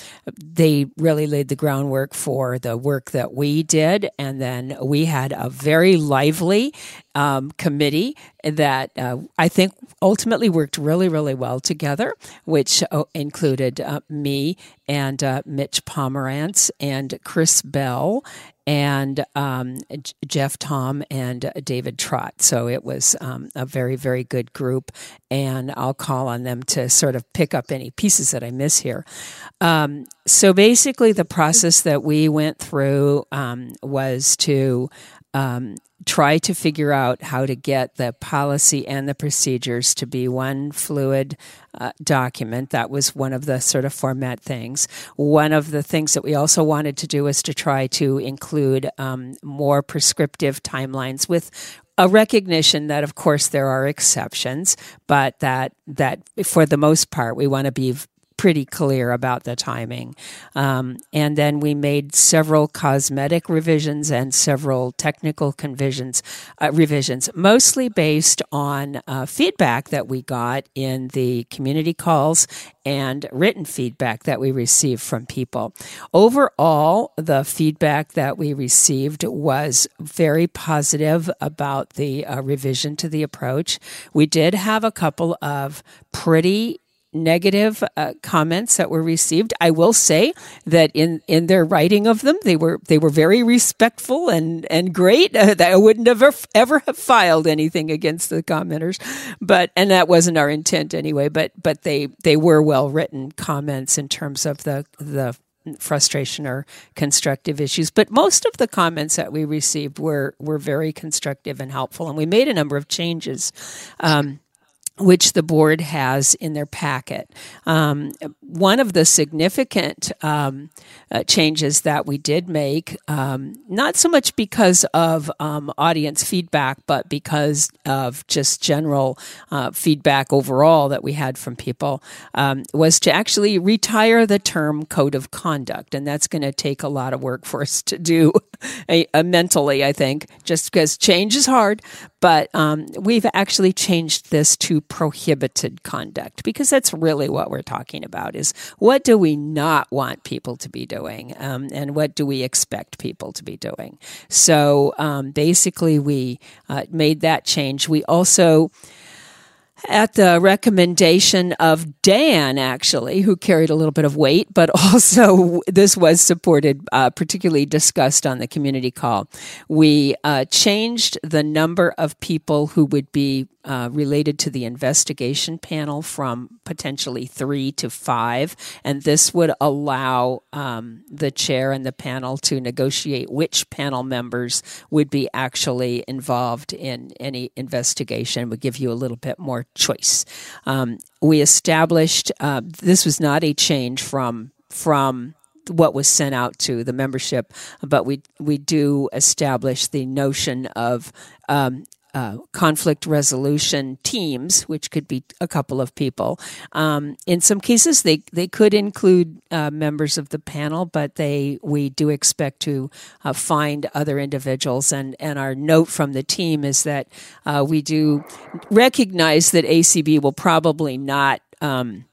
they really laid the groundwork for the work that we did. And then we had a very lively um, committee that uh, I think ultimately worked really, really well together, which uh, included uh, me and uh, Mitch Pomerantz and Chris Bell and um, Jeff Thom and David Trott. So it was um, a very, very good group. And I'll call on them to sort of pick up any pieces that I miss here. Um, so basically, the process that we went through um, was to um, try to figure out how to get the policy and the procedures to be one fluid uh, document. That was one of the sort of format things. One of the things that we also wanted to do was to try to include um, more prescriptive timelines with a recognition that of course there are exceptions but that that for the most part we want to be pretty clear about the timing. Um, and then we made several cosmetic revisions and several technical convisions, uh, revisions, mostly based on uh, feedback that we got in the community calls and written feedback that we received from people. Overall, the feedback that we received was very positive about the uh, revision to the approach. We did have a couple of pretty negative uh, comments that were received. I will say that in in their writing of them, they were they were very respectful and and great. Uh, I wouldn't ever ever have filed anything against the commenters, but and that wasn't our intent anyway. But but they they were well written comments in terms of the the frustration or constructive issues but most of the comments that we received were were very constructive and helpful and we made a number of changes um, which the board has in their packet. Um, one of the significant um, uh, changes that we did make, um, not so much because of um, audience feedback, but because of just general uh, feedback overall that we had from people, um, was to actually retire the term code of conduct. And that's going to take a lot of work for us to do mentally, I think, just because change is hard. But um, we've actually changed this to prohibited conduct because that's really what we're talking about is what do we not want people to be doing um, and what do we expect people to be doing. So um, basically, we uh, made that change. We also at the recommendation of Dan, actually, who carried a little bit of weight, but also this was supported, uh, particularly discussed on the community call. We uh, changed the number of people who would be uh, related to the investigation panel from potentially three to five. And this would allow um, the chair and the panel to negotiate which panel members would be actually involved in any investigation, would give you a little bit more choice. Um, we established uh, this was not a change from from what was sent out to the membership, but we we do establish the notion of um, uh, conflict resolution teams, which could be a couple of people. Um, in some cases, they they could include uh, members of the panel, but they we do expect to uh, find other individuals. And and our note from the team is that uh, we do recognize that ACB will probably not. Um,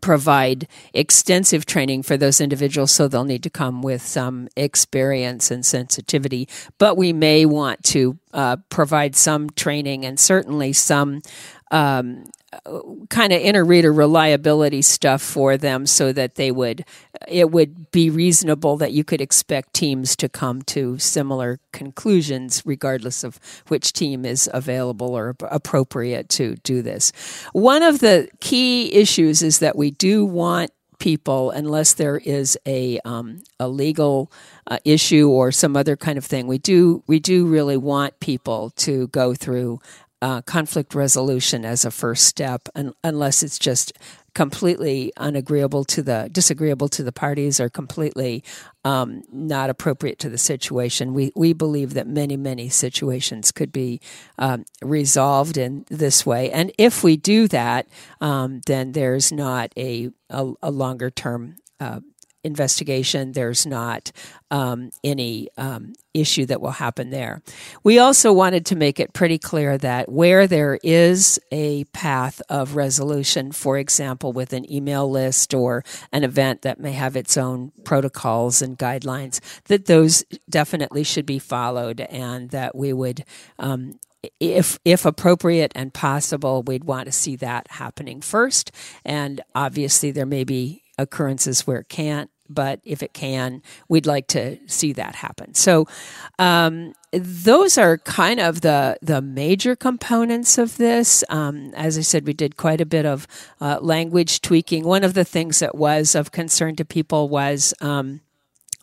provide extensive training for those individuals, so they'll need to come with some experience and sensitivity. But we may want to uh, provide some training and certainly some um, kind of inter-reader reliability stuff for them so that they would it would be reasonable that you could expect teams to come to similar conclusions regardless of which team is available or appropriate to do this one of the key issues is that we do want people unless there is a um, a legal uh, issue or some other kind of thing. We do we do really want people to go through uh, conflict resolution as a first step, un- unless it's just completely unagreeable to the disagreeable to the parties or completely um, not appropriate to the situation. We we believe that many many situations could be um, resolved in this way, and if we do that, um, then there's not a a, a longer term. Uh, investigation. There's not um, any um, issue that will happen there. We also wanted to make it pretty clear that where there is a path of resolution, for example, with an email list or an event that may have its own protocols and guidelines, that those definitely should be followed and that we would. Um, if if appropriate and possible, we'd want to see that happening first. And obviously, there may be occurrences where it can't but if it can, we'd like to see that happen. So, um, those are kind of the the major components of this. Um, as I said, we did quite a bit of uh, language tweaking. One of the things that was of concern to people was. Um,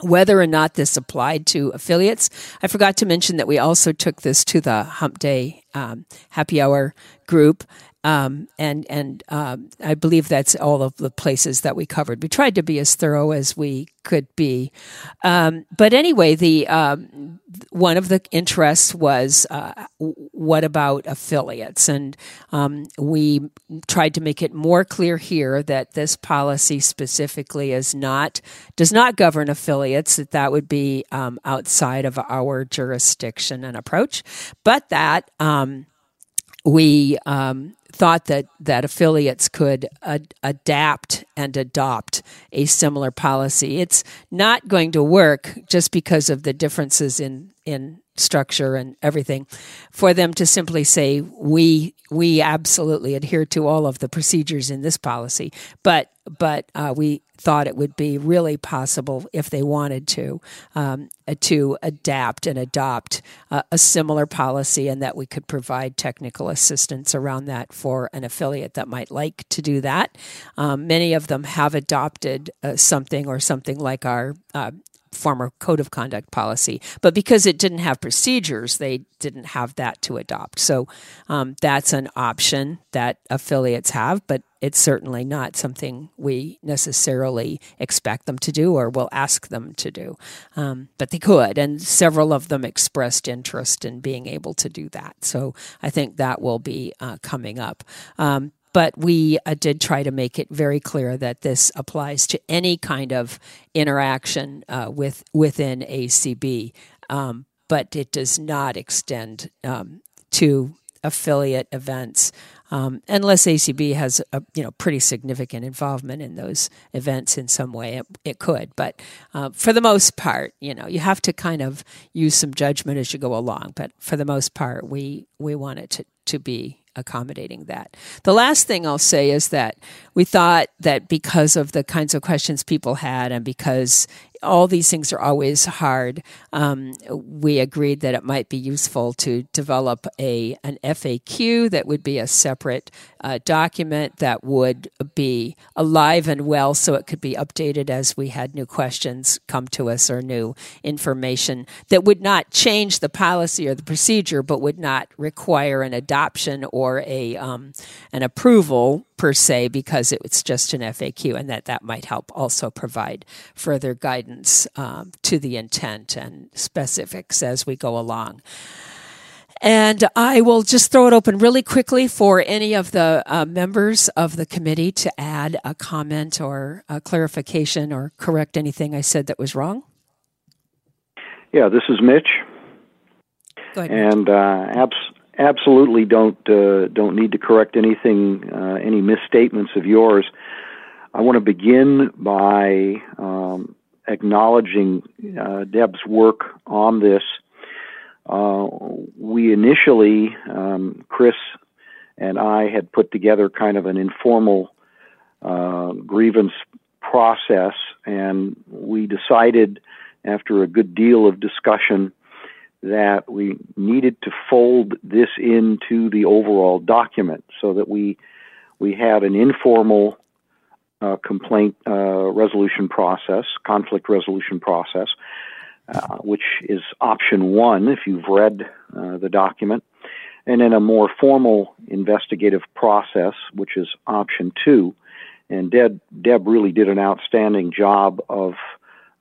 whether or not this applied to affiliates. I forgot to mention that we also took this to the Hump Day um, Happy Hour group, Um, and and um, I believe that's all of the places that we covered. We tried to be as thorough as we could be. Um, but anyway, the um, one of the interests was uh, what about affiliates, and um, we tried to make it more clear here that this policy specifically is not does not govern affiliates. That that would be um, outside of our jurisdiction and approach, but that we um, thought that that affiliates could ad- adapt and adopt a similar policy. It's not going to work just because of the differences in in structure and everything for them to simply say we we absolutely adhere to all of the procedures in this policy. But but uh, we thought it would be really possible if they wanted to um, uh, to adapt and adopt uh, a similar policy and that we could provide technical assistance around that for an affiliate that might like to do that. Um, many of them have adopted uh, something or something like our uh, former code of conduct policy. But because it didn't have procedures, they didn't have that to adopt. So um, that's an option that affiliates have, but it's certainly not something we necessarily expect them to do or will ask them to do. Um, but they could, and several of them expressed interest in being able to do that. So I think that will be uh, coming up. Um, but we uh, did try to make it very clear that this applies to any kind of interaction uh, with within ACB, um, but it does not extend um, to affiliate events um, unless ACB has a you know pretty significant involvement in those events in some way. It, it could, but uh, for the most part, you know, you have to kind of use some judgment as you go along. But for the most part, we we want it to to be accommodating that. The last thing I'll say is that we thought that because of the kinds of questions people had and because all these things are always hard. Um, we agreed that it might be useful to develop a an FAQ that would be a separate uh, document that would be alive and well, so it could be updated as we had new questions come to us or new information that would not change the policy or the procedure, but would not require an adoption or a um, an approval per se because it's just an FAQ, and that that might help also provide further guidance um, to the intent and specifics as we go along. And I will just throw it open really quickly for any of the uh, members of the committee to add a comment or a clarification or correct anything I said that was wrong. Yeah, this is Mitch. Go ahead. And uh, abs- absolutely don't uh, don't need to correct anything, uh, any misstatements of yours. I want to begin by um, acknowledging uh, Deb's work on this. Uh, we initially, um, Chris and I had put together kind of an informal uh, grievance process, and we decided after a good deal of discussion that we needed to fold this into the overall document so that we we had an informal uh, complaint uh, resolution process, conflict resolution process, uh, which is option one if you've read uh, the document, and then a more formal investigative process, which is option two. And Deb, Deb really did an outstanding job of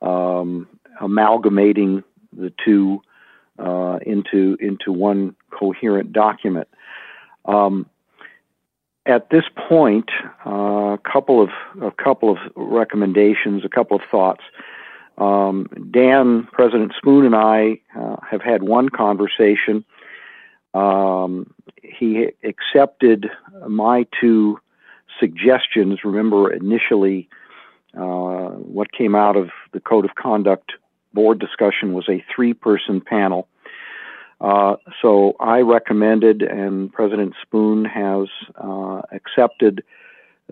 um, amalgamating the two uh, into into one coherent document. Um, at this point, uh, a couple of a couple of recommendations, a couple of thoughts. Um, Dan, President Spoone, and I uh, have had one conversation. Um, he accepted my two suggestions. Remember, initially, uh, what came out of the Code of Conduct board discussion was a three person panel. Uh, so I recommended, and President Spoone has uh, accepted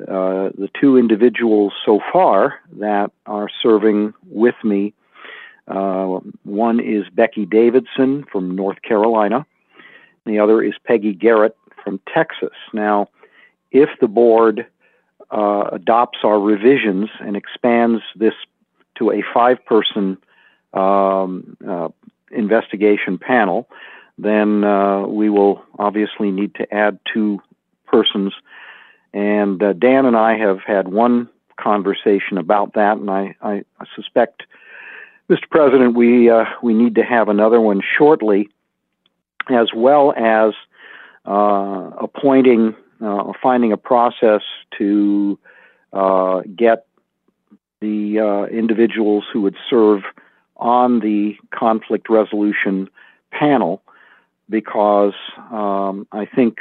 uh, the two individuals so far that are serving with me. Uh, one is Becky Davidson from North Carolina, the other is Peggy Garrett from Texas. Now, if the board uh, adopts our revisions and expands this to a five person um, uh, investigation panel, then uh, we will obviously need to add two persons. And uh, Dan and I have had one conversation about that, and I, I, suspect, Mr. President, we uh, we need to have another one shortly, as well as uh, appointing uh, finding a process to get the individuals who would serve on the conflict resolution panel, because um, I think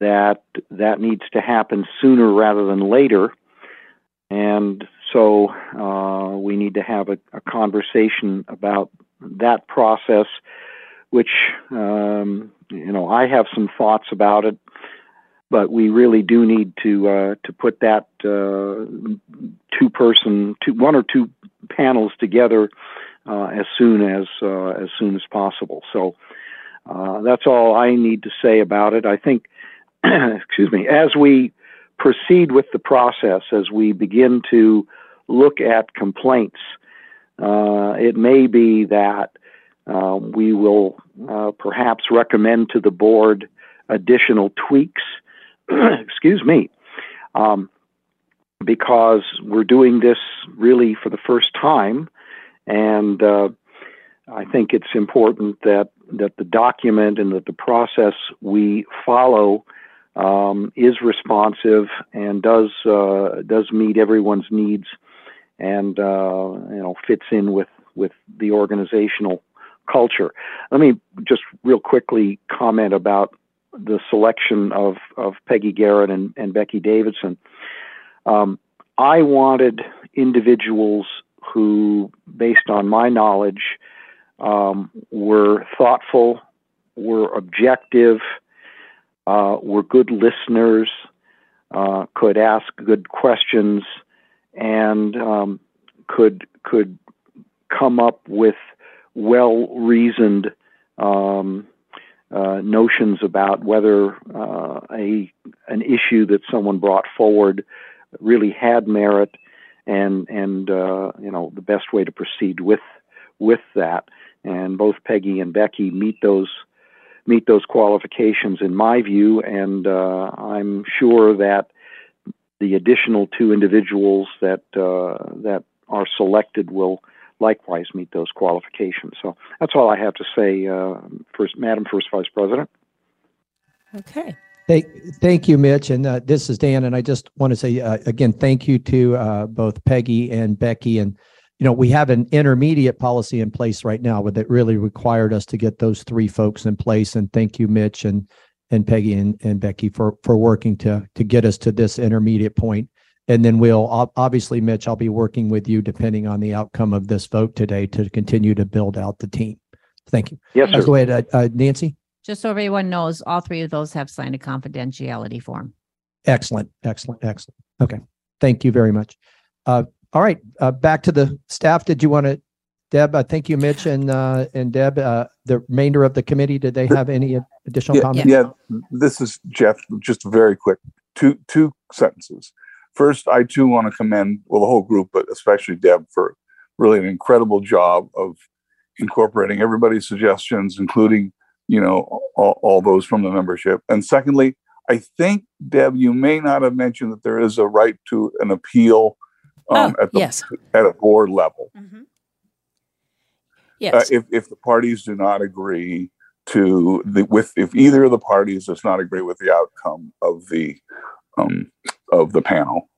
that that needs to happen sooner rather than later. And so uh, we need to have a, a, conversation about that process, which, um, you know, I have some thoughts about it, but we really do need to uh, to put that uh, two person, two, one or two panels together as soon as uh, as soon as possible. So uh, that's all I need to say about it. I think excuse me, as we proceed with the process, as we begin to look at complaints, uh, it may be that uh, we will uh, perhaps recommend to the board additional tweaks. excuse me. Um, because we're doing this really for the first time, and uh, I think it's important that that the document and that the process we follow um, is responsive and does uh, does meet everyone's needs and uh, you know fits in with with the organizational culture. Let me just real quickly comment about the selection of of Peggy Garrett and, and Becky Davidson. Um, I wanted individuals who, based on my knowledge, um, were thoughtful, were objective, uh, were good listeners, uh, could ask good questions, and um, could could come up with well reasoned um, uh, notions about whether uh, a an issue that someone brought forward really had merit and and uh, you know the best way to proceed with with that. And both Peggy and Becky meet those meet those qualifications in my view, and uh, I'm sure that the additional two individuals that uh, that are selected will likewise meet those qualifications. So that's all I have to say, uh, first, Madam First Vice President. Okay. Thank, thank you, Mitch. And uh, this is Dan. And I just want to say uh, again, thank you to uh, both Peggy and Becky. And you know, we have an intermediate policy in place right now, but that really required us to get those three folks in place. And thank you, Mitch and and Peggy and, and Becky for for working to to get us to this intermediate point. And then we'll obviously, Mitch, I'll be working with you depending on the outcome of this vote today to continue to build out the team. Thank you. Yes, sir. Go ahead, uh, uh, Nancy. Just so everyone knows, all three of those have signed a confidentiality form. Excellent, excellent, excellent. Okay, thank you very much. Uh, all right, uh, back to the staff. Did you want to, Deb? Uh, thank you, Mitch and uh, and Deb. Uh, the remainder of the committee. Did they have any additional yeah, comments? Yeah, this is Jeff. Just very quick. Two two sentences. First, I too want to commend well the whole group, but especially Deb for really an incredible job of incorporating everybody's suggestions, including you know all, all those from the membership. And secondly, I think Deb, you may not have mentioned that there is a right to an appeal um, Oh, at the yes. at a board level. Yes. Uh, if if the parties do not agree to the with if either of the parties does not agree with the outcome of the um of the panel.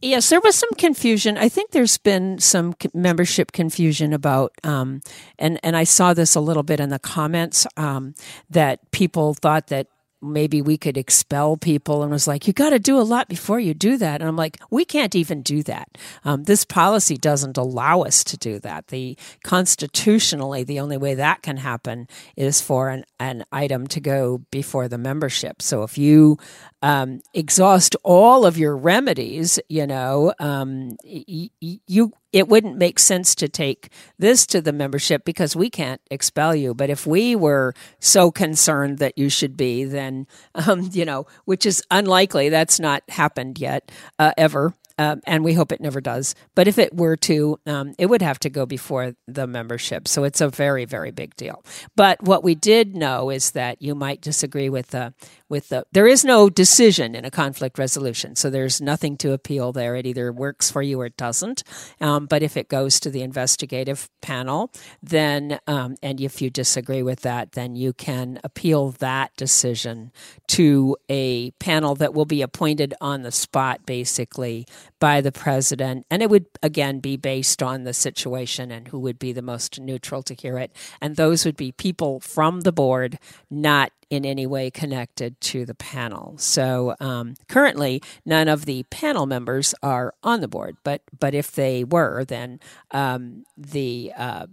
Yes, there was some confusion. I think there's been some membership confusion about, um, and and I saw this a little bit in the comments um, that people thought that maybe we could expel people and was like, you got to do a lot before you do that. And I'm like, we can't even do that. Um, this policy doesn't allow us to do that. The constitutionally, the only way that can happen is for an, an item to go before the membership. So if you um, exhaust all of your remedies, you know, um, y- y- you it wouldn't make sense to take this to the membership because we can't expel you. But if we were so concerned that you should be, then um, you know, which is unlikely. That's not happened yet uh, ever. Um, and we hope it never does. But if it were to, um, it would have to go before the membership. So it's a very, very big deal. But what we did know is that you might disagree with the with the. There is no decision in a conflict resolution, so there's nothing to appeal there. It either works for you or it doesn't. Um, but if it goes to the investigative panel, then um, and if you disagree with that, then you can appeal that decision to a panel that will be appointed on the spot, basically by the president, and it would again be based on the situation and who would be the most neutral to hear it, and those would be people from the board, not in any way connected to the panel. So um, currently, none of the panel members are on the board, but but if they were, then um, the uh,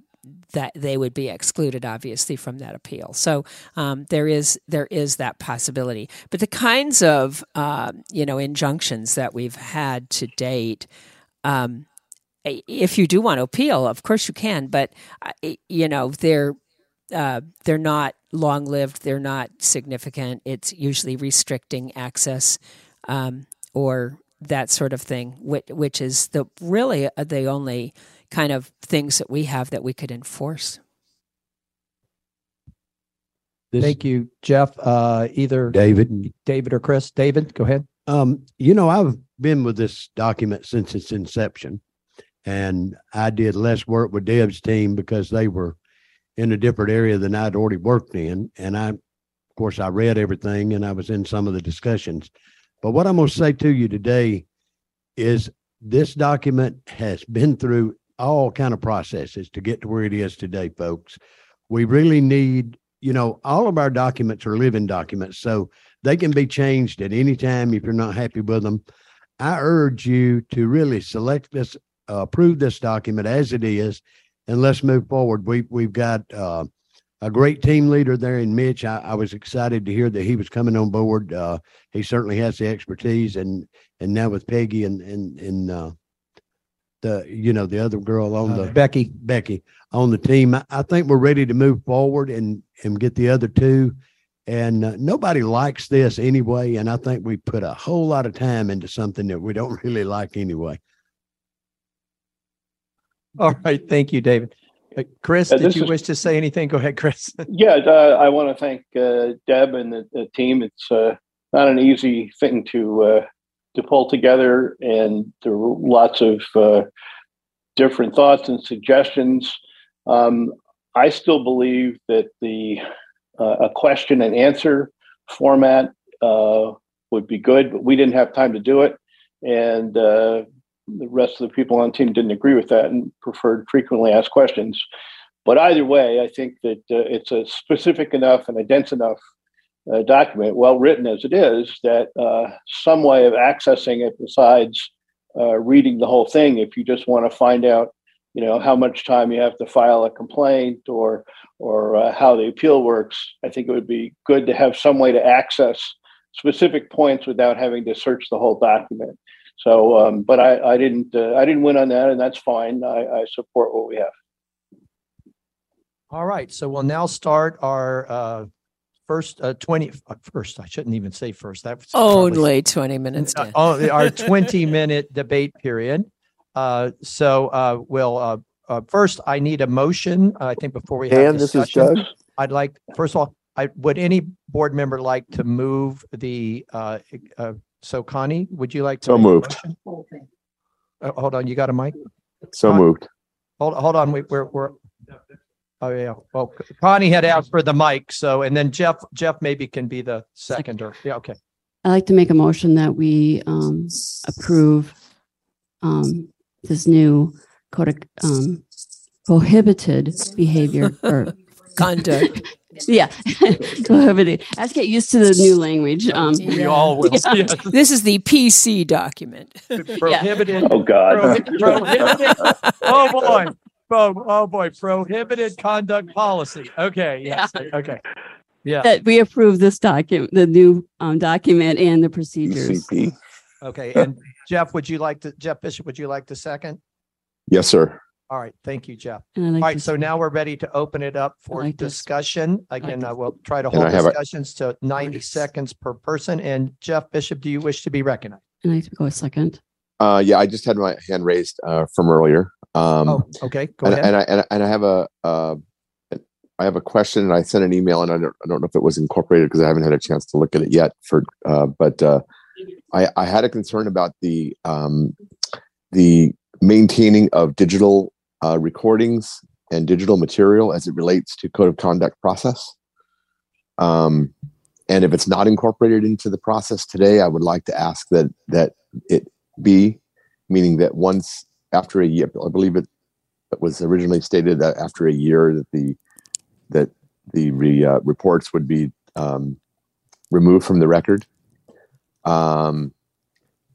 that they would be excluded obviously from that appeal. So um, there is there is that possibility. But the kinds of uh, you know injunctions that we've had to date. Um, if you do want to appeal, of course you can, but uh, you know they're uh, they're not long lived. They're not significant. It's usually restricting access um, or that sort of thing, which, which is the really uh, the only kind of things that we have that we could enforce. Thank you, Jeff. Uh, either David. David or Chris. David, go ahead. Um, you know, I've been with this document since its inception, and I did less work with Deb's team because they were in a different area than I'd already worked in. And I, of course, I read everything and I was in some of the discussions. But what I'm going to say to you today is this document has been through all kind of processes to get to where it is today, folks. We really need, you know, all of our documents are living documents, so they can be changed at any time if you're not happy with them. I urge you to really select this, uh, approve this document as it is, and let's move forward. We we've got uh, a great team leader there in Mitch. I, I was excited to hear that he was coming on board. Uh, he certainly has the expertise, and and now with Peggy and and and uh, the you know the other girl on the Becky Becky on the team. I, I think we're ready to move forward and and get the other two. And uh, nobody likes this anyway. And I think we put a whole lot of time into something that we don't really like anyway. All right. Thank you, David. Uh, Chris, Uh, did you is- wish to say anything? Go ahead, Chris. Yeah, uh, I want to thank uh, Deb and the, the team. It's uh, not an easy thing to uh, to pull together, and there were lots of uh, different thoughts and suggestions. Um, I still believe that the uh, a question and answer format uh, would be good, but we didn't have time to do it, and uh, the rest of the people on the team didn't agree with that and preferred frequently asked questions. But either way, I think that uh, it's a specific enough and a dense enough uh, document, well written as it is, that uh, some way of accessing it besides uh, reading the whole thing, if you just want to find out, you know, how much time you have to file a complaint or or uh, how the appeal works, I think it would be good to have some way to access specific points without having to search the whole document. So, um, but I, I didn't uh, I didn't win on that, and that's fine. I, I support what we have. All right. So we'll now start our uh, first uh, 20 uh, first. I shouldn't even say first. That's probably- Only 20 minutes. Uh, oh, our 20 minute debate period. Uh, so uh, we'll uh, uh, first, I need a motion. I think before we have Dan, this is discussion, Doug. I'd like, first of all, I, would any board member like to move the, uh, uh, so Connie, would you like to? So make moved. motion? Uh, hold on, you got a mic? So moved. Hold, hold on, we, we're, we're. Oh, yeah. Well, Connie had asked for the mic, so, and then Jeff, Jeff maybe can be the seconder. Yeah, okay. I'd like to make a motion that we um approve um this new code of um prohibited behavior or Conduct. Yeah, prohibited. I have to get used to the new language. Um, We all will. yeah. yes. This is the PC document. Prohibited. Oh God. prohi- Prohibited. Oh, boy. Oh, oh, boy. Prohibited conduct policy. Okay, yes, okay. Yeah, That we approve this document, the new um document and the procedures. CP. okay. And Jeff, would you like to, Jeff Bishop, would you like to second? Yes, sir. All right, thank you, Jeff. And I'd All like right, to- so now we're ready to open it up for like this. discussion. Again, I will try to hold I have a- discussions to ninety seconds per person. And Jeff Bishop, do you wish to be recognized? And I have to go a second. Uh, yeah, I just had my hand raised uh, from earlier. Um, Oh, okay, go and, ahead. and I and, I- and I have a uh, I have a question, and I sent an email, and I don't I don't know if it was incorporated because I haven't had a chance to look at it yet. For uh, but uh, I I had a concern about the um, the maintaining of digital uh, recordings and digital material as it relates to code of conduct process. Um, and if it's not incorporated into the process today, I would like to ask that that it be, meaning that once after a year, I believe it, it was originally stated that after a year that the that the re, uh, reports would be um, removed from the record. Um,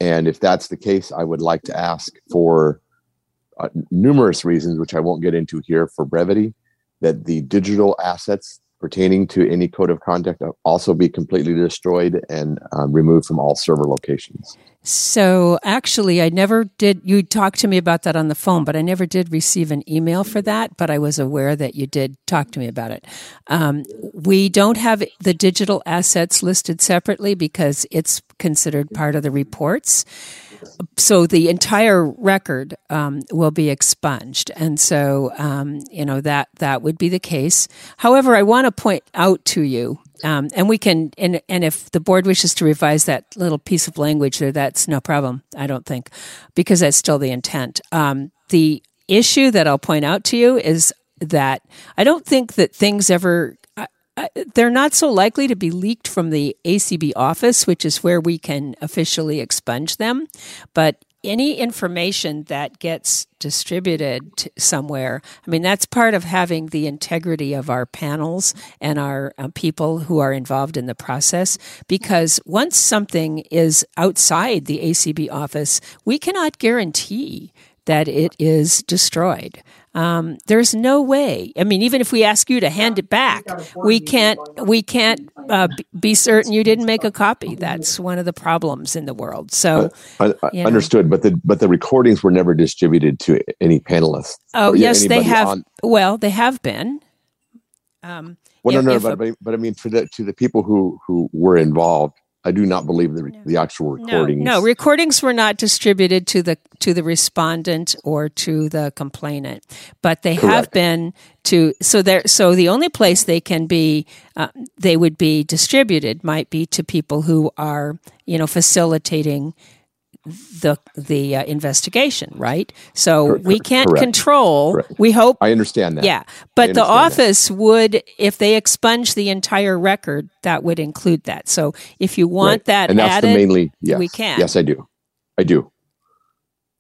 and if that's the case, I would like to ask for uh, numerous reasons, which I won't get into here for brevity, that the digital assets pertaining to any code of conduct also be completely destroyed and um, removed from all server locations. So actually, I never did. You talked to me about that on the phone, but I never did receive an email for that. But I was aware that you did talk to me about it. Um, we don't have the digital assets listed separately because it's considered part of the reports. So the entire record um, will be expunged, and so um, you know that that would be the case. However, I want to point out to you um, and we can, and, and if the board wishes to revise that little piece of language there, that's no problem, I don't think, because that's still the intent. Um, the issue that I'll point out to you is that I don't think that things ever, they're not so likely to be leaked from the ACB office, which is where we can officially expunge them. But any information that gets distributed somewhere, I mean, that's part of having the integrity of our panels and our uh, people who are involved in the process. Because once something is outside the ACB office, we cannot guarantee that it is destroyed. Um, there's no way. I mean, even if we ask you to hand it back, we can't. We can't uh, be certain you didn't make a copy. That's one of the problems in the world. So, I, I you know. understood, but the but the recordings were never distributed to any panelists. oh yes, they have. on- well, they have been. Um, well, if- no, no, a- but, but but I mean, for the to the people who who were involved, I do not believe the the actual No, recordings. no, no, recordings were not distributed to the to the respondent or to the complainant, but they have been to. So there, so the only place they can be, uh, they would be distributed might be to people who are, you know, facilitating the the uh, investigation, right? So Cor- we can't correct. control. Correct. We hope. I understand that. Yeah, but the understand that. office would, if they expunge the entire record, that would include that. So if you want Right. that and that's added, the mainly yes, we can. Yes, I do. I do.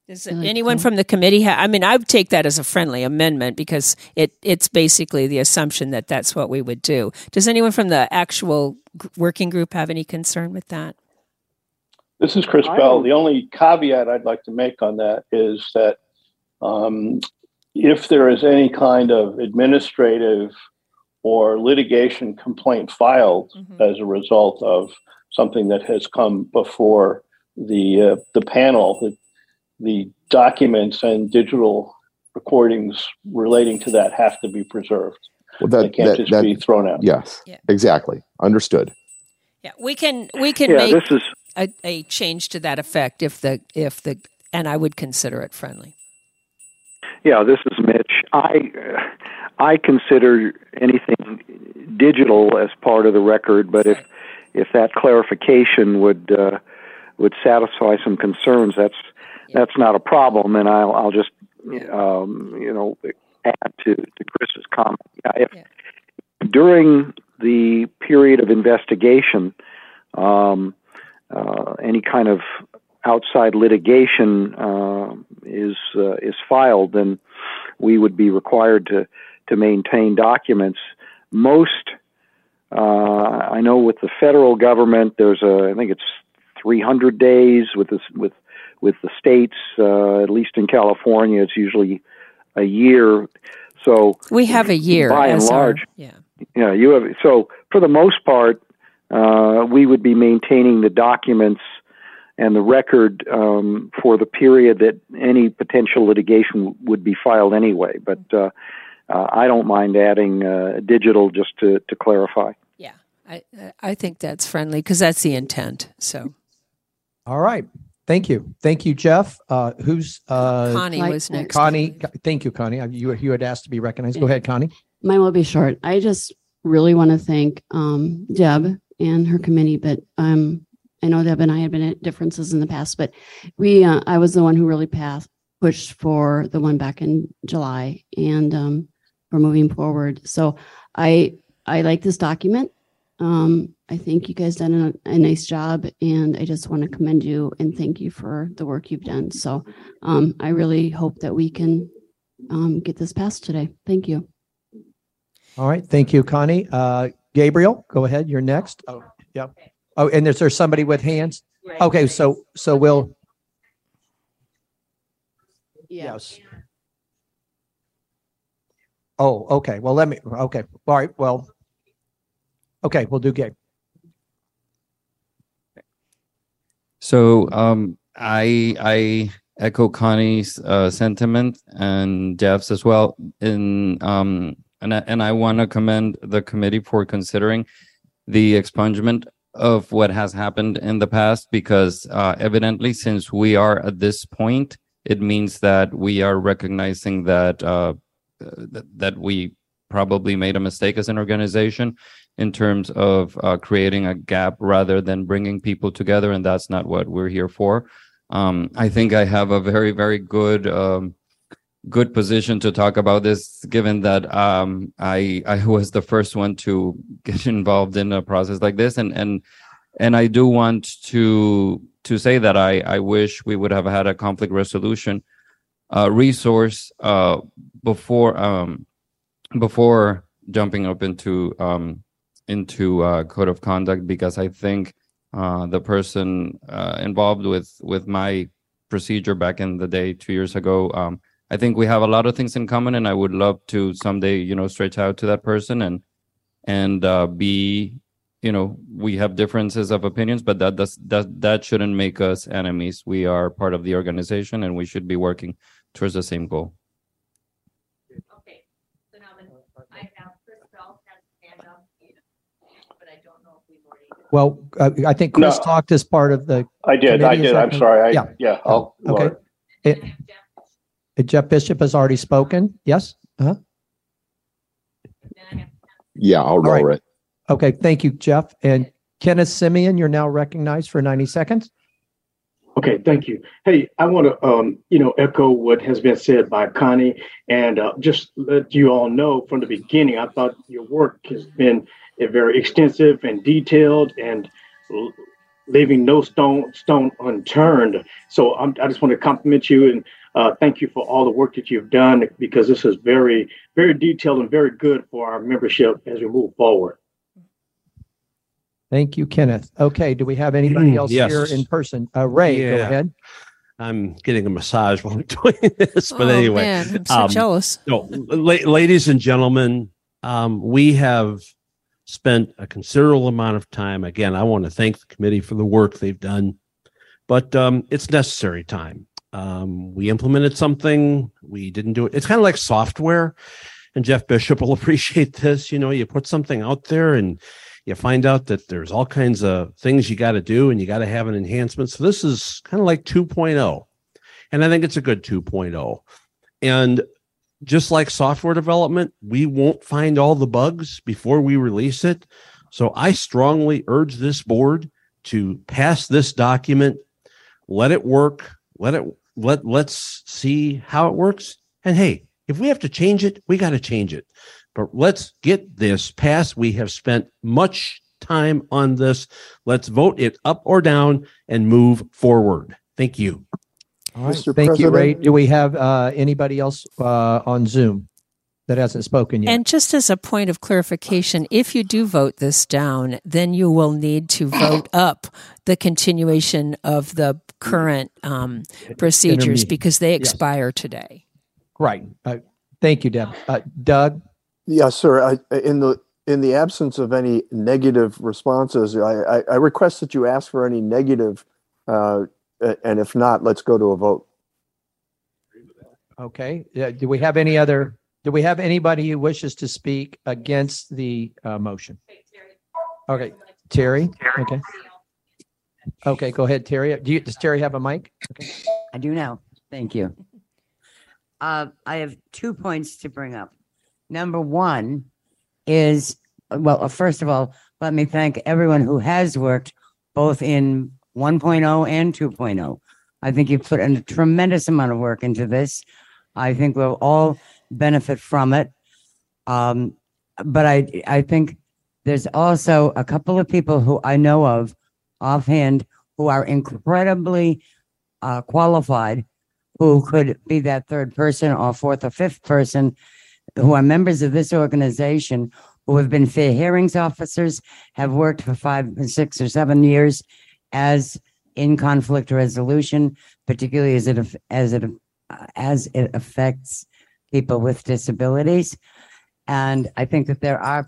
Does anyone from the committee have? I mean, I would take that as a friendly amendment because it it's basically the assumption that that's what we would do. Does anyone from the actual working group have any concern with that? This is Chris I Bell. The only caveat I'd like to make on that is that um, if there is any kind of administrative or litigation complaint filed as a result of something that has come before the uh, the panel, the, the documents and digital recordings relating to that have to be preserved. Well, that they can't that, just that be thrown out. Yes, exactly. Understood. Yeah, we can we can Yeah, make this is- a, a change to that effect if the if the and I would consider it friendly. Yeah, this is Mitch. I uh, I consider anything digital as part of the record, but if if that clarification would uh, would satisfy some concerns, that's that's not a problem, and I'll I'll just um, you know add to, to Chris's comment. Yeah, if during the period of investigation, um, uh, any kind of outside litigation uh, is uh, is filed, then we would be required to to maintain documents. Most, uh, I know, with the federal government, there's a I think it's 300 days. With this, with with the states, uh, at least in California, it's usually a year. So We have a year by and as our- large. yeah. Yeah, you have. So for the most part, uh, we would be maintaining the documents and the record um, for the period that any potential litigation would be filed anyway. But uh, uh, I don't mind adding uh, digital just to, to clarify. Yeah, I I think that's friendly because that's the intent. So All right. Thank you. Thank you, Jeff. Uh, who's, uh, Connie was next. Connie, thank you, Connie. You, you had asked to be recognized. Go ahead, Connie. Mine will be short. I just really want to thank um, Deb and her committee, but um, I know Deb and I had been at differences in the past, but we, uh, I was the one who really passed, pushed for the one back in July and um, we're moving forward. So I, I like this document. Um, I think you guys done a, a nice job and I just want to commend you and thank you for the work you've done. So um, I really hope that we can um, get this passed today. Thank you. All right. Thank you, Connie. Uh, Gabriel, go ahead. You're next. Oh, yep. Oh, and is there somebody with hands? Okay, so, so we'll, yes. Oh, okay. Well, let me, okay. All right. Well, okay, we'll do Gabe. So um, I I echo Connie's uh, sentiment and Jeff's as well. In um, and I, and I want to commend the committee for considering the expungement of what has happened in the past because uh, evidently, since we are at this point, it means that we are recognizing that uh, that, that we probably made a mistake as an organization in terms of uh, creating a gap rather than bringing people together, and that's not what we're here for. Um, I think I have a very, very good, um, good position to talk about this, given that um, I I was the first one to get involved in a process like this, and and and I do want to to say that I I wish we would have had a conflict resolution uh, resource uh, before um, before jumping up into um, into uh, code of conduct because I think uh, the person uh, involved with with my procedure back in the day two years ago. I think we have a lot of things in common, and I would love to someday, you know, stretch out to that person and and uh, be, you know, we have differences of opinions, but that does that that shouldn't make us enemies. We are part of the organization, and we should be working towards the same goal. Okay, so now then, I have Chris Bell has hand up, but I don't know if we've already. Well, uh, I think Chris No. talked as part of the. I did, I committee, is did. that I'm right? sorry. I, Yeah. yeah, I'll. Okay. It- Jeff Bishop has already spoken. Yes? Uh-huh. Yeah, I'll All right. roll it. Okay, thank you, Jeff. And Kenneth Semien, you're now recognized for 90 seconds. Okay, thank you. Hey, I want to, um, you know, echo what has been said by Connie, and uh, just let you all know from the beginning. I thought your work has been uh, very extensive and detailed, and l- leaving no stone stone unturned. So I'm, I just want to compliment you and uh, thank you for all the work that you've done because this is very, very detailed and very good for our membership as we move forward. Thank you, Kenneth. Okay, do we have anybody else Yes. here in person? Uh, Ray, go ahead. I'm getting a massage while I'm doing this, but Oh, anyway, man, I'm so um, jealous. No, la- ladies and gentlemen, um, we have spent a considerable amount of time. Again, I want to thank the committee for the work they've done, but um, it's necessary time. Um, we implemented something, we didn't do it. It's kind of like software, and Jeff Bishop will appreciate this. You know, you put something out there and you find out that there's all kinds of things you got to do and you got to have an enhancement. So this is kind of like 2.0. And I think it's a good 2.0. And just like software development, we won't find all the bugs before we release it. So I strongly urge this board to pass this document, let it work, let it let let's see how it works. And hey, if we have to change it, we got to change it. But let's get this passed. We have spent much time on this. Let's vote it up or down and move forward. Thank you. All right, Mr. thank you, Ray. Do we have uh, anybody else uh, on Zoom that hasn't spoken yet? And just as a point of clarification, if you do vote this down, then you will need to vote up the continuation of the current um, procedures because they Yes. expire today. Right. Uh, Thank you, Deb. Uh, Doug? Yes, sir. I, in the in the absence of any negative responses, I, I, I request that you ask for any negative, uh, and if not, let's go to a vote. Okay. Yeah, Do we have any other, do we have anybody who wishes to speak against the uh, motion? Okay, Terry? Okay. Okay, go ahead, Terry. Do you, does Terry have a mic? I do now. Thank you. Uh, I have two points to bring up. Number one is, well, uh, first of all, let me thank everyone who has worked both in 1.0 and 2.0. I think you've put in a tremendous amount of work into this. I think we'll all benefit from it. Um, but I, I think there's also a couple of people who I know of offhand who are incredibly uh, qualified, who could be that third person or fourth or fifth person, who are members of this organization, who have been fair hearings officers, have worked for five, and six, or seven years as in conflict resolution, particularly as it as it as it affects people with disabilities. And I think that there are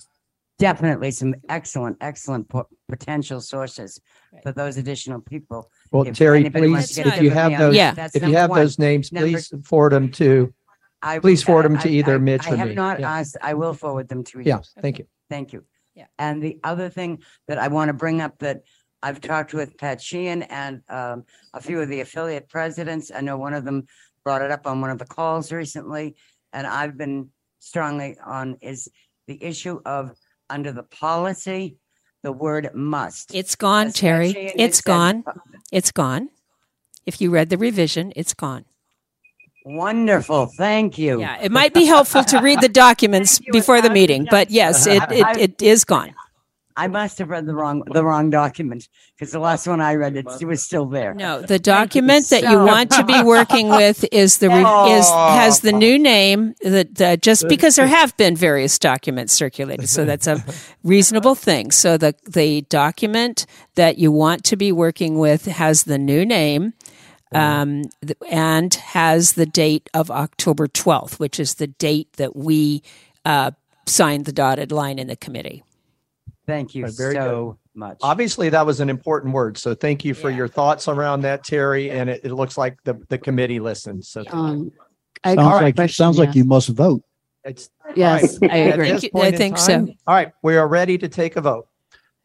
definitely some excellent, excellent po- potential sources for those additional people. Well, If Terry, anybody wants please, to get if you with have those, that, that's if you number have one. those names, Number- please forward them to, I- please forward them to I- either I- Mitch I or have not Yeah. asked, I will forward them to you. Yeah, thank you. Thank you. Yeah. And the other thing that I want to bring up that I've talked with Pat Sheehan and um, a few of the affiliate presidents. I know one of them brought it up on one of the calls recently, and I've been strongly on is the issue of under the policy, the word must. It's gone, Pat Terry. It's gone. It's gone. If you read the revision, it's gone. Wonderful, thank you. Yeah, it might be helpful to read the documents before the meeting, but yes, it, it, it is gone. I must have read the wrong, the wrong document, because the last one I read, it it was still there. No, the document that you want to be working with is the, re- is, has the new name that, uh, just because there have been various documents circulated. So that's a reasonable thing. So the, the document that you want to be working with has the new name. Um, and has the date of October 12th, which is the date that we, uh, signed the dotted line in the committee. Thank you very good. much. Obviously, that was an important word. So thank you for your thoughts around that, Terry. And it, it looks like the, the committee listened. So Um, I- Sounds right. like- Question, sounds like you must vote. It's Yes, all I At agree. this I point in think so. All right, we are ready to take a vote.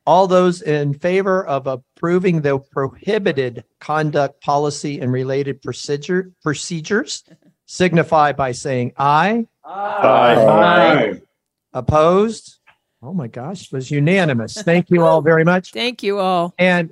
All those in favor of approving the prohibited conduct policy and related procedure procedures signify by saying aye. Aye. Opposed? Oh my gosh, it was unanimous. Thank you all very much. Thank you all. And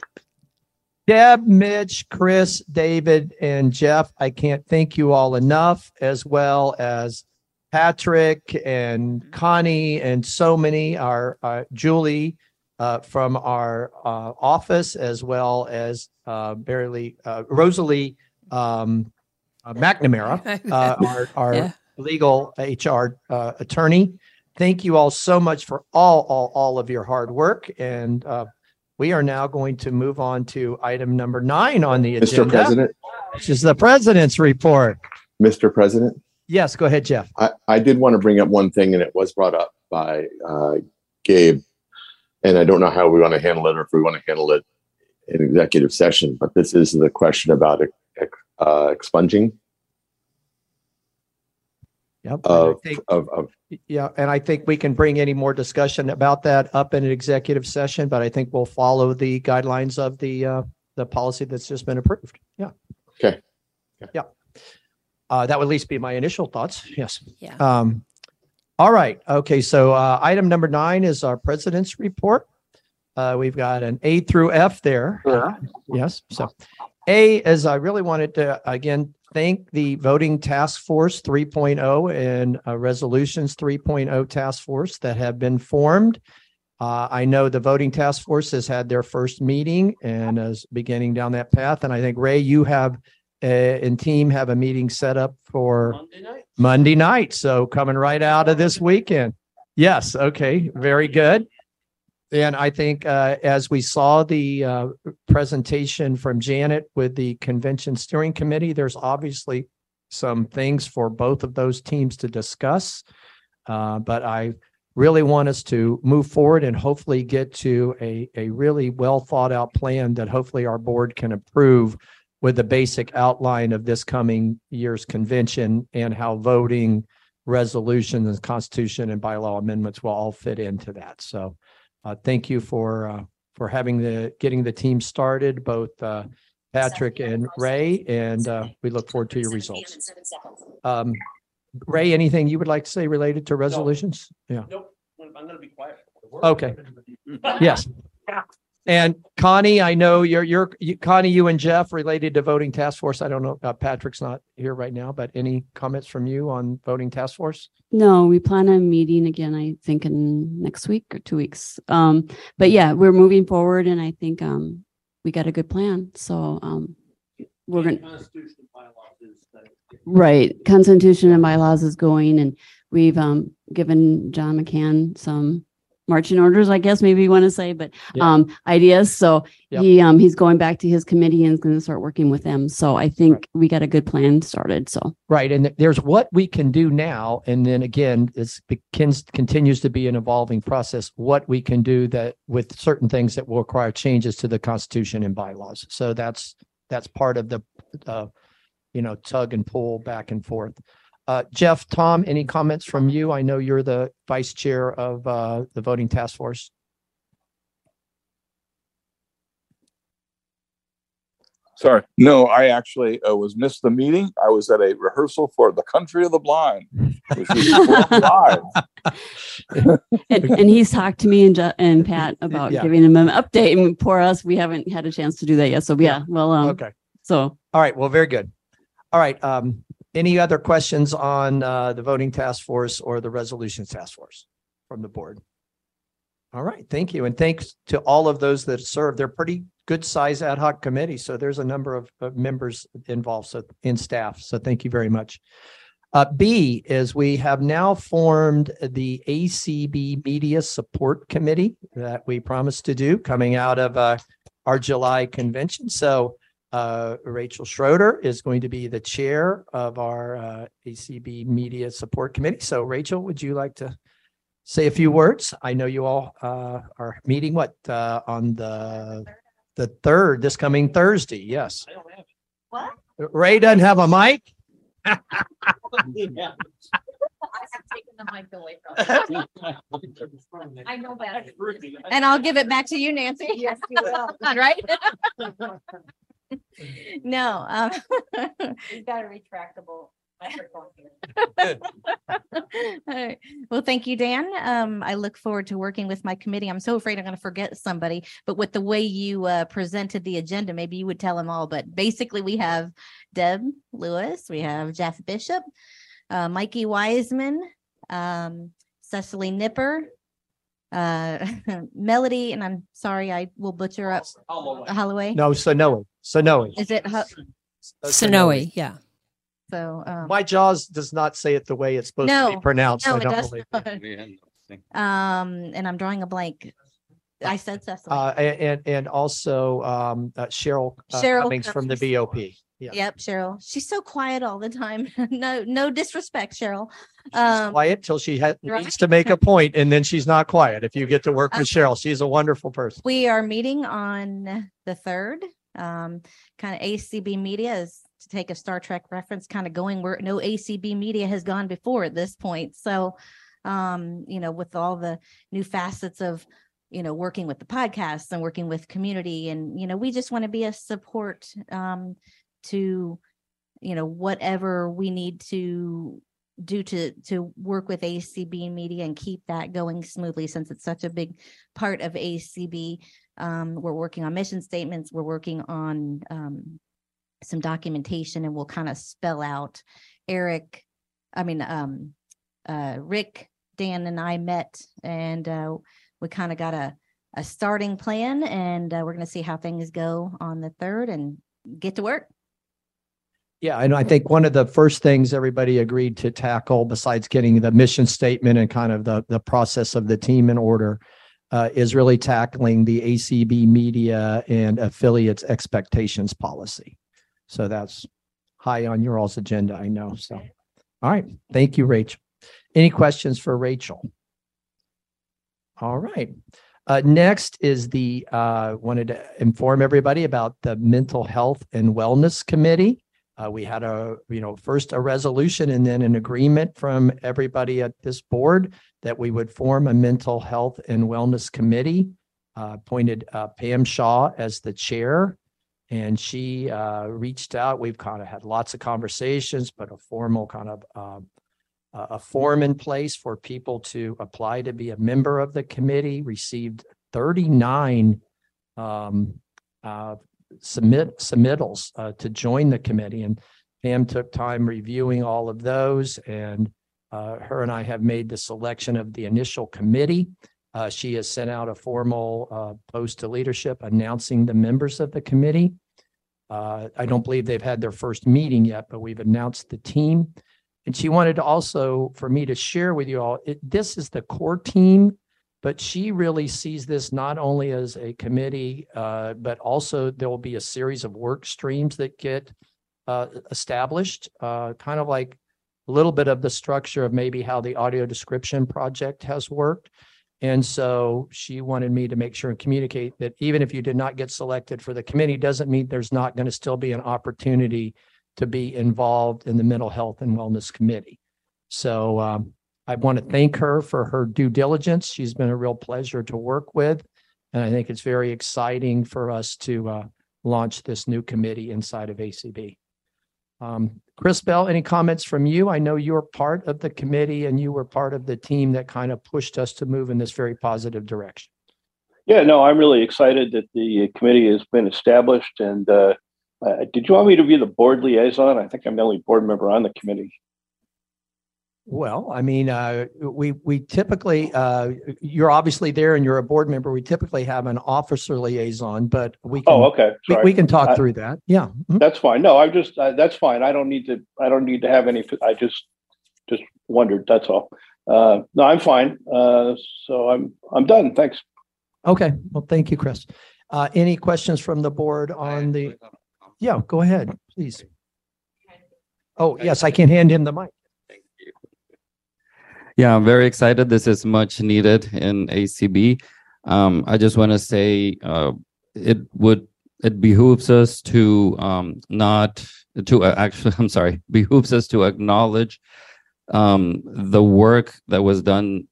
Deb, Mitch, Chris, David, and Jeff, I can't thank you all enough, as well as Patrick and Connie and so many, our uh, Julie uh, from our uh, office, as well as uh, barely uh, Rosalie um, uh, McNamara, uh, our, our Yeah. legal HR uh, attorney. Thank you all so much for all, all, all of your hard work. And uh, we are now going to move on to item number nine on the agenda. Mr. President, Which is the president's report. Mr. President, Yes, go ahead, Jeff. I, I did want to bring up one thing, and it was brought up by uh, Gabe. And I don't know how we want to handle it or if we want to handle it in executive session, but this is the question about uh, expunging Yep. of, think- of, of Yeah, and I think we can bring any more discussion about that up in an executive session, but I think we'll follow the guidelines of the, uh, the policy that's just been approved. Yeah. Okay. Yeah. Uh, that would at least be my initial thoughts. Yes. Yeah. Um, all right. Okay. So, uh, item number nine is our president's report. Uh, we've got an A through F there. Yeah. Yes. So A is I really wanted to again thank the voting task force 3.0 and uh, resolutions 3.0 task force that have been formed. Uh, I know the voting task force has had their first meeting and is beginning down that path. And I think Ray, you have uh, and team have a meeting set up for Monday night. So coming right out of this weekend. Yes. Okay. Very good. And I think uh, as we saw the uh, presentation from Janet with the convention steering committee, there's obviously some things for both of those teams to discuss. Uh, but I really want us to move forward and hopefully get to a, a really well thought out plan that hopefully our board can approve with the basic outline of this coming year's convention and how voting resolutions and constitution and bylaw amendments will all fit into that. So uh, thank you for, uh, for having the, getting the team started, both uh, Patrick and Ray, and uh, we look forward to your results. Um, Ray, anything you would like to say related to resolutions? Yeah. Nope, I'm gonna be quiet. Okay. Yes. And Connie, I know you're, you're, you- Connie, you and Jeff related to voting task force. I don't know, uh, Patrick's not here right now, but any comments from you on voting task force? No, we plan on meeting again, I think in next week or two weeks. Um, but yeah, we're moving forward and I think, um, we got a good plan. So, um, we're gonna, right, Constitution and bylaws is going and we've, um, given John McCann some marching orders, I guess, maybe you want to say, but, Yeah. um, ideas. So Yep. he, um, he's going back to his committee and is going to start working with them. So I think we got a good plan started. So. Right, and there's what we can do now, and then again, it's begins, continues to be an evolving process, what we can do that with certain things that will require changes to the Constitution and bylaws. So that's, that's part of the, uh, you know, tug and pull back and forth. Uh, Jeff, Thom, any comments from you? I know you're the vice chair of, uh, the voting task force. Sorry. No, I actually uh, was missed the meeting. I was at a rehearsal for The Country of the Blind, which is live. And, and he's talked to me and Ju- and Pat about Yeah. giving him an update and for us, we haven't had a chance to do that yet. So yeah, well, um, Okay. so All right, well, very good. All right, um, any other questions on, uh, the voting task force or the resolutions task force from the board? All right, thank you. And thanks to all of those that serve. They're pretty good size ad hoc committee. So there's a number of, of members involved, so in staff. So thank you very much. Uh, B is we have now formed the ACB Media Support Committee that we promised to do coming out of, uh, our July convention. So, uh, Rachel Schroeder is going to be the chair of our, uh, ACB Media Support Committee. So Rachel, would you like to say a few words? I know you all, uh, are meeting what, uh, on the, the third, this coming Thursday. Yes. What? Ray doesn't have a mic? I have taken the mic away from you. I know that. And I'll give it back to you, Nancy. Yes, you will. Right? No, um. You've got a retractable microphone here. All right. Well, thank you, Dan. Um, I look forward to working with my committee. I'm so afraid I'm going to forget somebody, but with the way you uh, presented the agenda, maybe you would tell them all. But basically, we have Deb Lewis, we have Jeff Bishop, uh, Mikey Wiseman, um, Cecily Nipper, uh, Melody, and I'm sorry, I will butcher up Holloway. No, Sonoe, Sonoe. Is it? Ho- Sonoe, yeah. So, um, My jaws does not say it the way it's supposed to be pronounced. no, I don't does believe. not. Um, and I'm drawing a blank. I said Cecily. Uh, and, and also, um, uh, Cheryl uh, Cheryl Cummings from the BOP. Yeah. Yep, Cheryl. She's so quiet all the time. No, no disrespect, Cheryl. Um, Quiet till she has, Right. needs to make a point and then she's not quiet. If you get to work with Cheryl, she's a wonderful person. we are meeting on the third. Um, kind of ACB media is to take a Star Trek reference, kind of going where no ACB media has gone before at this point. So, um, you know, with all the new facets of, you know, working with the podcasts and working with community and, you know, we just want to be a support, um, to, you know, whatever we need to do to to work with ACB media and keep that going smoothly since it's such a big part of ACB. Um, we're working on mission statements. We're working on um, some documentation, and we'll kind of spell out. Eric, I mean, um, uh, Rick, Dan, and I met, and uh, we kind of got a a starting plan, and uh, we're going to see how things go on the third, and get to work. Yeah, and I think one of the first things everybody agreed to tackle, besides getting the mission statement and kind of the, the process of the team in order, uh, is really tackling the ACB media and affiliates expectations policy. So that's high on your all's agenda, I know. So, all right, thank you, Rachel. Any questions for Rachel? All right. Uh, next is the, uh, wanted to inform everybody about the Mental Health and Wellness Committee. Uh, we had a, you know, first a resolution and then an agreement from everybody at this board that we would form a mental health and wellness committee. uh, appointed uh, Pam Shaw as the chair. And she uh, reached out. We've kind of had lots of conversations, but a formal kind of um, a a form in place for people to apply to be a member of the committee, received 39 um, uh, submit submittals uh, to join the committee. And Pam took time reviewing all of those and uh, her and I have made the selection of the initial committee. Uh, she has sent out a formal uh, post to leadership announcing the members of the committee. Uh, I don't believe they've had their first meeting yet, but we've announced the team. And she wanted also for me to share with you all, it, this is the core team, but she really sees this not only as a committee, uh, but also there will be a series of work streams that get uh, established, uh, kind of like a little bit of the structure of maybe how the audio description project has worked. And so she wanted me to make sure and communicate that even if you did not get selected for the committee, doesn't mean there's not going to still be an opportunity to be involved in the mental health and wellness committee. So um, I want to thank her for her due diligence. She's been a real pleasure to work with. And I think it's very exciting for us to uh, launch this new committee inside of ACB. Um, Chris Bell, any comments from you? I know you're part of the committee and you were part of the team that kind of pushed us to move in this very positive direction. Yeah, no, I'm really excited that the committee has been established. And uh, uh, did you want me to be the board liaison? I think I'm the only board member on the committee. Well, I mean, uh, we, we typically, uh, you're obviously there and you're a board member. We typically have an officer liaison, but we can, Oh, okay. we, we can talk I- through that. Yeah. Mhm. That's fine. No, I'm just, uh, that's fine. I don't need to, I don't need to have any, I just, just wondered, that's all. Uh, no, I'm fine. Uh, so I'm, I'm done. Thanks. Okay. Well, thank you, Chris. Uh, any questions from the board on the? Yeah, go ahead, please. Oh, yes, I can hand him the mic. Yeah, I'm very excited. This is much needed in ACB. Um, I just want to say uh, it would it behooves us to um, not to uh, actually I'm sorry behooves us to acknowledge um, the work that was done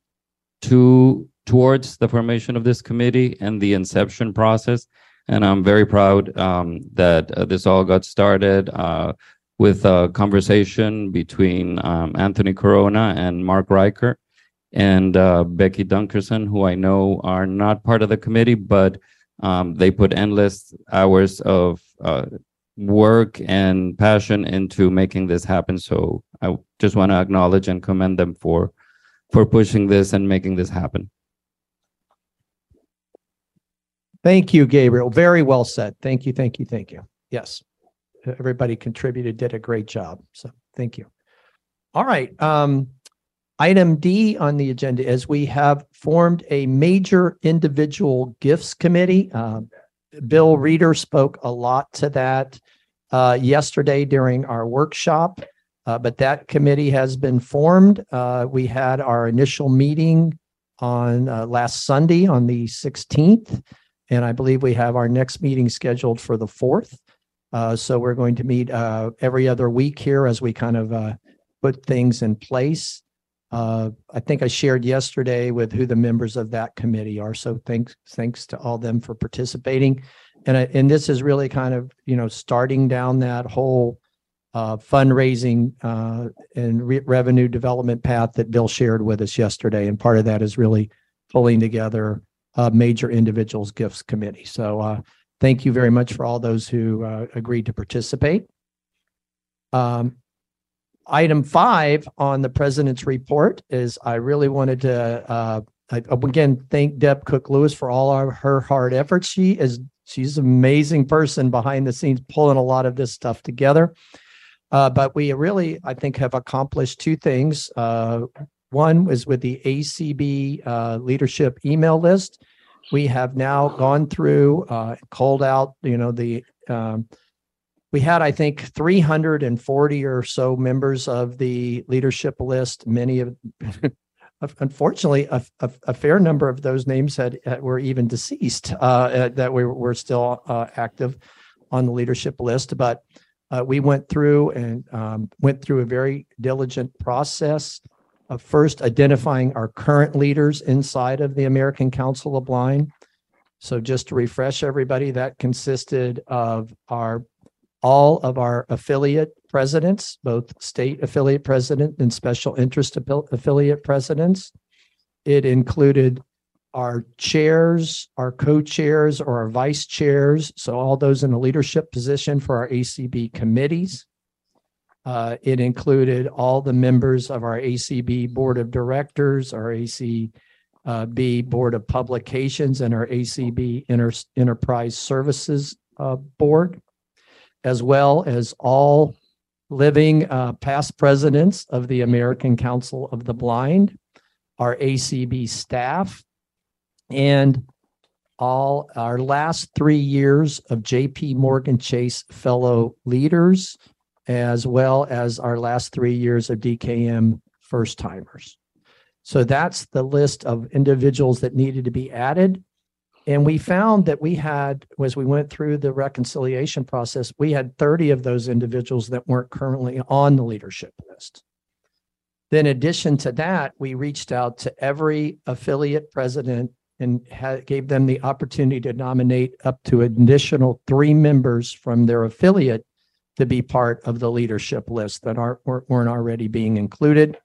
to towards the formation of this committee and the inception process. And I'm very proud um, that uh, this all got started uh, with a conversation between um, Anthony Corona and Mark Riker and uh, Becky Dunkerson, who I know are not part of the committee, but um, they put endless hours of uh, work and passion into making this happen. So I just want to acknowledge and commend them for for pushing this and making this happen. Thank you, Gabriel. Very well said. Thank you, thank you, thank you. Yes. Everybody contributed, did a great job. So thank you. All right. Um, item D on the agenda is we have formed a major individual gifts committee. Uh, Bill Reeder spoke a lot to that uh, yesterday during our workshop. Uh, but that committee has been formed. Uh, we had our initial meeting on uh, last Sunday on the 16th. And I believe we have our next meeting scheduled for the 4th. Uh, so we're going to meet uh, every other week here as we kind of uh, put things in place. Uh, I think I shared yesterday with who the members of that committee are. So thanks, thanks to all them for participating. And I, and this is really kind of you know starting down that whole uh, fundraising uh, and re- revenue development path that Bill shared with us yesterday. And part of that is really pulling together a major individuals gifts committee. So thank you very much for all those who uh, agreed to participate. Um, item five on the president's report is I really wanted to uh, I, again thank Deb Cook Lewis for all of her hard efforts. She is she's an amazing person behind the scenes pulling a lot of this stuff together. Uh, but we really, I think, have accomplished two things. Uh, one was with the ACB uh, leadership email list. We have now gone through, uh, called out, you know, the, um, we had, I think, 340 or so members of the leadership list. Many of, unfortunately, a, a, a fair number of those names had, were even deceased, uh, uh, that we were still uh, active on the leadership list. But uh, we went through and um, went through a very diligent process of first identifying our current leaders inside of the American Council of Blind. So just to refresh everybody, that consisted of our all of our affiliate presidents, both state affiliate president and special interest affiliate presidents. It included our chairs, our co-chairs or our vice chairs, so all those in a leadership position for our ACB committees. Uh, it included all the members of our ACB Board of Directors, our ACB Board of Publications, and our ACB Inter- Enterprise Services uh, Board, as well as all living uh, past presidents of the American Council of the Blind, our ACB staff, and all our last three years of JP Morgan Chase fellow leaders, as well as our last three years of DKM first timers. So that's the list of individuals that needed to be added. And we found that we had, as we went through the reconciliation process, we had 30 of those individuals that weren't currently on the leadership list. Then, in addition to that, we reached out to every affiliate president and gave them the opportunity to nominate up to additional three members from their affiliate to be part of the leadership list that weren't weren't already being included.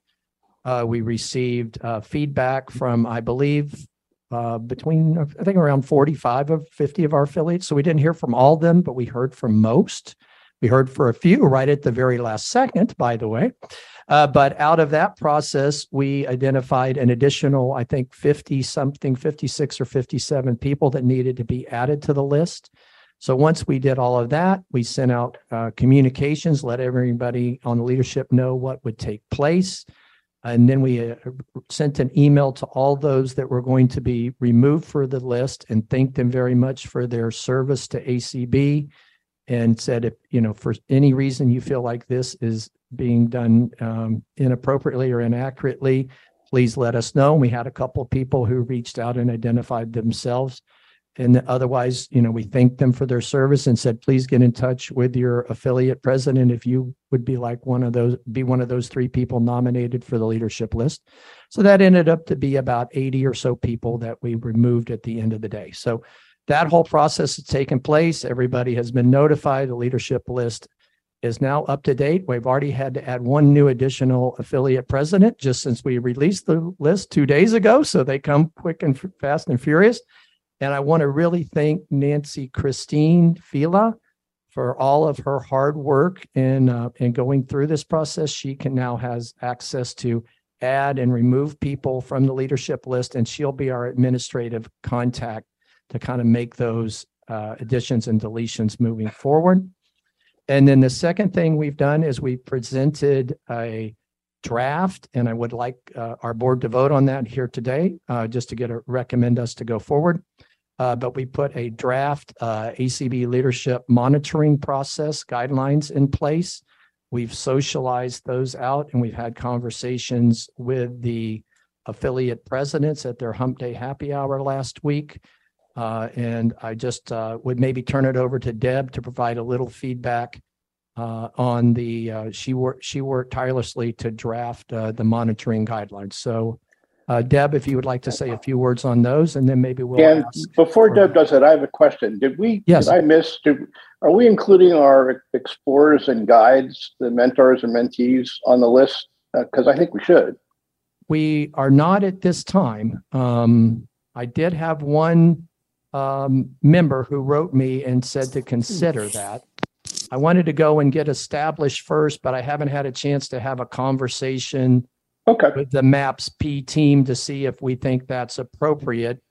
Uh, we received uh, feedback from, I believe, uh, between, I think around 45 of 50 of our affiliates. So we didn't hear from all of them, but we heard from most. We heard for a few right at the very last second, by the way. Uh, but out of that process, we identified an additional, I think, 50 something, 56 or 57 people that needed to be added to the list. So once we did all of that, we sent out uh, communications, let everybody on the leadership know what would take place. And then we uh, sent an email to all those that were going to be removed for the list and thanked them very much for their service to ACB and said, if, you know, for any reason you feel like this is being done um, inappropriately or inaccurately, please let us know. And We had a couple of people who reached out and identified themselves. And otherwise, you know, we thanked them for their service and said, please get in touch with your affiliate president if you would be like one of those, be one of those three people nominated for the leadership list. So that ended up to be about 80 or so people that we removed at the end of the day. So that whole process has taken place. Everybody has been notified. The leadership list is now up to date. We've already had to add one new additional affiliate president just since we released the list two days ago. So they come quick and fast and furious. And I want to really thank Nancy Christine Fila for all of her hard work in uh, in going through this process. She can now has access to add and remove people from the leadership list, and she'll be our administrative contact to kind of make those uh, additions and deletions moving forward. And then the second thing we've done is we presented a draft, and I would like uh, our board to vote on that here today, uh, just to get a recommend us to go forward. Uh, but we put a draft uh, ACB leadership monitoring process guidelines in place. We've socialized those out, and we've had conversations with the affiliate presidents at their Hump Day Happy Hour last week. Uh, and I just uh, would maybe turn it over to Deb to provide a little feedback uh, on the, she worked, she worked tirelessly to draft the monitoring guidelines. So uh, Deb, if you would like to say a few words on those, and then maybe we'll And before Deb does it, I have a question. Did we, Yes. did I miss, did, are we including our explorers and guides, the mentors and mentees on the list? Because I think we should. We are not at this time. Um, I did have one um, member who wrote me and said to consider that. I wanted to go and get established first, but I haven't had a chance to have a conversation okay. with the MAPS P team to see if we think that's appropriate.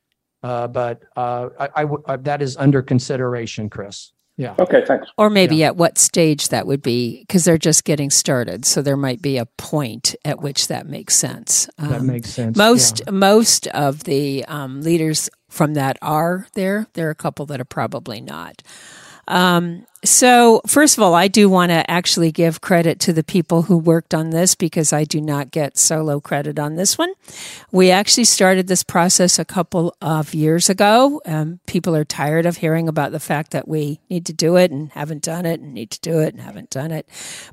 Uh, but uh, I, I w- uh, that is under consideration, Chris. Yeah. Okay, thanks. Or maybe at what stage that would be, because they're just getting started. So there might be a point at which that makes sense. That makes sense, Most most of the um, leaders from that are there. There are a couple that are probably not. Um, so first of all, I do want to actually give credit to the people who worked on this because I do not get solo credit on this one. We actually started this process a couple of years ago. Um, people are tired of hearing about the fact that we need to do it and haven't done it and need to do it and haven't done it.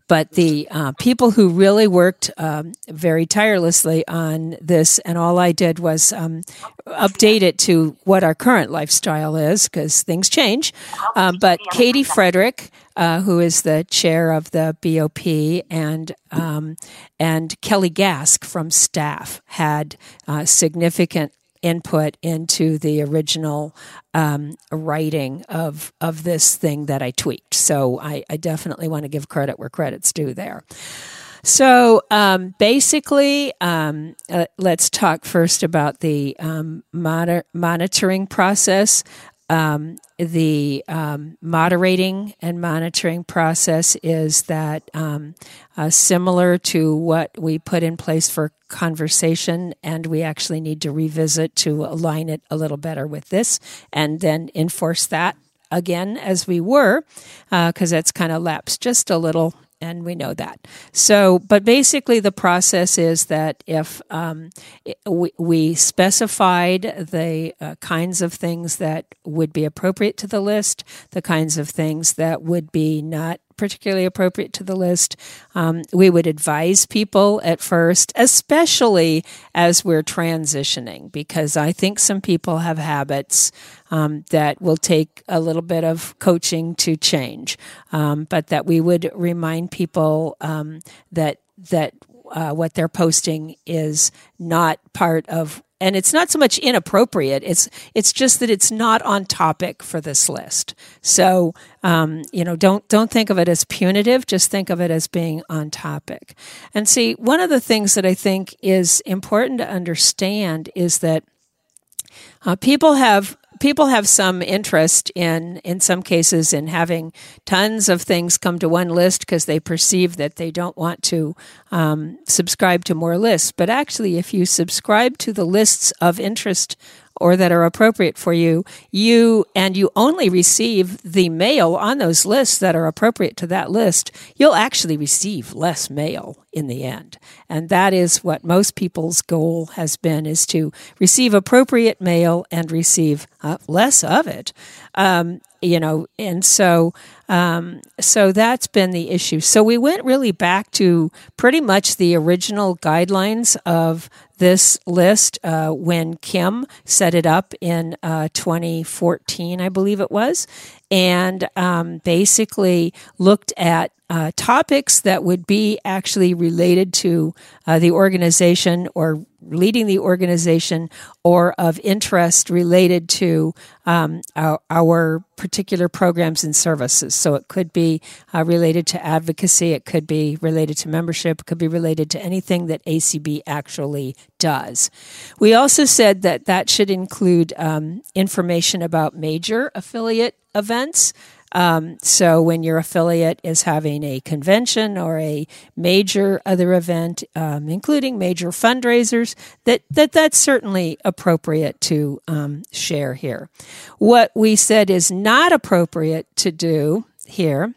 But the uh, people who really worked um, very tirelessly on this, and all I did was um, update it to what our current lifestyle is because things change. Um, but Katie Uh, who is the chair of the BOP, and um, and Kelly Gasque from staff had uh, significant input into the original um, writing of of this thing that I tweaked. So I, I definitely want to give credit where credit's due there. So um, basically, um, uh, let's talk first about the um, moder- monitoring process. Um, the um, moderating and monitoring process is that um, uh, similar to what we put in place for conversation, and we actually need to revisit to align it a little better with this and then enforce that again as we were, because uh, that's kind of lapsed just a little and we know that. So, but basically, the process is that if um, we, we, specified the uh, kinds of things that would be appropriate to the list, the kinds of things that would be not particularly appropriate to the list. Um, we would advise people at first, especially as we're transitioning, because I think some people have habits um, that will take a little bit of coaching to change, um, but that we would remind people um, that that uh, what they're posting is not part of and it's not so much inappropriate it's it's just that it's not on topic for this list. So um, you know don't don't think of it as punitive just think of it as being on topic. And see one of the things that i think is important to understand is that uh, people have people have some interest in in some cases in having tons of things come to one list because they perceive that they don't want to um, subscribe to more lists. But actually if you subscribe to the lists of interest or that are appropriate for you, you and you only receive the mail on those lists that are appropriate to that list, you'll actually receive less mail in the end. And that is what most people's goal has been is to receive appropriate mail and receive uh, less of it. Um, you know, and so um, so that's been the issue. So we went really back to pretty much the original guidelines of this list uh, when Kim set it up in uh, 2014, I believe it was, and um, basically looked at uh, topics that would be actually related to uh, the organization or leading the organization or of interest related to um, our, our, particular programs and services. So it could be uh, related to advocacy, it could be related to membership, it could be related to anything that ACB actually does. We also said that that should include um, information about major affiliate events. Um, so when your affiliate is having a convention or a major other event, um, including major fundraisers, that, that that's certainly appropriate to um, share here. What we said is not appropriate to do here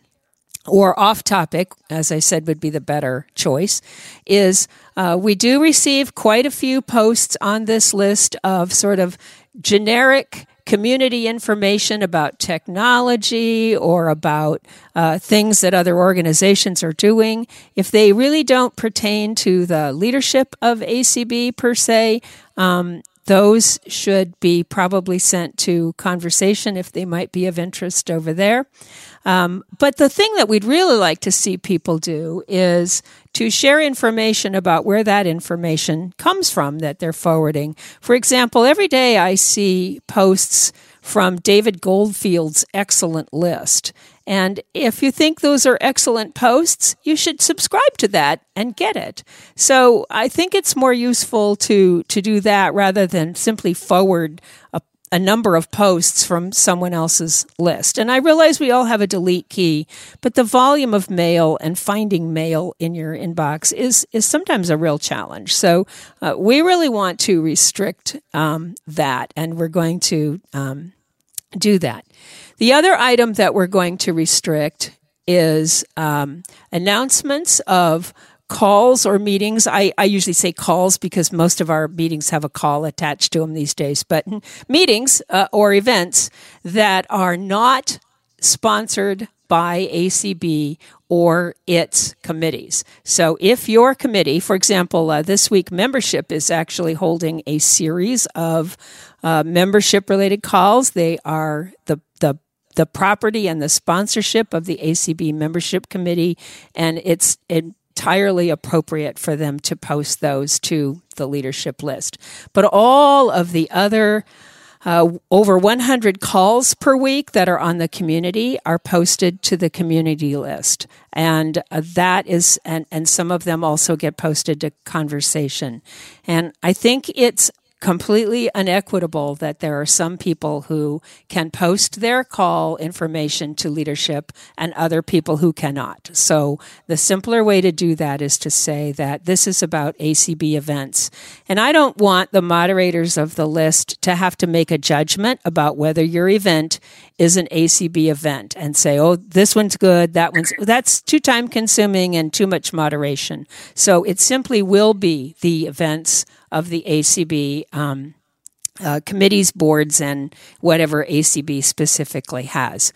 or off topic, as I said, would be the better choice, is uh, we do receive quite a few posts on this list of sort of generic community information about technology or about uh, things that other organizations are doing, if they really don't pertain to the leadership of ACB per se, um, those should be probably sent to conversation if they might be of interest over there. Um, but the thing that we'd really like to see people do is to share information about where that information comes from that they're forwarding. For example, every day I see posts from David Goldfield's excellent list. And if you think those are excellent posts, you should subscribe to that and get it. So I think it's more useful to, to do that rather than simply forward a a number of posts from someone else's list. And I realize we all have a delete key, but the volume of mail and finding mail in your inbox is is sometimes a real challenge. So uh, we really want to restrict um, that, and we're going to. Um, do that. The other item that we're going to restrict is um, announcements of calls or meetings. I, I usually say calls because most of our meetings have a call attached to them these days, but meetings uh, or events that are not sponsored by ACB or its committees. So if your committee, for example, uh, this week membership is actually holding a series of uh, membership related calls. They are the, the the property and the sponsorship of the ACB membership committee, and it's entirely appropriate for them to post those to the leadership list. But all of the other uh, over 100 calls per week that are on the community are posted to the community list. And uh, that is, and, and some of them also get posted to conversation. And I think it's completely unequitable that there are some people who can post their call information to leadership and other people who cannot. So the simpler way to do that is to say that this is about ACB events. And I don't want the moderators of the list to have to make a judgment about whether your event is an ACB event and say, oh, this one's good, that one's, that's too time consuming and too much moderation. So it simply will be the events of the ACB um, uh, committees, boards, and whatever ACB specifically has.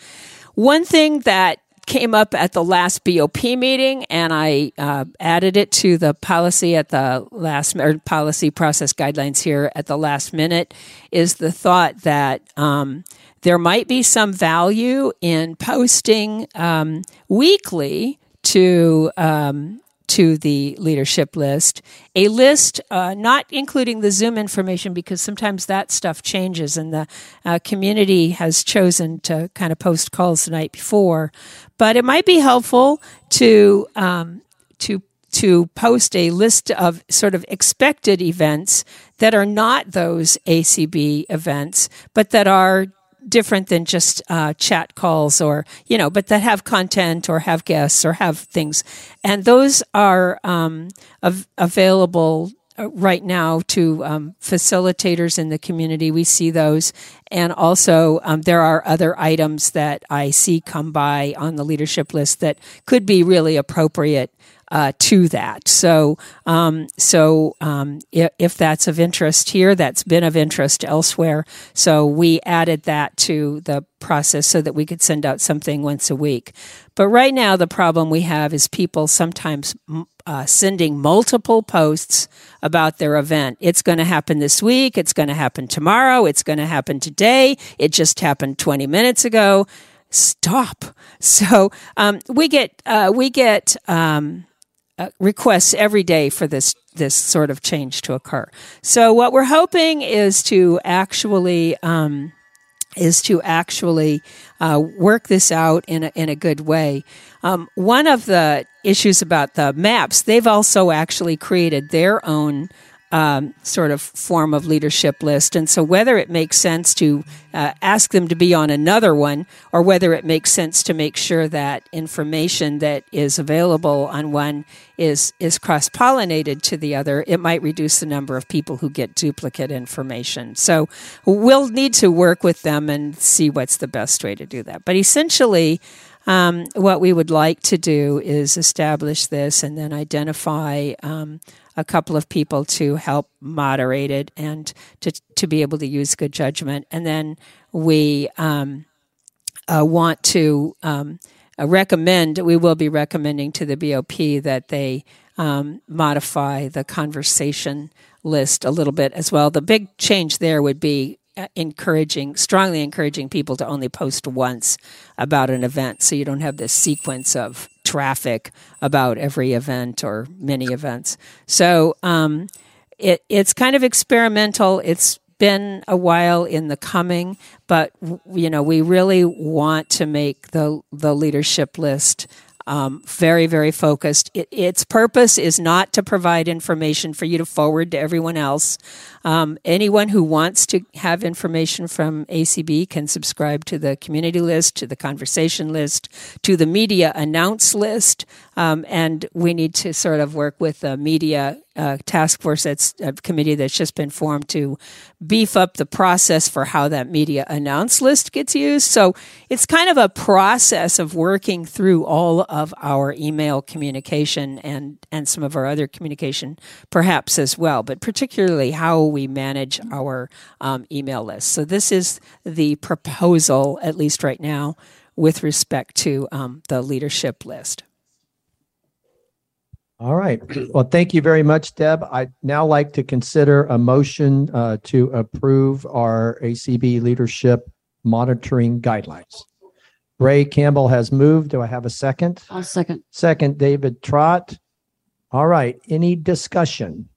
One thing that came up at the last BOP meeting, and I uh, added it to the policy at the last or policy process guidelines here at the last minute, is the thought that um, there might be some value in posting um, weekly to um, to the leadership list. A list, uh, not including the Zoom information, because sometimes that stuff changes, and the uh, community has chosen to kind of post calls the night before. But it might be helpful to um, to to post a list of sort of expected events that are not those ACB events, but that are different than just uh, chat calls or you know but that have content or have guests or have things. And those are um, av- available uh, right now to um, facilitators in the community. We see those. And also um, there are other items that i see come by on the leadership list that could be really appropriate uh, to that. So, um, so um, if, if, that's of interest here, that's been of interest elsewhere. So we added that to the process so that we could send out something once a week. But right now, the problem we have is people sometimes uh, sending multiple posts about their event. It's going to happen this week. It's going to happen tomorrow. It's going to happen today. It just happened 20 minutes ago. Stop. So um, we get uh, we get um, uh, requests every day for this this sort of change to occur. So what we're hoping is to actually um, is to actually uh, work this out in a, in a good way. Um, one of the issues about the maps, they've also actually created their own um, sort of form of leadership list. And so, whether it makes sense to uh, ask them to be on another one, or whether it makes sense to make sure that information that is available on one is is cross pollinated to the other, it might reduce the number of people who get duplicate information. So, we'll need to work with them and see what's the best way to do that. But essentially. Um, what we would like to do is establish this and then identify um, a couple of people to help moderate it and to to be able to use good judgment. And then we um, uh, want to um, uh, recommend. We will be recommending to the BOP that they um, modify the conversation list a little bit as well. The big change there would be encouraging, strongly encouraging people to only post once about an event, so you don't have this sequence of traffic about every event or many events. So um, it, it's kind of experimental. It's been a while in the coming, but you know we really want to make the the leadership list um, very, very focused. It, its purpose is not to provide information for you to forward to everyone else. Um, anyone who wants to have information from ACB can subscribe to the community list, to the conversation list, to the media announce list, um, and we need to sort of work with the media uh, task force that's a committee that's just been formed to beef up the process for how that media announce list gets used. So it's kind of a process of working through all of our email communication and, and some of our other communication perhaps as well, but particularly how we manage our um, email list. So this is the proposal, at least right now, with respect to um, the leadership list. All right. Well, thank you very much, Deb. I'd now like to consider a motion uh, to approve our ACB leadership monitoring guidelines. Ray Campbell has moved. Do I have a second? I'll second. Second, David Trott. All right. Any discussion?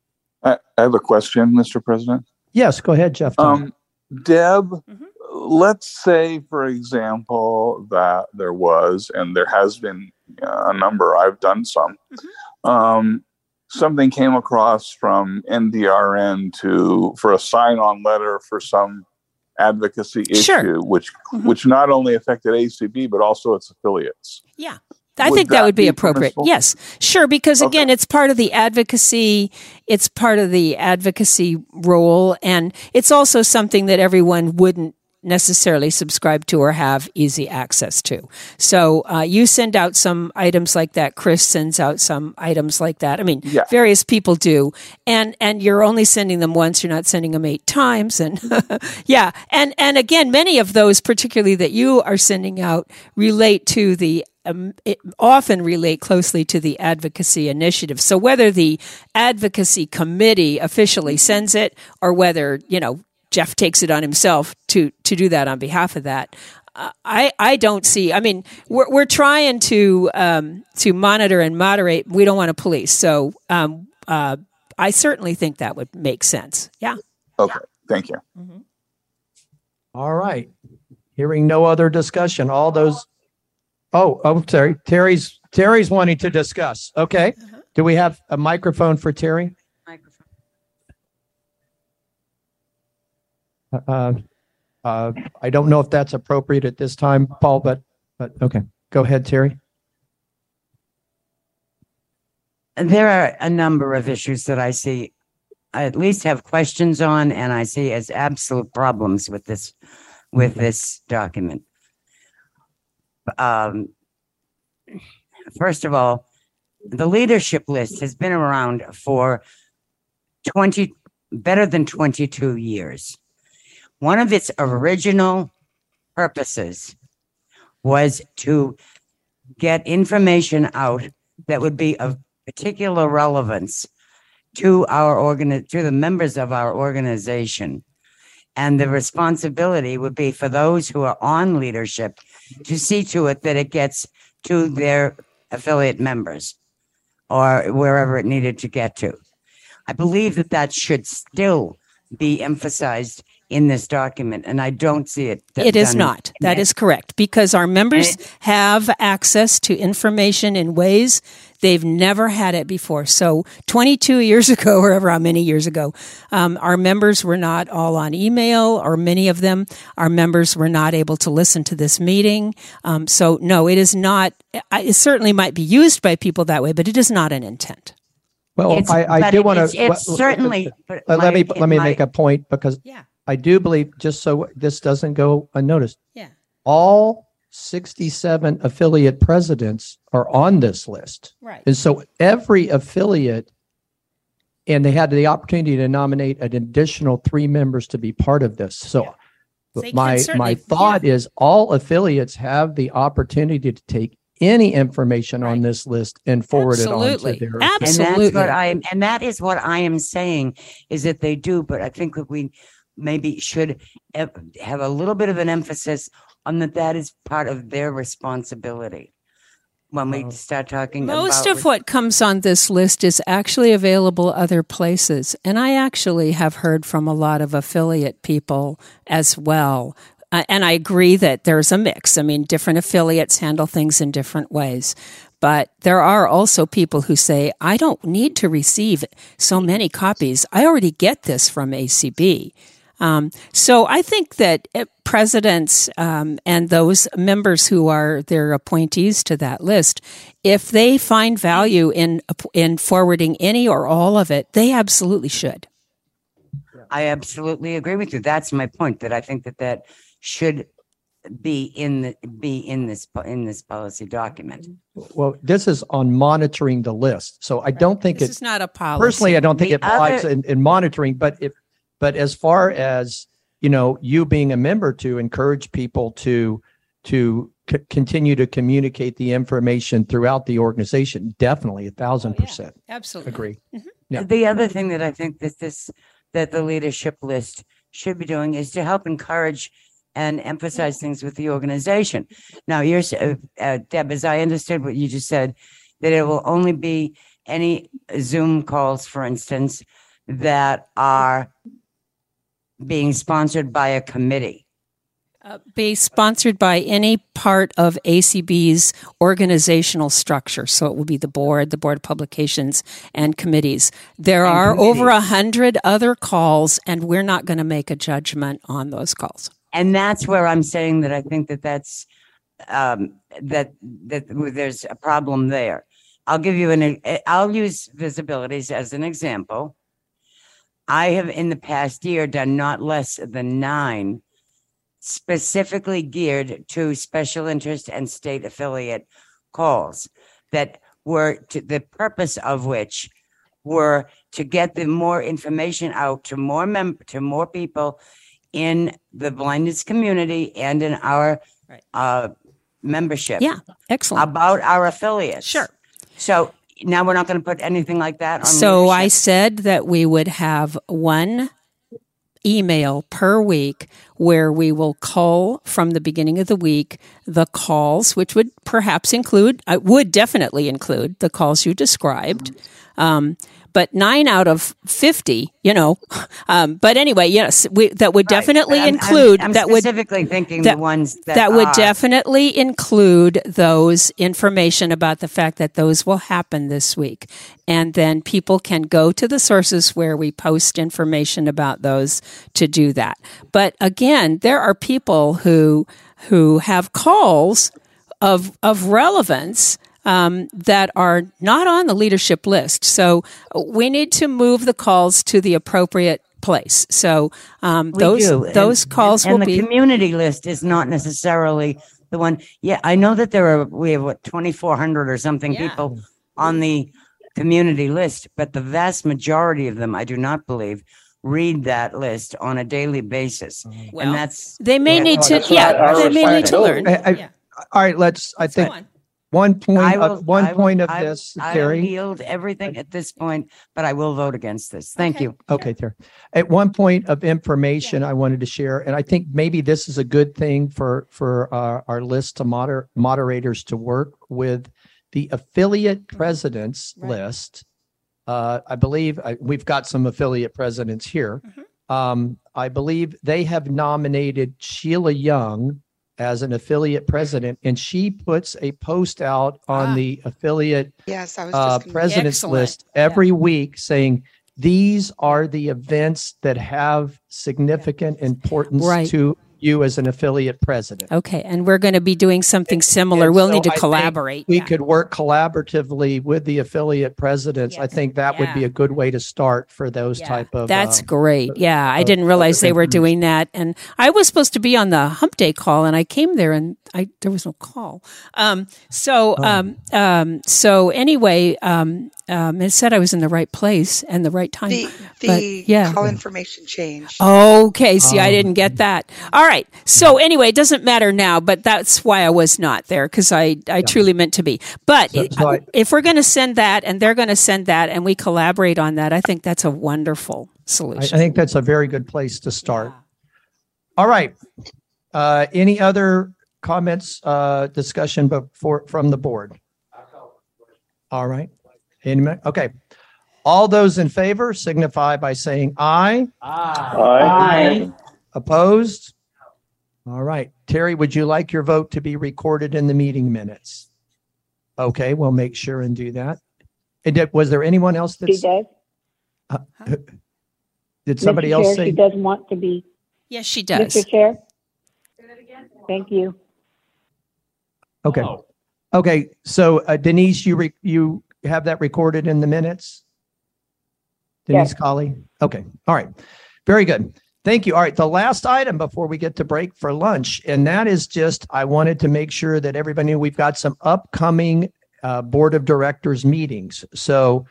I, I have a question, Mr. President. Yes, go ahead, Jeff. Um, Deb, let's say, for example, that there was, and there has been uh, a number, I've done some, um, something came across from NDRN to, for a sign on letter for some advocacy Sure. issue, which, Mhm. which not only affected ACB, but also its affiliates. Yeah. I Would think that, that would be, be appropriate. Yes, sure. Because again, it's part of the advocacy. It's part of the advocacy role, and it's also something that everyone wouldn't necessarily subscribe to or have easy access to. So uh, you send out some items like that. Chris sends out some items like that. I mean, Yeah. various people do, and and you're only sending them once. You're not sending them eight times, and yeah, and and again, many of those, particularly that you are sending out, relate to the um, it often relate closely to the advocacy initiative. So whether the advocacy committee officially sends it or whether, you know, Jeff takes it on himself to, to do that on behalf of that. uh, I, I don't see. I mean, we're, we're trying to um, to monitor and moderate. We don't want to police. So um, uh, I certainly think that would make sense. Yeah. Okay, thank you. All right. Hearing no other discussion, all those. Oh, oh, sorry. Terry's, Terry's wanting to discuss. Okay. Do we have a microphone for Terry? Uh, uh, I don't know if that's appropriate at this time, Paul, but, but okay. Go ahead, Terry. There are a number of issues that I see, I at least have questions on, and I see as absolute problems with this, with this document. Um, first of all, the leadership list has been around for twenty, better than twenty-two years. One of its original purposes was to get information out that would be of particular relevance to our organ, to the members of our organization. And the responsibility would be for those who are on leadership to see to it that it gets to their affiliate members or wherever it needed to get to. I believe that that should still be emphasized in this document, and I don't see it. d- It is done- not. That is correct because our members have access to information in ways they've never had it before. So 22 years ago, or however many years ago, um, our members were not all on email, or many of them, our members were not able to listen to this meeting. Um, so no, it is not. It certainly might be used by people that way, but it is not an intent. Well, It's- I, I do it- want it's- to. it's certainly- Let my- me, let me my- make a point because I do believe, just so this doesn't go unnoticed. Yeah. All 67 affiliate presidents are on this list. Right. And so every affiliate, and they had the opportunity to nominate an additional three members to be part of this. So They can my, my certainly- thought is all affiliates have the opportunity to take any information on this list and forward it on to their Absolutely. their. And that's what I am, and that is what I am saying is that they do, but I think that we maybe should have have a little bit of an emphasis on that that is part of their responsibility. When we start talking about Most about of what comes on this list is actually available other places. And I actually have heard from a lot of affiliate people as well. Uh, and I agree that there's a mix. I mean, different affiliates handle things in different ways. But there are also people who say, I don't need to receive so many copies. I already get this from ACB. Um, so I think that uh, presidents um, and those members who are their appointees to that list, if they find value in in forwarding any or all of it, they absolutely should. I absolutely agree with you. That's my point, that I think that that should be in the, be in this, in this policy document. Well, this is on monitoring the list. So I don't think This it, is not a policy. personally, I don't think The it applies other- in, in monitoring, but if, but as far as, you know, you being a member to encourage people to, to c- continue to communicate the information throughout the organization, definitely a thousand percent Absolutely. agree. Yeah. The other thing that I think that this, that the leadership list should be doing is to help encourage and emphasize things with the organization. Now, you're, uh, uh, Deb, as I understood what you just said, that it will only be any Zoom calls, for instance, that are being sponsored by a committee. Uh, be sponsored by any part of ACB's organizational structure. So it will be the board, the board of publications, and committees. There And are over a hundred other calls, and we're not going to make a judgment on those calls. And that's where I'm saying that I think that that's, um, that, that there's a problem there. I'll give you an, I'll use visibilities as an example. I have in the past year done not less than nine specifically geared to special interest and state affiliate calls that were to the purpose of which were to get the more information out to more mem- to more people in the blindness community and in our uh, membership. Yeah, excellent. About our affiliates. Sure. So now we're not going to put anything like that on. So I said that we would have one email per week where we will call from the beginning of the week the calls, which would perhaps include, I would definitely include the calls you described. Um, but nine out of 50, you know, um, but anyway, yes, we, that would definitely I'm- I'm- include, I'm that would specifically thinking the ones that would are- definitely include those information about the fact that those will happen this week. And then people can go to the sources where we post information about those to do that. But again, there are people who who have calls of of relevance um, that are not on the leadership list. So we need to move the calls to the appropriate place. So um, those do, and- those calls and, will and the be community list is not necessarily the one. Yeah, I know that there are we have what twenty four hundred or something people on the community list, but the vast majority of them, I do not believe, read that list on a daily basis, Well, and that's they may yeah, need to- yeah, they may need to learn. I- I- All right, let's, I think, one point, will- of one will- point of I will- this, I will Terry. yield everything at this point, but I will vote against this. Thank you. Okay, Terry. At one point of information I wanted to share, and I think maybe this is a good thing for, for our, our list to moder, moderators to work with the affiliate presidents list. Uh, I believe, I, we've got some affiliate presidents here. Um, I believe they have nominated Sheila Young as an affiliate president, and she puts a post out on the affiliate Yes, I was uh, president's Excellent. list every week saying these are the events that have significant importance Right. to you as an affiliate president. Okay, and we're going to be doing something similar. We'll So need to I collaborate. We could work collaboratively with the affiliate presidents. I think that would be a good way to start for those type of. That's um, great. Yeah, I didn't realize they were doing that, and I was supposed to be on the Hump Day call, and I came there, and I there was no call. Um, so, Oh. um, um, so anyway, um, um, it said I was in the right place and the right time. The, but yeah. call information changed. Okay, see, I Um, didn't get that. All right. So anyway, it doesn't matter now, but that's why I was not there because I, I truly meant to be. But So- so I- if we're going to send that and they're going to send that and we collaborate on that, I think that's a wonderful I, I think that's a very good place to start. All right. Uh, any other comments, uh, discussion before, from the board? All right. Any, okay. All those in favor signify by saying aye. aye. Aye. Opposed? All right. Terry, would you like your vote to be recorded in the meeting minutes? Okay, we'll make sure and do that. And did- was there anyone else She that's? does. Uh, Did somebody Mr. else Chair, say? She does want to be. Yes, she does. Mr. Chair? Thank you. Okay. Okay. So uh, Denise, you re- you have that recorded in the minutes? Denise Yes. Colley? Okay. All right. Very good. Thank you. All right. The last item before we get to break for lunch, and that is just I wanted to make sure that everybody knew we've got some upcoming uh, board of directors meetings. So,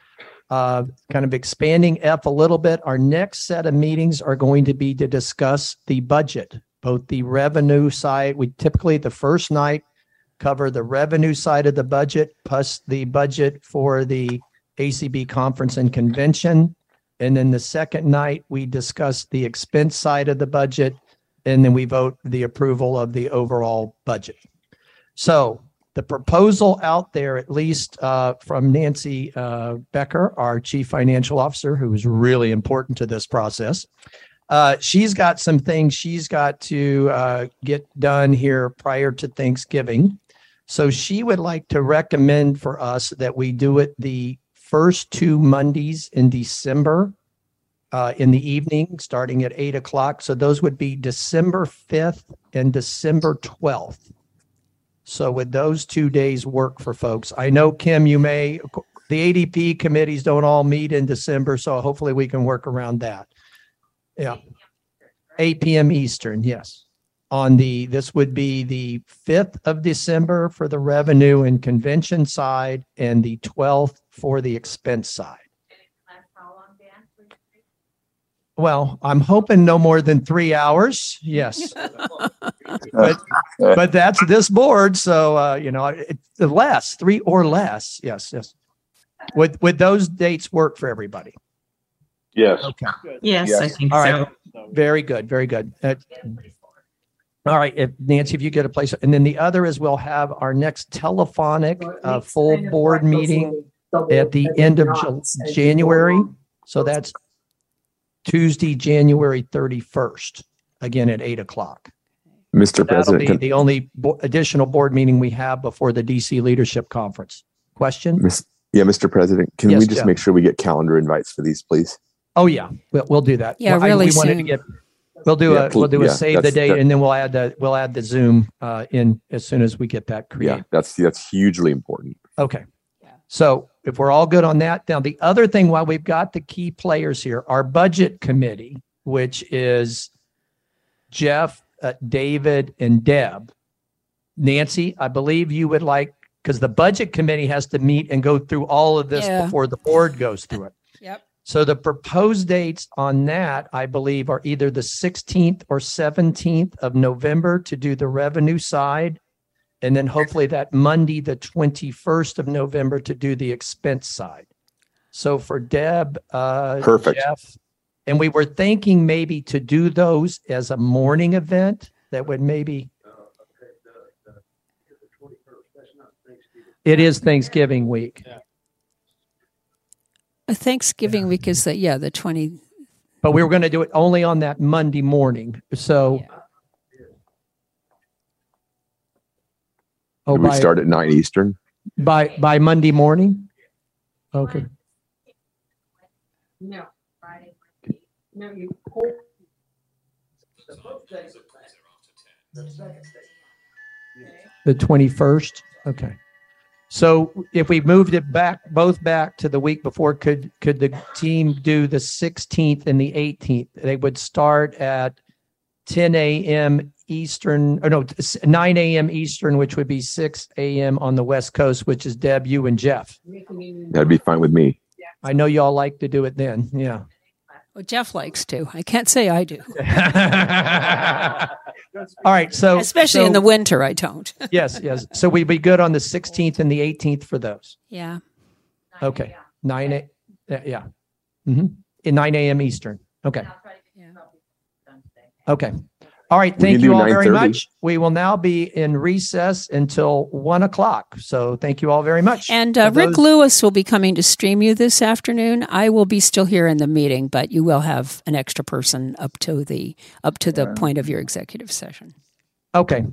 uh, kind of expanding F a little bit, our next set of meetings are going to be to discuss the budget, both the revenue side. We typically, the first night, cover the revenue side of the budget plus the budget for the ACB conference and convention. And then the second night, we discuss the expense side of the budget. And then we vote the approval of the overall budget. So the proposal out there, at least uh, from Nancy uh, Becker, our chief financial officer, who is really important to this process. Uh, she's got some things she's got to uh, get done here prior to Thanksgiving. So she would like to recommend for us that we do it the first two Mondays in December uh, in the evening, starting at eight o'clock. So those would be December 5th and December 12th. So would those two days work for folks? I know, Kim, you may, the ADP committees don't all meet in December, so hopefully we can work around that. Yeah. 8 p.m. Eastern, yes. On the, this would be the 5th of December for the revenue and convention side and the 12th for the expense side. Well, I'm hoping no more than three hours. Yes. but, but that's this board. So, uh, you know, it, less, three or less. Yes. Yes. Would, would those dates work for everybody? Yes. Okay. Yes, I think All right. so. Very good. Very good. Uh, all right. If Nancy, if you get a place, and then the other is we'll have our next telephonic uh, full board meeting at the end of Jan- January. So that's Tuesday, January 31st, again at eight o'clock. Mr. That'll President, be can- the only bo- additional board meeting we have before the DC Leadership Conference. Question? Miss- yeah, Mr. President, can Yes, we just Jeff. make sure we get calendar invites for these, please? Oh, yeah, we'll, we'll do that. Yeah, Well, I- really we wanted to soon. get- We'll do Yeah, a, we'll do a yeah, save the date that- and then we'll add the, we'll add the Zoom uh, in as soon as we get that created. Yeah, that's that's hugely important. Okay. So if we're all good on that, now the other thing, while we've got the key players here, our budget committee, which is Jeff, uh, David, and Deb. Nancy, I believe you would like, because the budget committee has to meet and go through all of this Yeah. before the board goes through it. Yep. So the proposed dates on that, I believe, are either the 16th or 17th of November to do the revenue side. And then hopefully that Monday, the 21st of November to do the expense side. So for Deb, uh, Perfect. Jeff, and we were thinking maybe to do those as a morning event that would maybe. It is Thanksgiving week. Uh, Thanksgiving week is the, yeah, the 20, But we were going to do it only on that Monday morning. So. Oh, we by, start at nine Eastern. by, by Monday morning? Okay. No, Friday. No, you. The 21st? Okay. So if we moved it back, both back to the week before, could, could the team do the 16th and the 18th? They would start at 10 a.m. Eastern, or no, 9 a.m. Eastern, which would be 6 a.m. on the West Coast, which is Deb, you and Jeff. That'd be fine with me. I know y'all like to do it then. Yeah. Well, Jeff likes to. I can't say I do. All right. So Especially in the winter, I don't. yes, yes. So we'd be good on the 16th and the 18th for those. Yeah. Okay. Nine, a- yeah, yeah. hmm In nine AM Eastern. Okay. Yeah. Okay. All right. Thank you do all very much. We will now be in recess until one o'clock. So thank you all very much. And uh, Rick those- Lewis will be coming to stream you this afternoon. I will be still here in the meeting, but you will have an extra person up to the up to the point of your executive session. Okay.